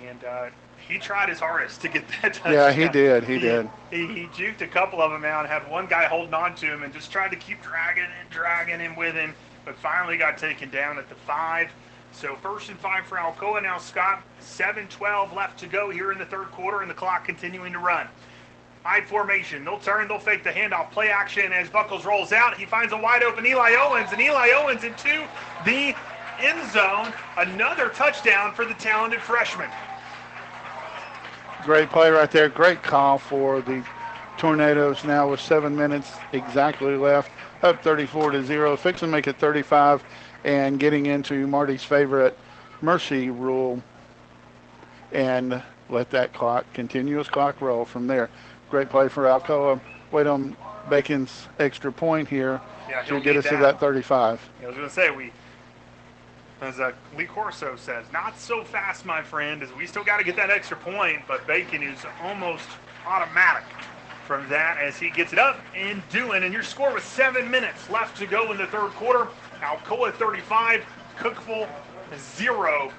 And uh, he tried his hardest to get that touchdown. Yeah, he did. He did. He, he juked a couple of them out, had one guy holding on to him, and just tried to keep dragging and dragging him with him, but finally got taken down at the five. So first and five for Alcoa now, Scott. 7-12 left to go here in the third quarter, and the clock continuing to run. I formation. They'll turn. They'll fake the handoff. Play action as Buckles rolls out. He finds a wide open Eli Owens, and Eli Owens into the end zone. Another touchdown for the talented freshman. Great play right there. Great call for the Tornadoes now with seven minutes exactly left. Up 34 to 0. Fix and make it 35 and getting into Marty's favorite mercy rule and let that clock, continuous clock roll from there. Great play for Alcoa. Wait on Bacon's extra point here Yeah, to get us to that. that 35. I was going to say, we, as uh, Lee Corso says, not so fast, my friend, as we still got to get that extra point, but Bacon is almost automatic from that as he gets it up and doing. And your score with seven minutes left to go in the third quarter. Alcoa 35, Cookeville zero.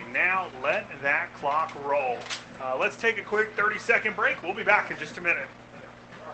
And now let that clock roll. Uh, let's take a quick 30 second break. We'll be back in just a minute.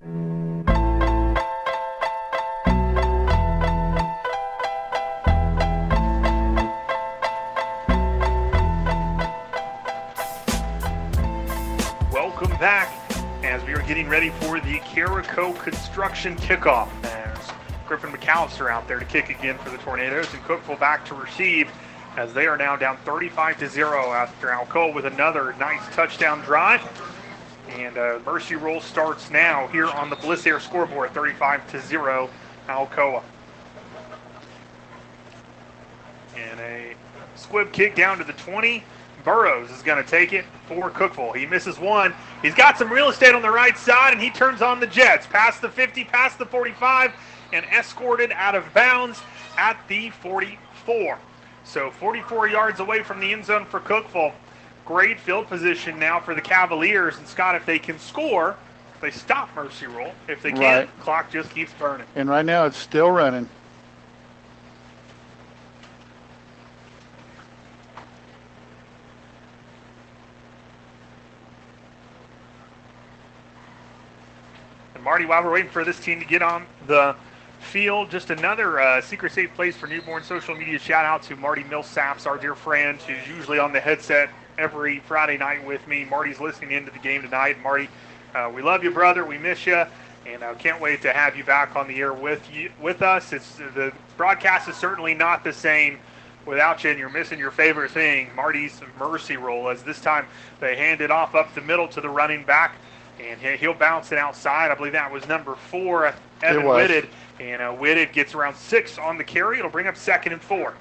Welcome back as we are getting ready for the Carico construction kickoff. As Griffin McAllister out there to kick again for the Tornadoes and Cookeville back to receive as they are now down 35 to 0 after Alcoa with another nice touchdown drive. And uh, Mercy Rule starts now here on the Bliss Air scoreboard 35 to 0 Alcoa. And a squib kick down to the 20. Burrows is going to take it for Cookeville. He misses one. He's got some real estate on the right side, and he turns on the Jets. Past the 50, past the 45, and escorted out of bounds at the 44. So 44 yards away from the end zone for Cookeville. Great field position now for the Cavaliers. And Scott, if they can score, they stop Mercy Rule. If they can't, Right. clock just keeps burning. And right now it's still running. And Marty, while we're waiting for this team to get on the field, just another uh, secret safe place for newborn social media. Shout out to Marty Millsaps, our dear friend, who's usually on the headset every Friday night with me. Marty's listening into the game tonight. Marty, uh, we love you, brother. We miss you, and I can't wait to have you back on the air with you with us. It's the broadcast is certainly not the same without you, and you're missing your favorite thing, Marty's mercy rule. As this time they hand it off up the middle to the running back, and he- he'll bounce it outside. I believe that was number four, Evan was. Whitted, and uh, Whitted gets around six on the carry. It'll bring up second and four.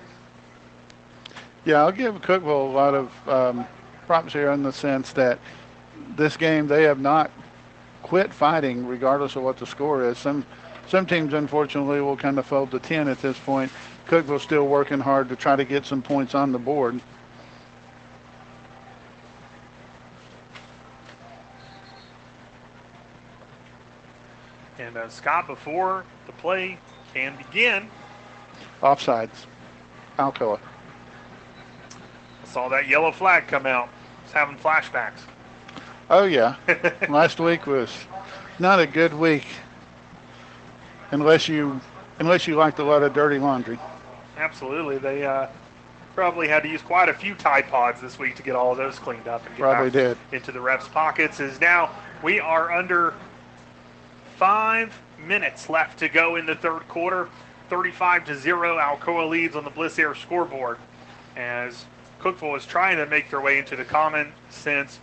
Yeah, I'll give Cookeville a lot of um, props here in the sense that this game they have not quit fighting regardless of what the score is. Some some teams unfortunately will kind of fold to 10 at this point. Cookeville's still working hard to try to get some points on the board. And uh, Scott, before the play can begin, Offsides. Alcoa. Saw that yellow flag come out. It's having flashbacks. Oh yeah. Last week was not a good week unless you unless you liked a lot of dirty laundry. Absolutely, they uh, probably had to use quite a few Tide Pods this week to get all of those cleaned up and get Probably did. into the refs' pockets. Is now we are under five minutes left to go in the third quarter. 35 to zero, Alcoa leads on the Bliss Air scoreboard as Cookeville is trying to make their way into the common sense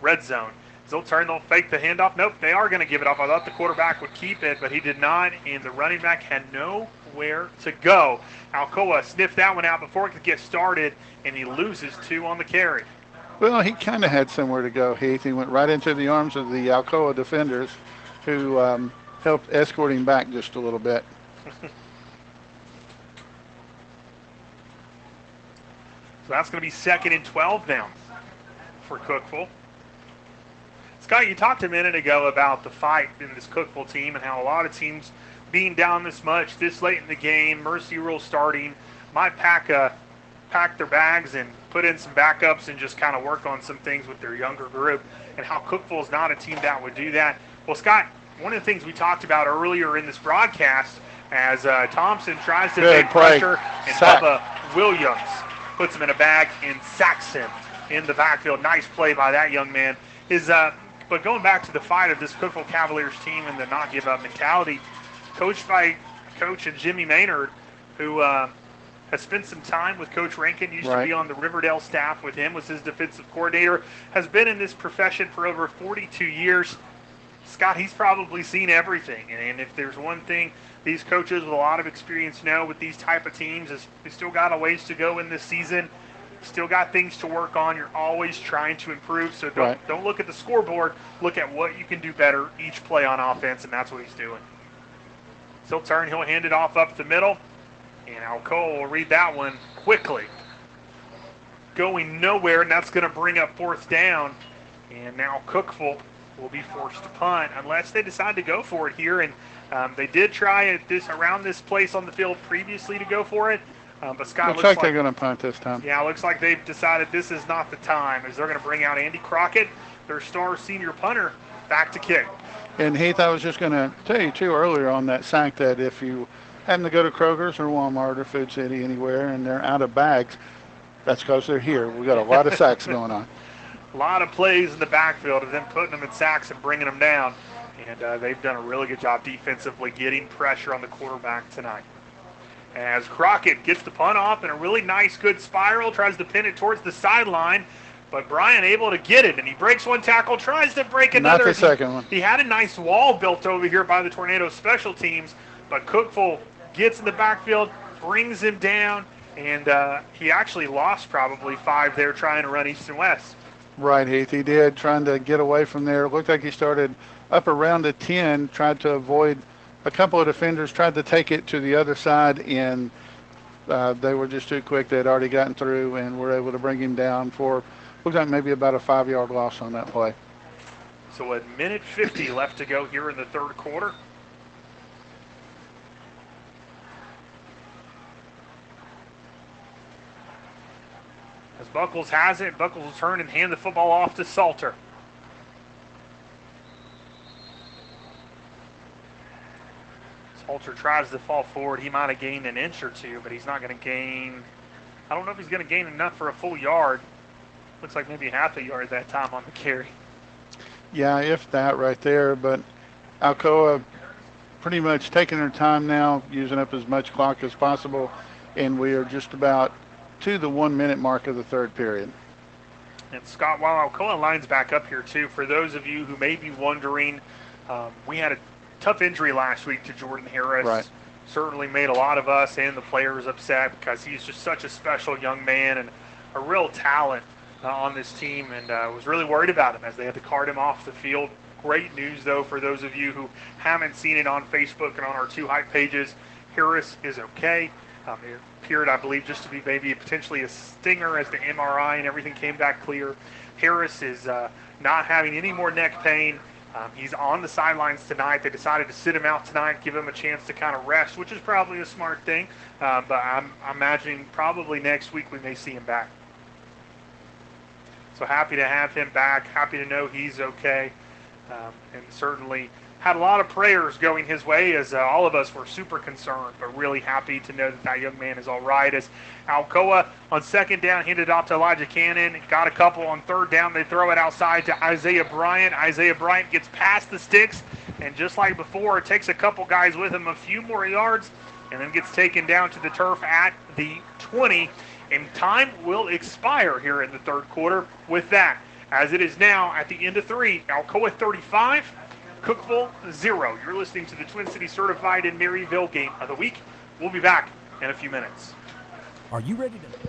red zone. They'll turn, they'll fake the handoff. Nope, they are going to give it off. I thought the quarterback would keep it, but he did not, and the running back had nowhere to go. Alcoa sniffed that one out before it could get started, and he loses two on the carry. Well, he kind of had somewhere to go, Heath. He went right into the arms of the Alcoa defenders who um, helped escort him back just a little bit. So that's going to be second and 12 now for Cookeville. Scott, you talked a minute ago about the fight in this Cookeville team and how a lot of teams being down this much this late in the game, Mercy Rule starting, might pack uh, pack their bags and put in some backups and just kind of work on some things with their younger group, and how Cookeville is not a team that would do that. Well, Scott, one of the things we talked about earlier in this broadcast, as uh, Thompson tries to Good take pressure, and Sack. Bubba Williams puts him in a bag and sacks him in the backfield. Nice play by that young man. His, uh, but going back to the fight of this Cookeville Cavaliers team and the not give up mentality, coached by Coach and Jimmy Maynard, who uh, has spent some time with Coach Rankin, used to be on the Riverdale staff with him, was his defensive coordinator, has been in this profession for over 42 years. Scott, he's probably seen everything. And if there's one thing these coaches with a lot of experience know with these type of teams is we still got a ways to go in this season. Still got things to work on. You're always trying to improve. So don't Right. don't look at the scoreboard. Look at what you can do better each play on offense, and that's what he's doing. He'll turn. He'll hand it off up the middle, and Alcoa will read that one quickly. Going nowhere, and that's going to bring up fourth down. And now Cookeville will be forced to punt unless they decide to go for it here. And um, they did try at this around this place on the field previously to go for it, um, but Scott Looks looks like like, they're going to punt this time. yeah, looks like they've decided this is not the time, as they're going to bring out Andy Crockett, their star senior punter, back to kick. And Heath, I was just going to tell you too earlier on that sack that if you happen to go to Kroger's or Walmart or Food City anywhere and they're out of bags, that's because they're here. We got a lot of sacks going on. A lot of plays in the backfield of them putting them in sacks and bringing them down. And uh, they've done a really good job defensively getting pressure on the quarterback tonight. As Crockett gets the punt off in a really nice, good spiral, tries to pin it towards the sideline, but Bryant able to get it, and he breaks one tackle, tries to break another. Not the as he- second one. He had a nice wall built over here by the Tornado special teams, but Cookeville gets in the backfield, brings him down, and uh, he actually lost probably five there trying to run east and west. Right, Heath. He did, trying to get away from there. Looked like he started up around the 10, tried to avoid a couple of defenders, tried to take it to the other side, and uh, they were just too quick. They had already gotten through and were able to bring him down for, looked like maybe about a five yard loss on that play. So a minute 50 left to go here in the third quarter. As Buckles has it, Buckles will turn and hand the football off to Salter. Salter tries to fall forward. He might have gained an inch or two, but he's not going to gain. I don't know if he's going to gain enough for a full yard. Looks like maybe half a yard that time on the carry. Yeah, if that right there. But Alcoa pretty much taking their time now, using up as much clock as possible, and we are just about to the one minute mark of the third period. And Scott, while Alcoa lines back up here too, for those of you who may be wondering, um, we had a tough injury last week to Jordan Harris. Right. Certainly made a lot of us and the players upset because he's just such a special young man and a real talent uh, on this team, and uh, was really worried about him as they had to cart him off the field. Great news though for those of you who haven't seen it on Facebook and on our two hype pages. Harris is okay. Um, appeared, I believe, just to be maybe potentially a stinger as the MRI and everything came back clear. Harris is uh, not having any more neck pain. Um, he's on the sidelines tonight. They decided to sit him out tonight, give him a chance to kind of rest, which is probably a smart thing. Um, but I'm, I'm imagining probably next week we may see him back. So happy to have him back. Happy to know he's okay. Um, and certainly had a lot of prayers going his way as uh, all of us were super concerned, but really happy to know that that young man is all right. As Alcoa on second down handed off to Elijah Cannon, got a couple on third down. They throw it outside to Isaiah Bryant. Isaiah Bryant gets past the sticks, and just like before, takes a couple guys with him a few more yards, and then gets taken down to the turf at the 20. And time will expire here in the third quarter with that. As it is now at the end of three, Alcoa 35, Cookeville 0. You're listening to the Twin City Certified in Maryville game of the week. We'll be back in a few minutes. Are you ready to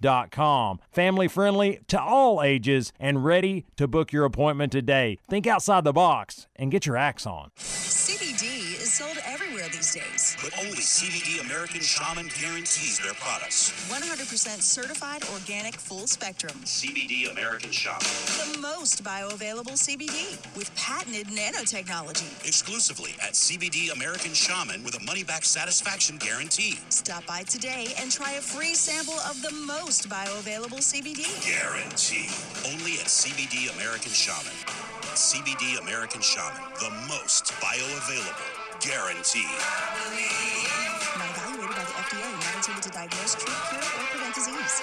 dot com. Family friendly to all ages and ready to book your appointment today. Think outside the box and get your axe on. CBD is sold everywhere these days. But only CBD American Shaman guarantees their products. 100% certified organic full spectrum. CBD American Shaman. The most bioavailable CBD with patented nanotechnology. Exclusively at CBD American Shaman with a money back satisfaction guarantee. Stop by today and try a free sample of the most bioavailable CBD. Guarantee. Only at CBD American Shaman. CBD American Shaman, the most bioavailable, guaranteed. Not evaluated by the FDA, not intended to diagnose, treat, cure, or prevent disease.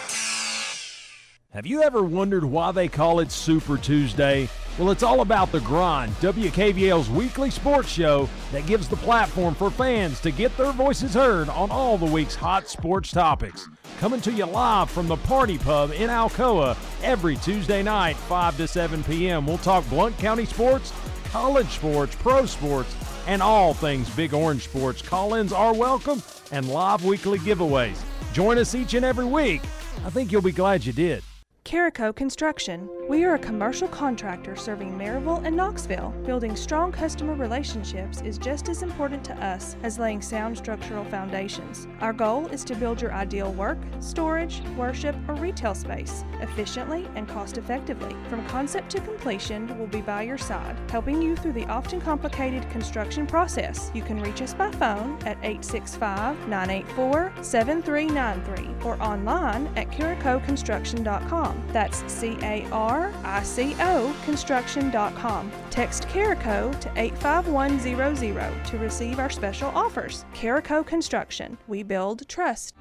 Have you ever wondered why they call it Super Tuesday? Well, it's all about the grind, WKVL's weekly sports show that gives the platform for fans to get their voices heard on all the week's hot sports topics. Coming to you live from the Party Pub in Alcoa every Tuesday night, 5 to 7 p.m. We'll talk Blount County sports, college sports, pro sports, and all things Big Orange sports. Call ins are welcome and live weekly giveaways. Join us each and every week. I think you'll be glad you did. Carico Construction. We are a commercial contractor serving Maryville and Knoxville. Building strong customer relationships is just as important to us as laying sound structural foundations. Our goal is to build your ideal work, storage, worship, or retail space efficiently and cost effectively. From concept to completion, we'll be by your side, helping you through the often complicated construction process. You can reach us by phone at 865 984 7393 or online at caricoconstruction.com. That's C A R I C O construction.com. Text Carico to 85100 to receive our special offers. Carico Construction. We build trust.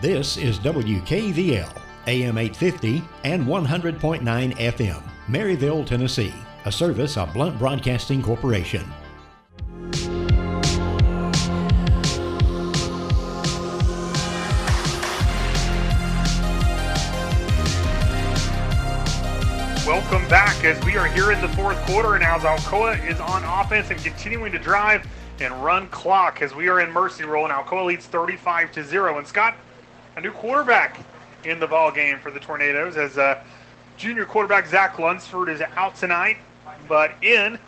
This is WKVL, AM 850 and 100.9 FM, Maryville, Tennessee, a service of Blount Broadcasting Corporation. Welcome back as we are here in the fourth quarter, and as Alcoa is on offense and continuing to drive and run clock as we are in mercy rule, and Alcoa leads 35 to zero. And Scott, a new quarterback in the ball game for the Tornadoes as uh, junior quarterback Zach Lunsford is out tonight, but in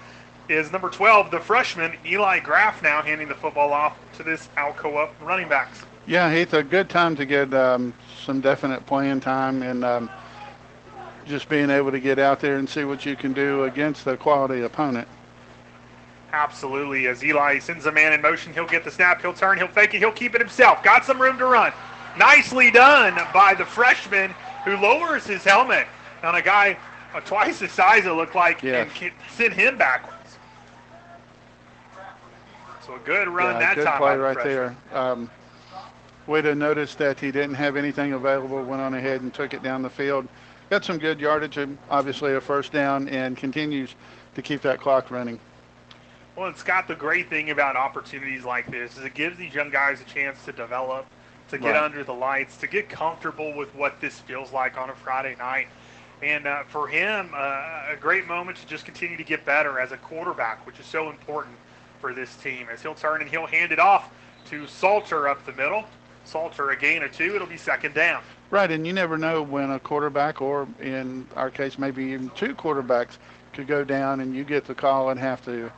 is number 12, the freshman Eli Graff, now handing the football off to this Alcoa running backs. Yeah, Heath, a good time to get um, some definite playing time and um, just being able to get out there and see what you can do against a quality opponent. Absolutely. As Eli sends a man in motion, he'll get the snap, he'll turn, he'll fake it, he'll keep it himself. Got some room to run. Nicely done by the freshman who lowers his helmet on a guy twice the size, it looked like, Yeah. and can send him backwards. So a good run yeah, that good time. play by the right freshman. there. Um, way to notice that he didn't have anything available, went on ahead and took it down the field. Got some good yardage, and obviously a first down, and continues to keep that clock running. Well, and Scott, the great thing about opportunities like this is it gives these young guys a chance to develop, to get Right. under the lights, to get comfortable with what this feels like on a Friday night. And uh, for him, uh, a great moment to just continue to get better as a quarterback, which is so important for this team. As he'll turn and he'll hand it off to Salter up the middle. Salter a gain of two. It'll be second down. Right, and you never know when a quarterback, or in our case, maybe even two quarterbacks, could go down and you get the call and have to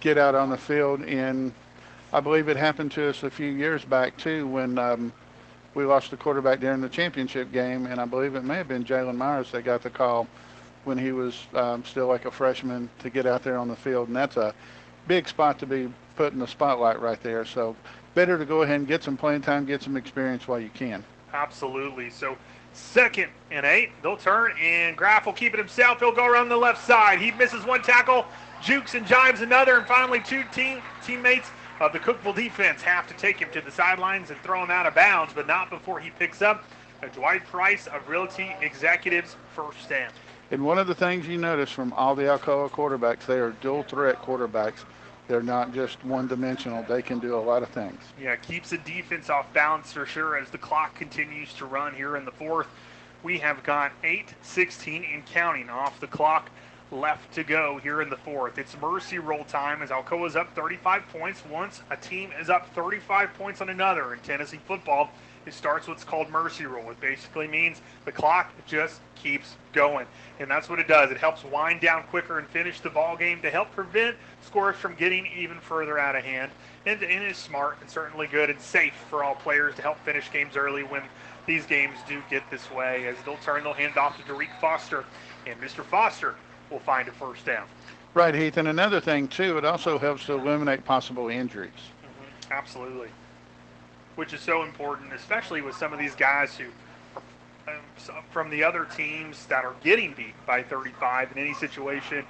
get out on the field. And I believe it happened to us a few years back too when um, we lost the quarterback during the championship game, and I believe it may have been Jalen Myers that got the call when he was um, still like a freshman to get out there on the field, and that's a big spot to be put in the spotlight right there. So better to go ahead and get some playing time, get some experience while you can. Absolutely. So second and eight, they'll turn and Graff will keep it himself. He'll go around the left side. He misses one tackle, jukes and jives another, and finally two team teammates of the Cookeville defense have to take him to the sidelines and throw him out of bounds, but not before he picks up a Dwight Price of Realty Executives first down. And one of the things you notice from all the Alcoa quarterbacks, they are dual threat quarterbacks. They're not just one dimensional. They can do a lot of things. Yeah, keeps the defense off balance for sure as the clock continues to run here in the fourth. We have got 8 16 and counting off the clock left to go here in the fourth. It's mercy rule time as Alcoa's up 35 points once a team is up 35 points on another in Tennessee football. It starts what's called mercy rule. It basically means the clock just keeps going. And that's what it does. It helps wind down quicker and finish the ball game to help prevent scores from getting even further out of hand. And, and it's smart and certainly good and safe for all players to help finish games early when these games do get this way. As they'll turn, they'll hand it off to Derek Foster. And Mr. Foster will find a first down. Right, Heath. And another thing, too, it also helps to eliminate possible injuries. Mm-hmm. Absolutely. Which is so important, especially with some of these guys who, um, from the other teams that are getting beat by 35 in any situation,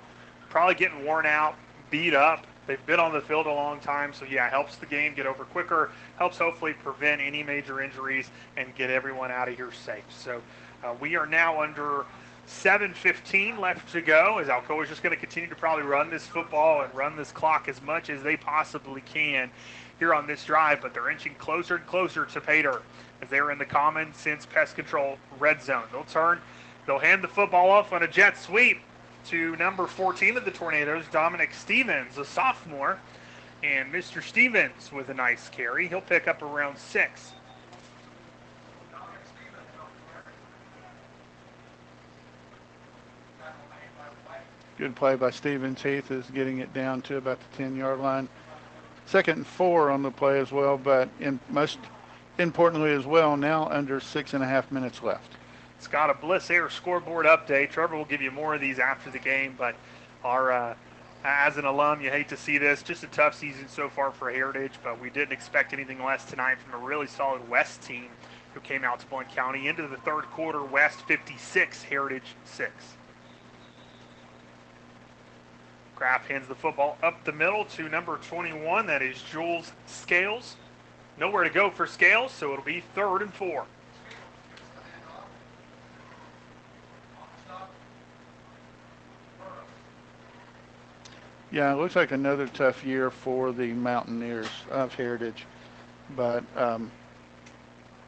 probably getting worn out, beat up. They've been on the field a long time, so yeah, helps the game get over quicker, helps hopefully prevent any major injuries and get everyone out of here safe. So uh, we are now under 7.15 left to go as Alcoa is just going to continue to probably run this football and run this clock as much as they possibly can here on this drive, but they're inching closer and closer to dirt as they're in the common sense pest control red zone. They'll turn, they'll hand the football off on a jet sweep to number 14 of the Tornadoes, Dominic Stevens, a sophomore. And Mr. Stevens with a nice carry. He'll pick up around six. Good play by Stevens. Heath is getting it down to about the 10 yard line. Second and four on the play as well, but in most importantly as well, now under six and a half minutes left. Scott, a Bliss Air scoreboard update. Trevor will give you more of these after the game, but our uh, as an alum, you hate to see this. Just a tough season so far for Heritage, but we didn't expect anything less tonight from a really solid West team who came out to Blount County into the third quarter. West 56, Heritage 6. Graff hands the football up the middle to number 21. That is Jules Scales. Nowhere to go for Scales, so it'll be third and four. Yeah, it looks like another tough year for the Mountaineers of Heritage. But, um,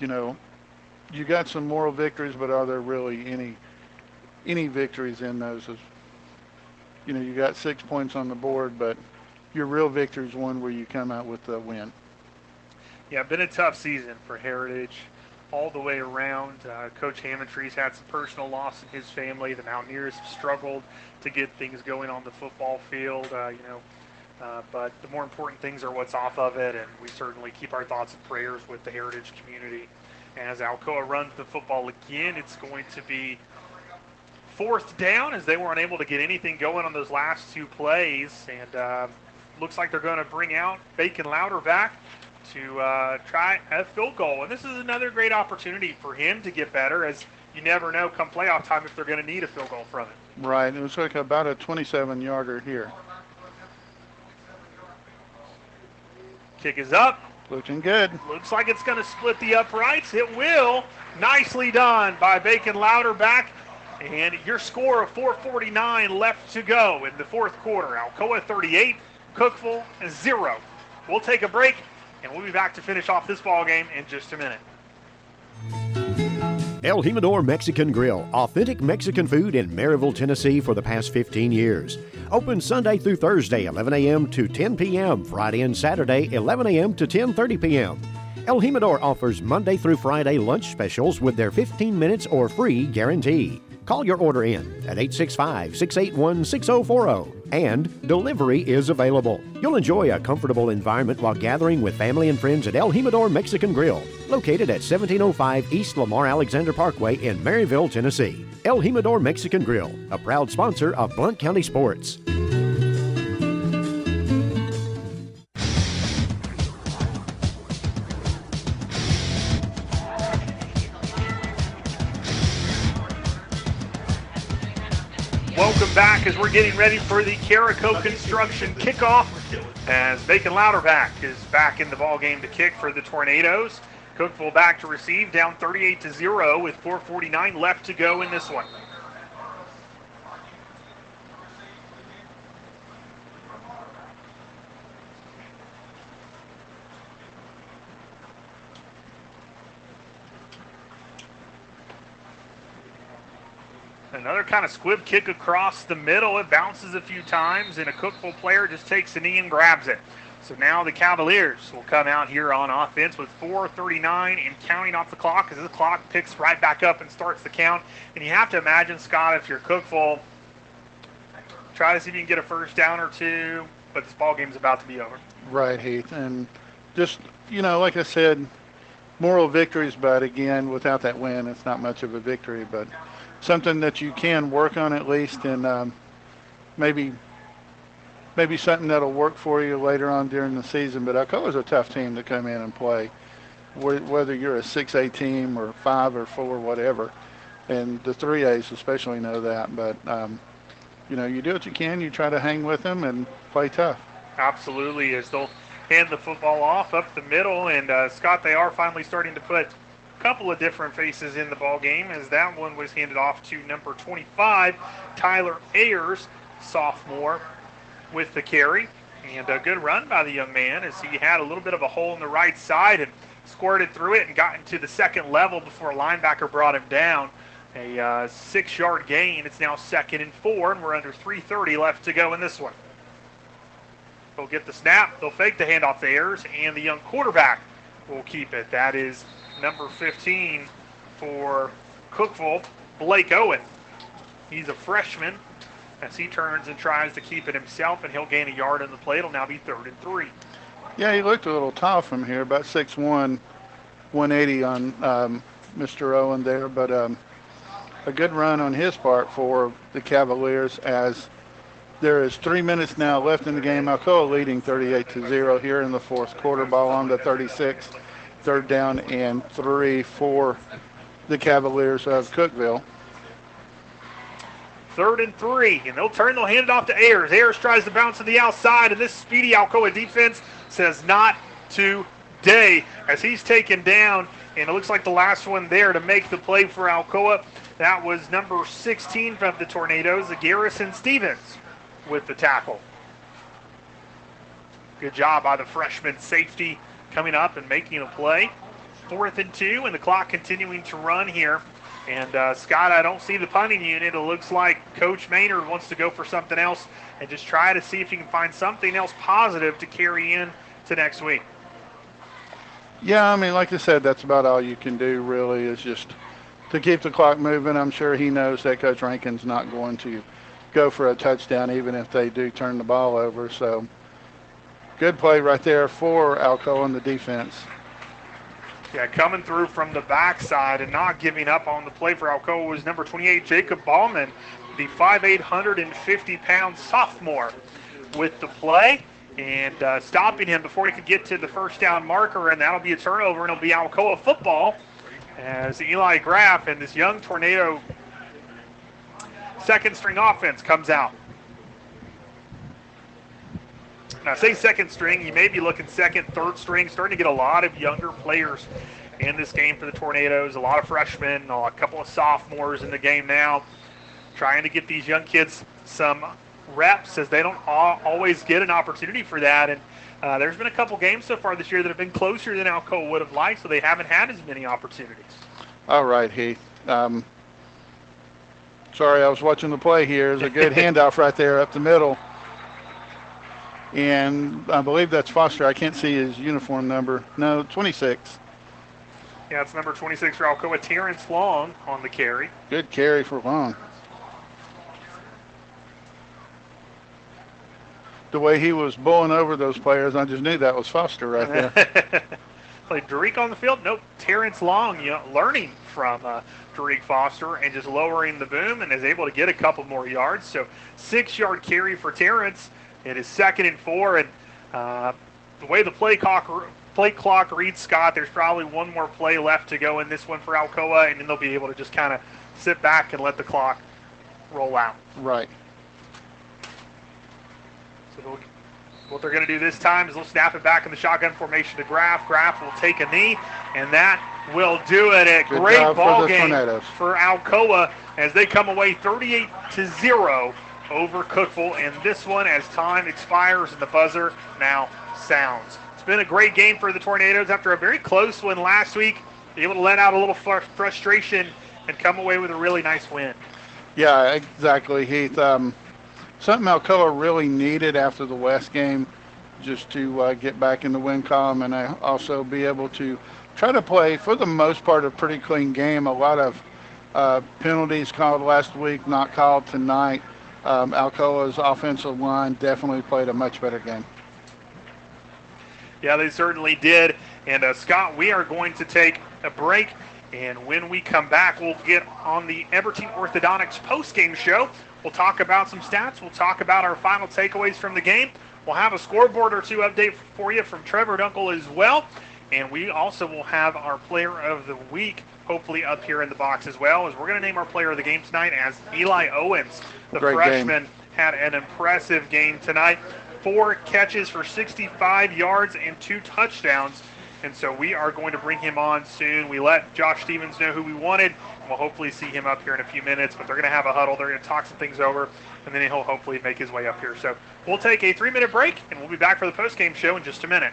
you know, you got some moral victories, but are there really any any victories in those? You know, you got six points on the board, but your real victory is one where you come out with the win. Yeah, been a tough season for Heritage all the way around. Uh, Coach Hammontree's had some personal loss in his family. The Mountaineers have struggled to get things going on the football field, uh, you know. Uh, but the more important things are what's off of it, and we certainly keep our thoughts and prayers with the Heritage community. And As Alcoa runs the football again, it's going to be fourth down as they weren't able to get anything going on those last two plays. And uh, looks like they're going to bring out Bacon Louderback to uh, try a field goal. And this is another great opportunity for him to get better, as you never know come playoff time if they're going to need a field goal from it. Right. It was like about a 27 yarder here. Kick is up. Looking good. Looks like it's going to split the uprights. It will. Nicely done by Bacon Louderback. And your score of 449 left to go in the fourth quarter. Alcoa 38, Cookeville 0. We'll take a break and we'll be back to finish off this ball game in just a minute. El Jimador Mexican Grill, authentic Mexican food in Maryville, Tennessee for the past 15 years. Open Sunday through Thursday, 11 a.m. to 10 p.m., Friday and Saturday, 11 a.m. to 10:30 p.m. El Jimador offers Monday through Friday lunch specials with their 15 minutes or free guarantee. Call your order in at 865 681 6040 and delivery is available. You'll enjoy a comfortable environment while gathering with family and friends at El Jimador Mexican Grill, located at 1705 East Lamar Alexander Parkway in Maryville, Tennessee. El Jimador Mexican Grill, a proud sponsor of Blount County Sports. Back as we're getting ready for the Carico Construction kickoff. As Bacon Louderback is back in the ball game to kick for the Tornadoes. Cookeville back to receive, down 38 to zero with 4:49 left to go in this one. Another kind of squib kick across the middle. It bounces a few times, and a Cookeville player just takes a knee and grabs it. So now the Cavaliers will come out here on offense with 4:39 and counting off the clock as the clock picks right back up and starts the count. And you have to imagine, Scott, if you're Cookeville, try to see if you can get a first down or two, but this ball game's about to be over. Right, Heath. And just, you know, like I said, moral victories, but again, without that win, it's not much of a victory, but something that you can work on at least and um, maybe maybe something that'll work for you later on during the season. But Alcoa is a tough team to come in and play, whether you're a 6A team or 5 or 4, whatever. And the 3As especially know that. But um, you know, you do what you can. You try to hang with them and play tough. Absolutely, as they'll hand the football off up the middle, and uh, Scott, they are finally starting to put couple of different faces in the ball game, as that one was handed off to number 25, Tyler Ayers, sophomore, with the carry, and a good run by the young man as he had a little bit of a hole in the right side and squirted through it and got into the second level before a linebacker brought him down. A uh, six-yard gain. It's now second and four, and we're under 3:30 left to go in this one. They'll get the snap. They'll fake the handoff to Ayers, and the young quarterback will keep it. That is number 15 for Cookeville, Blake Owen. He's a freshman as he turns and tries to keep it himself, and he'll gain a yard on the play. It'll now be third and three. Yeah, he looked a little tall from here, about 6'1", 180 on um, Mr. Owen there, but um, a good run on his part for the Cavaliers as there is three minutes now left in the game. Alcoa leading 38 to 0 here in the fourth quarter. Ball on the 36. Third down and three for the Cavaliers of Cookeville. Third and three, and they'll turn, they'll hand it off to Ayers. Ayers tries to bounce to the outside, and this speedy Alcoa defense says not today as he's taken down, and it looks like the last one there to make the play for Alcoa. That was number 16 from the Tornadoes, the Garrison Stevens with the tackle. Good job by the freshman safety coming up and making a play. Fourth and two, and the clock continuing to run here. And uh, Scott, I don't see the punting unit. It looks like Coach Maynard wants to go for something else and just try to see if he can find something else positive to carry in to next week. Yeah, I mean, like I said, that's about all you can do. Really, is just to keep the clock moving. I'm sure he knows that Coach Rankin's not going to go for a touchdown, even if they do turn the ball over. So, good play right there for Alcoa on the defense. Yeah, coming through from the backside and not giving up on the play for Alcoa was number 28, Jacob Ballman, the 5'8", 150-pound sophomore with the play and uh, stopping him before he could get to the first down marker, and that'll be a turnover, and it'll be Alcoa football as Eli Graff and this young Tornado second string offense comes out. Now, say second string, you may be looking second, third string, starting to get a lot of younger players in this game for the Tornadoes. A lot of freshmen, a couple of sophomores in the game now, trying to get these young kids some reps as they don't always get an opportunity for that. And uh, there's been a couple games so far this year that have been closer than Alcoa would have liked, so they haven't had as many opportunities. All right, Heath. Um, sorry, I was watching the play here. There's a good handoff right there up the middle. And I believe that's Foster. I can't see his uniform number. No, 26. Yeah, it's number 26 for Alcoa. Terrence Long on the carry. Good carry for Long. The way he was bowling over those players, I just knew that was Foster right there. Played Derek on the field. Nope, Terrence Long, you know, learning from uh, Derek Foster and just lowering the boom and is able to get a couple more yards. So six-yard carry for Terrence. It is second and four, and uh, the way the play clock play clock reads, Scott, there's probably one more play left to go in this one for Alcoa, and then they'll be able to just kind of sit back and let the clock roll out. Right. So what they're going to do this time is they'll snap it back in the shotgun formation to Graff. Graff will take a knee, and that will do it. A Good great ball for game Tornadoes. for Alcoa as they come away 38 to zero over Cookeville. And this one, as time expires and the buzzer now sounds. It's been a great game for the Tornadoes after a very close one last week. Able to let out a little fr- frustration and come away with a really nice win. Yeah, exactly, Heath. Um, something Alcoa really needed after the West game, just to uh, get back in the win column and uh, also be able to try to play, for the most part, a pretty clean game. A lot of uh, penalties called last week, not called tonight. Um, Alcoa's offensive line definitely played a much better game. Yeah, they certainly did. And uh, Scott, we are going to take a break. And when we come back, we'll get on the Everton Orthodontics post-game show. We'll talk about some stats. We'll talk about our final takeaways from the game. We'll have a scoreboard or two update for you from Trevor Dunkel as well. And we also will have our player of the week hopefully up here in the box as well, as we're going to name our player of the game tonight as Eli Owens. The Great freshman game. had an impressive game tonight. Four catches for 65 yards and two touchdowns. And so we are going to bring him on soon. We let Josh Stevens know who we wanted, and we'll hopefully see him up here in a few minutes. But they're going to have a huddle. They're going to talk some things over, and then he'll hopefully make his way up here. So we'll take a three minute break, and we'll be back for the post game show in just a minute.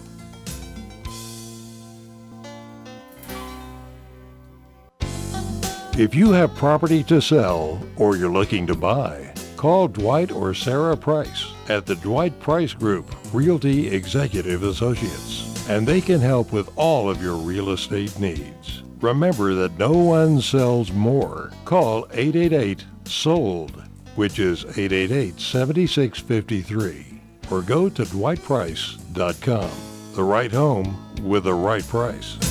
If you have property to sell or you're looking to buy, call Dwight or Sarah Price at the Dwight Price Group Realty Executive Associates, and they can help with all of your real estate needs. Remember that no one sells more. Call 888 SOLD, which is 888 7653, or go to dwightprice.com. The right home with the right price.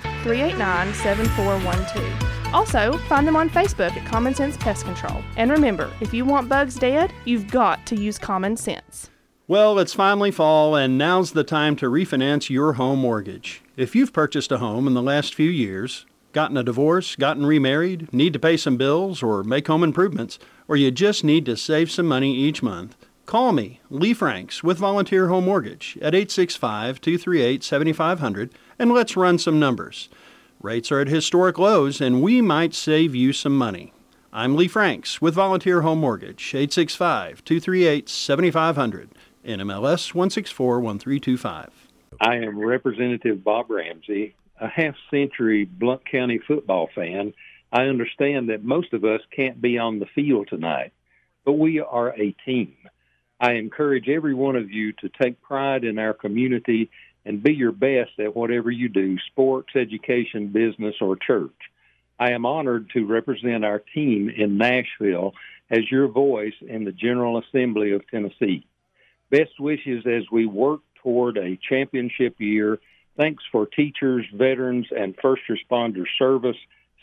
389 7412. Also, find them on Facebook at Common Sense Pest Control. And remember, if you want bugs dead, you've got to use common sense. Well, it's finally fall, and now's the time to refinance your home mortgage. If you've purchased a home in the last few years, gotten a divorce, gotten remarried, need to pay some bills, or make home improvements, or you just need to save some money each month, call me, Lee Franks, with Volunteer Home Mortgage at 865 238 7500, and let's run some numbers. Rates are at historic lows, and we might save you some money. I'm Lee Franks with Volunteer Home Mortgage, 865 238 7500, NMLS 1641325. I am Representative Bob Ramsey, a half century Blount County football fan. I understand that most of us can't be on the field tonight, but we are a team. I encourage every one of you to take pride in our community and be your best at whatever you do sports, education, business, or church. I am honored to represent our team in Nashville as your voice in the General Assembly of Tennessee. Best wishes as we work toward a championship year. Thanks for teachers, veterans, and first responder service.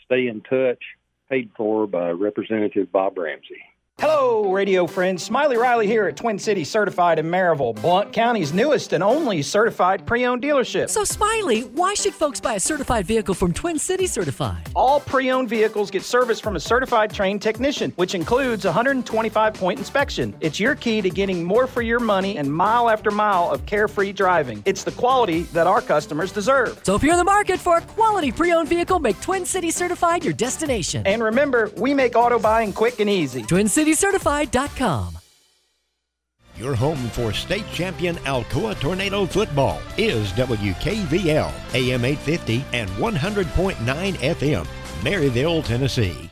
Stay in touch. Paid for by Representative Bob Ramsey. Hello, radio friends. Smiley Riley here at Twin City Certified in Maryville, Blount County's newest and only certified pre owned dealership. So, Smiley, why should folks buy a certified vehicle from Twin City Certified? All pre owned vehicles get service from a certified trained technician, which includes a 125 point inspection. It's your key to getting more for your money and mile after mile of carefree driving. It's the quality that our customers deserve. So, if you're in the market for a quality pre owned vehicle, make Twin City Certified your destination. And remember, we make auto buying quick and easy. TwinCityCertified.com. Your home for state champion Alcoa Tornado football is WKVL, AM 850 and 100.9 FM, Maryville, Tennessee.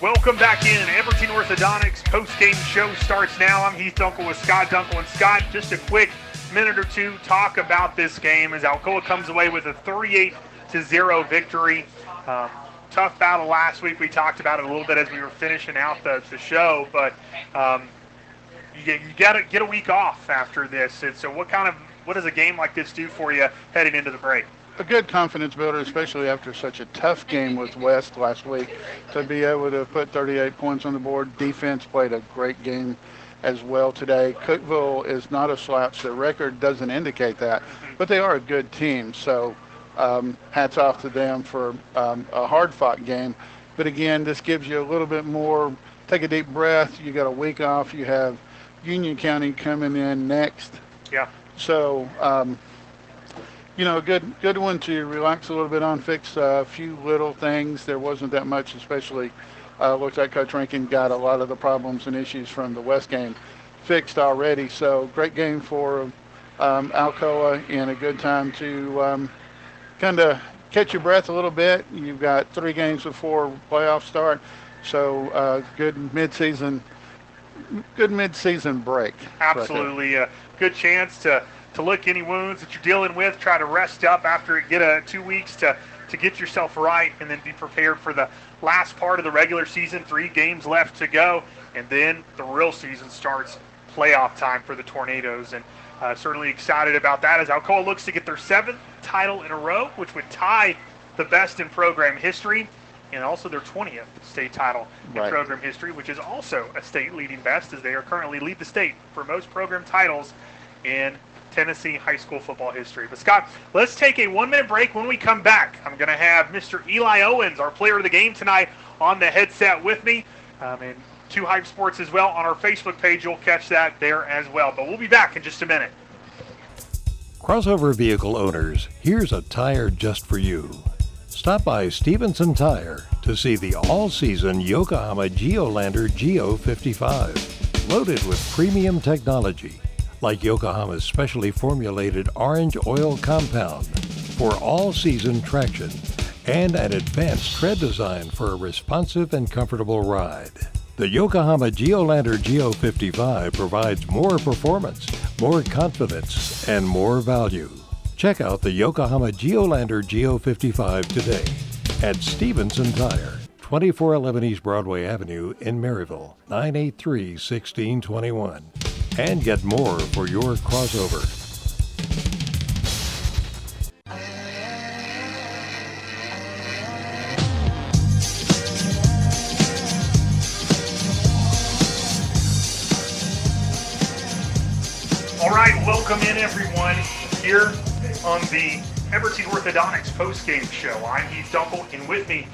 Welcome back in. Everton Orthodontics post-game show starts now. I'm Heath Dunkel with Scott Dunkel. And Scott, just a quick minute or two talk about this game as Alcoa comes away with a 38 to 0 victory. Um, tough battle last week. We talked about it a little bit as we were finishing out the, the show, but um, you, you got to get a week off after this. And so, what kind of what does a game like this do for you heading into the break? a good confidence builder, especially after such a tough game with West last week, to be able to put 38 points on the board. Defense played a great game as well today. Cookeville is not a slouch. Their record doesn't indicate that, but they are a good team. So um, hats off to them for um, a hard-fought game. But again, this gives you a little bit more. Take a deep breath. You got a week off. You have Union County coming in next. Yeah. So. Um, you know, a good good one to relax a little bit on, fix a few little things. There wasn't that much, especially uh, looks like Coach Rankin got a lot of the problems and issues from the West game fixed already. So great game for um, Alcoa and a good time to um, kind of catch your breath a little bit. You've got three games before playoff start, so uh, good midseason, good midseason break. Absolutely, a good chance to to lick any wounds that you're dealing with. Try to rest up after get a two weeks to to get yourself right, and then be prepared for the last part of the regular season. Three games left to go, and then the real season starts. Playoff time for the Tornadoes, and uh, certainly excited about that as Alcoa looks to get their seventh title in a row, which would tie the best in program history and also their 20th state title in Right. program history, which is also a state leading best as they are currently lead the state for most program titles in Tennessee high school football history. But Scott, let's take a one minute break. When we come back, I'm going to have Mr. Eli Owens, our player of the game tonight, on the headset with me. Um, and Two Hype Sports as well on our Facebook page. You'll catch that there as well. But we'll be back in just a minute. Crossover vehicle owners, here's a tire just for you. Stop by Stevenson Tire to see the all-season Yokohama Geolandar Geo 55, loaded with premium technology like Yokohama's specially formulated orange oil compound for all-season traction and an advanced tread design for a responsive and comfortable ride. The Yokohama Geolandar Geo 55 provides more performance, more confidence, and more value. Check out the Yokohama Geolandar Geo 55 today at Stevenson Tire, 2411 East Broadway Avenue in Maryville, 983 1621. And get more for your crossover. All right, welcome in everyone here on the Everton Orthodontics post-game show. I'm Heath Dunkel, and with me,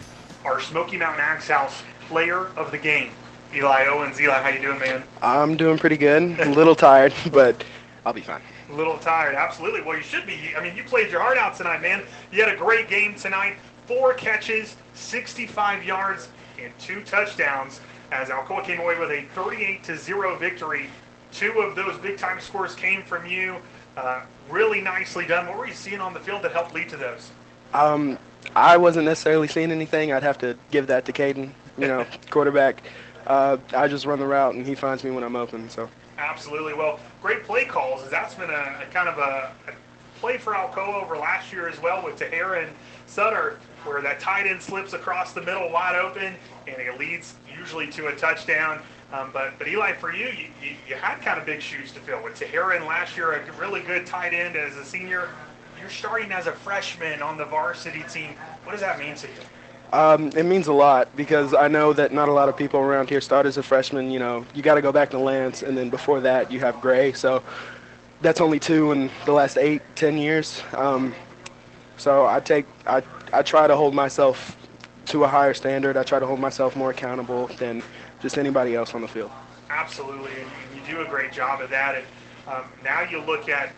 our Smoky Mountain Axe House player of the game, Eli Owens. Eli, how you doing, man? I'm doing pretty good. A little tired, but I'll be fine. A little tired, absolutely. Well, you should be. I mean, you played your heart out tonight, man. You had a great game tonight. Four catches, 65 yards, and two touchdowns. As Alcoa came away with a 38 to zero victory. Two of those big time scores came from you. Uh, really nicely done. What were you seeing on the field that helped lead to those? Um, I wasn't necessarily seeing anything. I'd have to give that to Caden, you know, quarterback. Uh, I just run the route and he finds me when I'm open. So Absolutely. Well, great play calls. That's been a, a kind of a, a play for Alcoa over last year as well with Tahara and Sutter, where that tight end slips across the middle wide open and it leads usually to a touchdown. Um, but but Eli, for you, you, you, had kind of big shoes to fill with Tahara in last year, a really good tight end as a senior. You're starting as a freshman on the varsity team. What does that mean to you? Um, it means a lot because I know that not a lot of people around here start as a freshman. You know, you got to go back to Lance, and then before that you have Gray. So that's only two in the last eight, ten years. Um, so I take I I try to hold myself to a higher standard. I try to hold myself more accountable than just anybody else on the field. Absolutely, and you, you do a great job of that. And um, now you look at,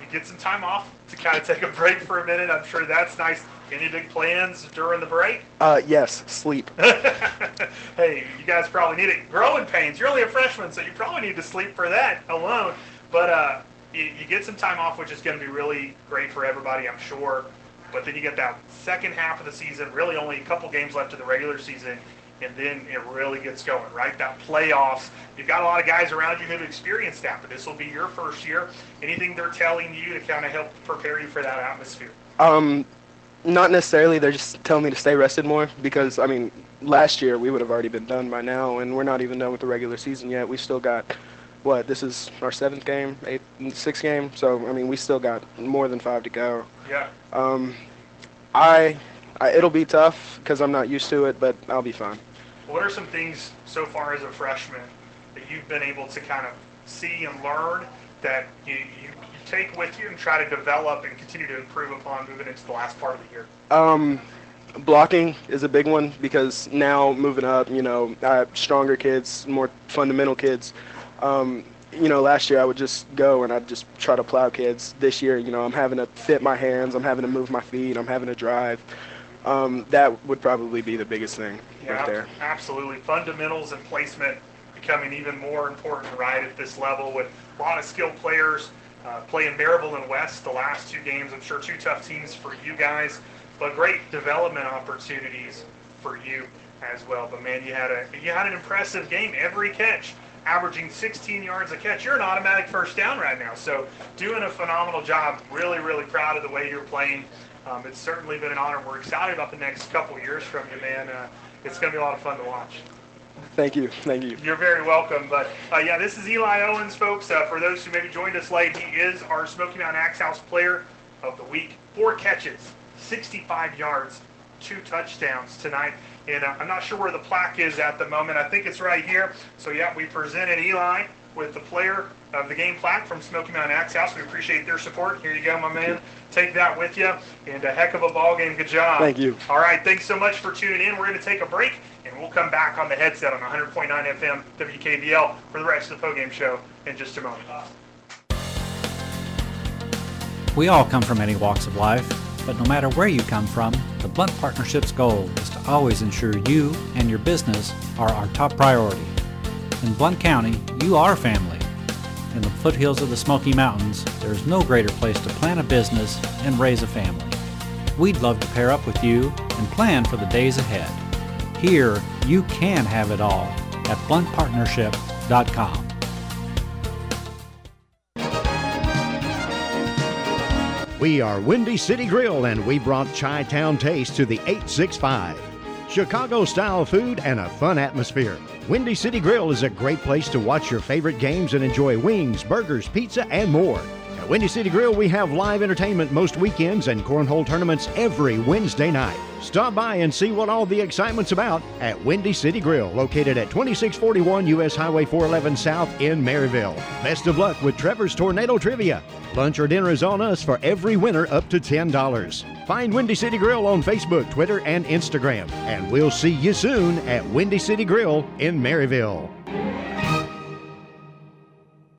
you get some time off to kind of take a break for a minute. I'm sure that's nice. Any big plans during the break? Uh, yes, sleep. hey, you guys probably need it. Growing pains. You're only a freshman, so you probably need to sleep for that alone. But uh, you, you get some time off, which is going to be really great for everybody, I'm sure. But then you get that second half of the season, really only a couple games left of the regular season, and then it really gets going, right? That playoffs. You've got a lot of guys around you who've experienced that, but this will be your first year. Anything they're telling you to kind of help prepare you for that atmosphere? Um, not necessarily. They're just telling me to stay rested more because I mean, last year we would have already been done by now, and we're not even done with the regular season yet. We still got what? This is our seventh game, eighth, sixth game. So I mean, we still got more than five to go. Yeah. Um, I, I it'll be tough because I'm not used to it, but I'll be fine. What are some things so far as a freshman that you've been able to kind of see and learn that you, you, take with you and try to develop and continue to improve upon moving into the last part of the year? Um, blocking is a big one because now moving up, you know, I have stronger kids, more fundamental kids. Um, you know, last year I would just go and I'd just try to plow kids. This year, you know, I'm having to fit my hands, I'm having to move my feet, I'm having to drive. Um, that would probably be the biggest thing Yeah, right there. absolutely. Fundamentals and placement becoming even more important, right, at this level with a lot of skilled players uh, playing Maryville and West the last two games. I'm sure two tough teams for you guys, but great development opportunities for you as well. But man, you had a you had an impressive game. Every catch, averaging 16 yards a catch. You're an automatic first down right now. So doing a phenomenal job. Really, really proud of the way you're playing. Um, it's certainly been an honor. We're excited about the next couple years from you, man. Uh, it's going to be a lot of fun to watch. Thank you, thank you. You're very welcome. But uh, yeah, this is Eli Owens, folks. Uh, for those who maybe joined us late, he is our Smoky Mountain Axe House Player of the Week. Four catches, 65 yards, two touchdowns tonight. And uh, I'm not sure where the plaque is at the moment. I think it's right here. So yeah, we presented Eli with the Player of the Game plaque from Smoky Mountain Axe House. We appreciate their support. Here you go, my man. Take that with you. And a heck of a ball game. Good job. Thank you. All right, thanks so much for tuning in. We're going to take a break, and we'll come back on the headset on 100.9 FM WKVL for the rest of the postgame show in just a moment. We all come from many walks of life, but no matter where you come from, the Blount Partnership's goal is to always ensure you and your business are our top priority. In Blount County, you are family. In the foothills of the Smoky Mountains, there is no greater place to plan a business and raise a family. We'd love to pair up with you and plan for the days ahead. Here, you can have it all at blountpartnership.com. We are Windy City Grill and we brought Chi Town Taste to the 865. Chicago style food and a fun atmosphere. Windy City Grill is a great place to watch your favorite games and enjoy wings, burgers, pizza, and more. At Windy City Grill, we have live entertainment most weekends and cornhole tournaments every Wednesday night. Stop by and see what all the excitement's about at Windy City Grill, located at 2641 US Highway 411 South in Maryville. Best of luck with Trevor's Tornado Trivia. Lunch or dinner is on us for every winner up to $10. Find Windy City Grill on Facebook, Twitter, and Instagram. And we'll see you soon at Windy City Grill in Maryville.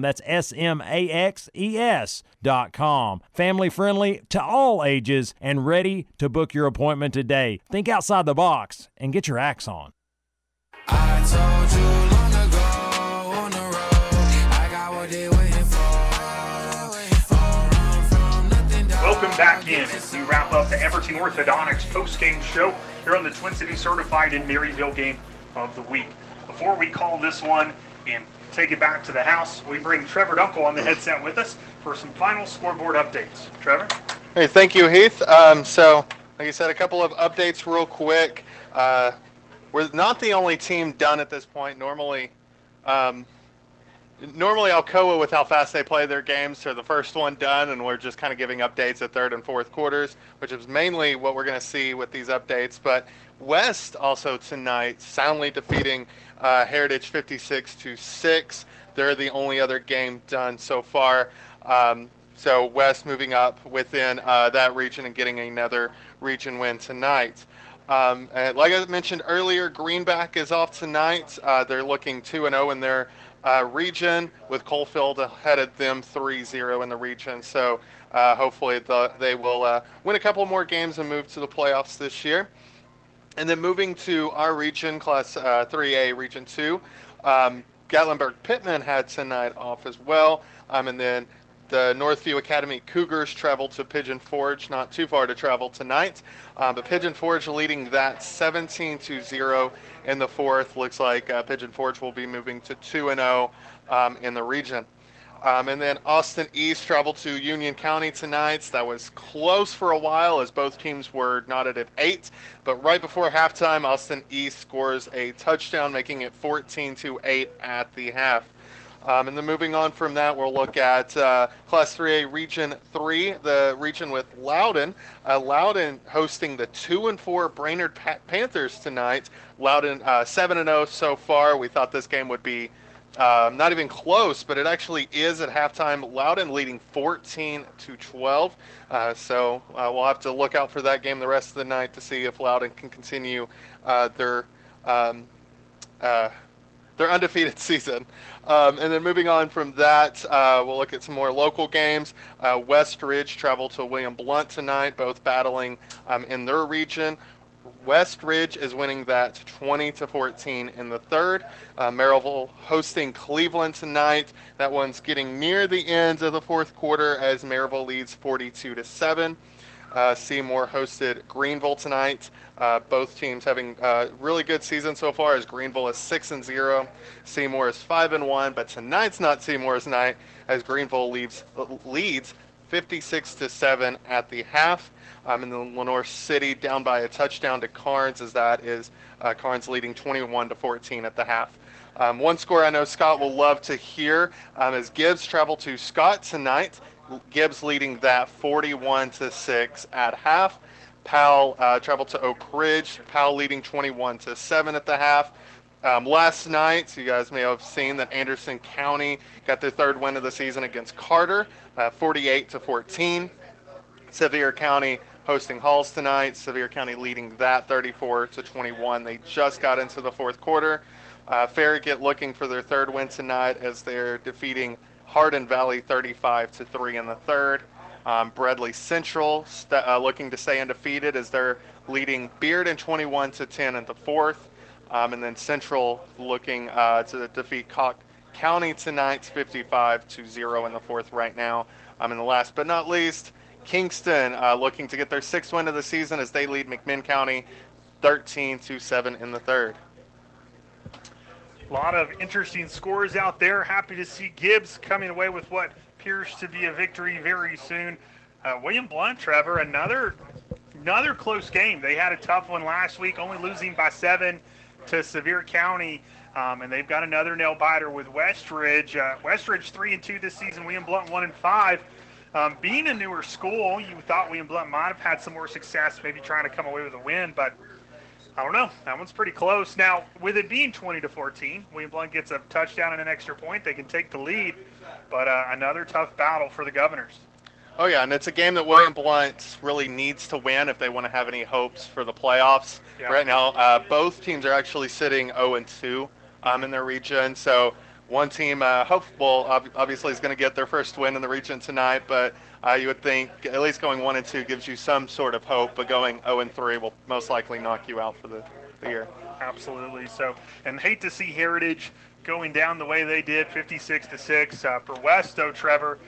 That's S M A X E S dot com. Family friendly to all ages and ready to book your appointment today. Think outside the box and get your axe on. I told you long ago on the road, I got what they waiting Welcome back in as we wrap up the Everton Orthodontics post-game show here on the Twin Cities Certified in Maryville game of the week. Before we call this one and take it back to the house, we bring Trevor Dunkel on the headset with us for some final scoreboard updates. Trevor? Hey, thank you, Heath. Um, so, like I said, a couple of updates real quick. Uh, we're not the only team done at this point. Normally, um, normally Alcoa, with how fast they play their games, are the first one done, and we're just kind of giving updates at third and fourth quarters, which is mainly what we're going to see with these updates. But West also tonight soundly defeating uh, Heritage 56 to six. They're the only other game done so far. Um, so West moving up within uh, that region and getting another region win tonight. Um, like I mentioned earlier, Greenback is off tonight. Uh, they're looking 2 and 0 in their uh, region, with Coalfield ahead of them 3 0 in the region. So uh, hopefully the, they will uh, win a couple more games and move to the playoffs this year. And then moving to our region, Class uh, 3A, Region 2, um, Gatlinburg Pittman had tonight off as well. Um, and then the Northview Academy Cougars travel to Pigeon Forge, not too far to travel tonight. Um, but Pigeon Forge leading that 17 to 0 in the fourth. Looks like uh, Pigeon Forge will be moving to 2 and 0 um, in the region. Um, and then Austin East traveled to Union County tonight. That was close for a while as both teams were knotted at eight. But right before halftime, Austin East scores a touchdown, making it 14 to 8 at the half. Um, and then moving on from that, we'll look at uh, Class 3A Region 3, the region with Loudon. Uh, Loudon hosting the 2 and 4 Brainerd pa- Panthers tonight. Loudon uh, 7 and 0 so far. We thought this game would be um, not even close, but it actually is at halftime. Loudon leading 14 to 12. Uh, so uh, we'll have to look out for that game the rest of the night to see if Loudon can continue uh, their um, uh, their undefeated season. Um, and then moving on from that, uh, we'll look at some more local games. Uh, West Ridge travel to William Blount tonight, both battling um, in their region. West Ridge is winning that 20 to 14 in the third. Uh, Maryville hosting Cleveland tonight. That one's getting near the end of the fourth quarter as Maryville leads 42 to 7. Uh, Seymour hosted Greenville tonight. Uh, both teams having a really good season so far. As Greenville is six and zero, Seymour is five and one. But tonight's not Seymour's night as Greenville leads leads 56 to seven at the half. Um, and then Lenoir City down by a touchdown to Karns as that is uh, Karns leading 21 to 14 at the half. Um, one score I know Scott will love to hear um, as Gibbs travel to Scott tonight. Gibbs leading that 41 to 6 at half. Powell uh, traveled to Oak Ridge. Powell leading 21 to 7 at the half. Um, last night, so you guys may have seen that Anderson County got their third win of the season against Carter, uh, 48 to 14. Sevier County hosting Halls tonight. Sevier County leading that 34 to 21. They just got into the fourth quarter. Uh, Farragut looking for their third win tonight as they're defeating Hardin Valley 35 to 3 in the third. Um, Bradley Central st- uh, looking to stay undefeated as they're leading Bearden 21 to 10 in the fourth. Um, and then Central looking uh, to defeat Cocke County tonight 55 to 0 in the fourth right now. Um, and the last but not least, Kingston uh, looking to get their sixth win of the season as they lead McMinn County 13 to 7 in the third. A lot of interesting scores out there. Happy to see Gibbs coming away with what appears to be a victory very soon. Uh, William Blount, Trevor, another another close game. They had a tough one last week, only losing by seven to Sevier County, um, and they've got another nail biter with Westridge. Uh, Westridge three and two this season. William Blount one and five. Um, being a newer school, you thought William Blount might have had some more success, maybe trying to come away with a win, but I don't know. That one's pretty close. Now, with it being 20 to 14, William Blount gets a touchdown and an extra point. They can take the lead, but uh, another tough battle for the Governors. Oh yeah, and it's a game that William Blount really needs to win if they want to have any hopes for the playoffs. Yeah. Right now, uh, both teams are actually sitting 0 and 2 um, in their region. So one team, uh, hopeful, ob- obviously, is going to get their first win in the region tonight. But uh, you would think at least going 1 and 2 gives you some sort of hope. But going 0 and 3 will most likely knock you out for the, the year. Absolutely. So, and hate to see Heritage going down the way they did, 56 to six uh, for West. Though Trevor,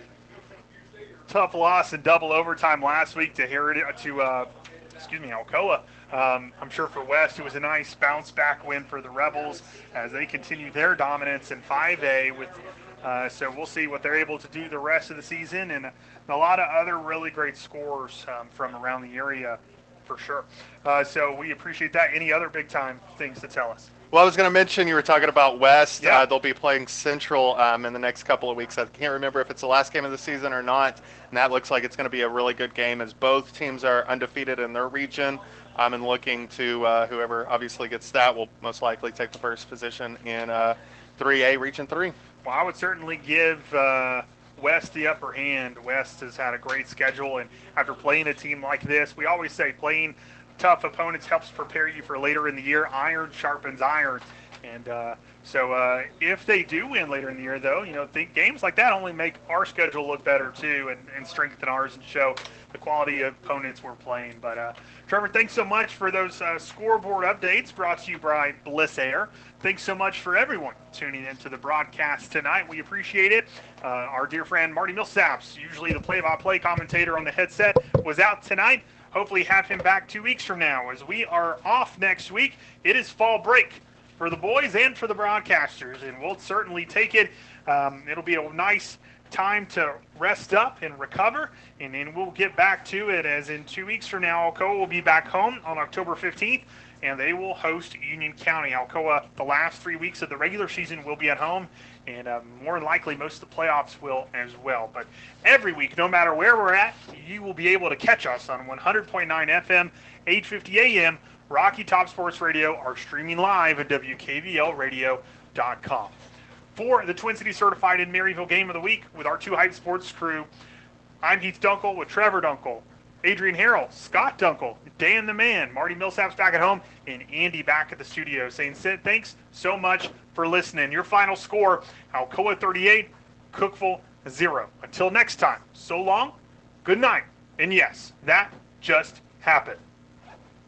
tough loss in double overtime last week to Heritage to uh, excuse me Alcoa. Um, I'm sure for West it was a nice bounce back win for the Rebels as they continue their dominance in 5A with. Uh, so we'll see what they're able to do the rest of the season and a lot of other really great scores um, from around the area for sure. Uh, so we appreciate that. Any other big time things to tell us? Well, I was going to mention you were talking about West. Yeah. Uh, they'll be playing Central um, in the next couple of weeks. I can't remember if it's the last game of the season or not. And that looks like it's going to be a really good game as both teams are undefeated in their region. Um, and looking to uh, whoever obviously gets that will most likely take the first position in uh, 3A Region 3. Well, I would certainly give uh, West the upper hand. West has had a great schedule, and after playing a team like this, we always say playing tough opponents helps prepare you for later in the year. Iron sharpens iron. And uh, so uh, if they do win later in the year, though, you know, think games like that only make our schedule look better too, and, and strengthen ours and show the quality of opponents we're playing. But uh, Trevor, thanks so much for those uh, scoreboard updates brought to you by Bliss Air. Thanks so much for everyone tuning into the broadcast tonight. We appreciate it. Uh, our dear friend Marty Millsaps, usually the play-by-play commentator on the headset, was out tonight. Hopefully, have him back two weeks from now. As we are off next week, it is fall break for the boys and for the broadcasters, and we'll certainly take it. Um, it'll be a nice time to rest up and recover, and then we'll get back to it. As in two weeks from now, Alcoa will be back home on October 15th, and they will host Union County. Alcoa, the last three weeks of the regular season, will be at home, and uh, more than likely, most of the playoffs will as well. But every week, no matter where we're at, you will be able to catch us on 100.9 FM, 850 AM. Rocky Top Sports Radio are streaming live at WKVLradio.com. For the Twin Cities Certified in Maryville Game of the Week with our two Hype Sports crew, I'm Heath Dunkel with Trevor Dunkel, Adrian Harrell, Scott Dunkel, Dan the Man, Marty Millsaps back at home, and Andy back at the studio saying thanks so much for listening. Your final score, Alcoa 38, Cookeville 0. Until next time, so long, good night, and yes, that just happened.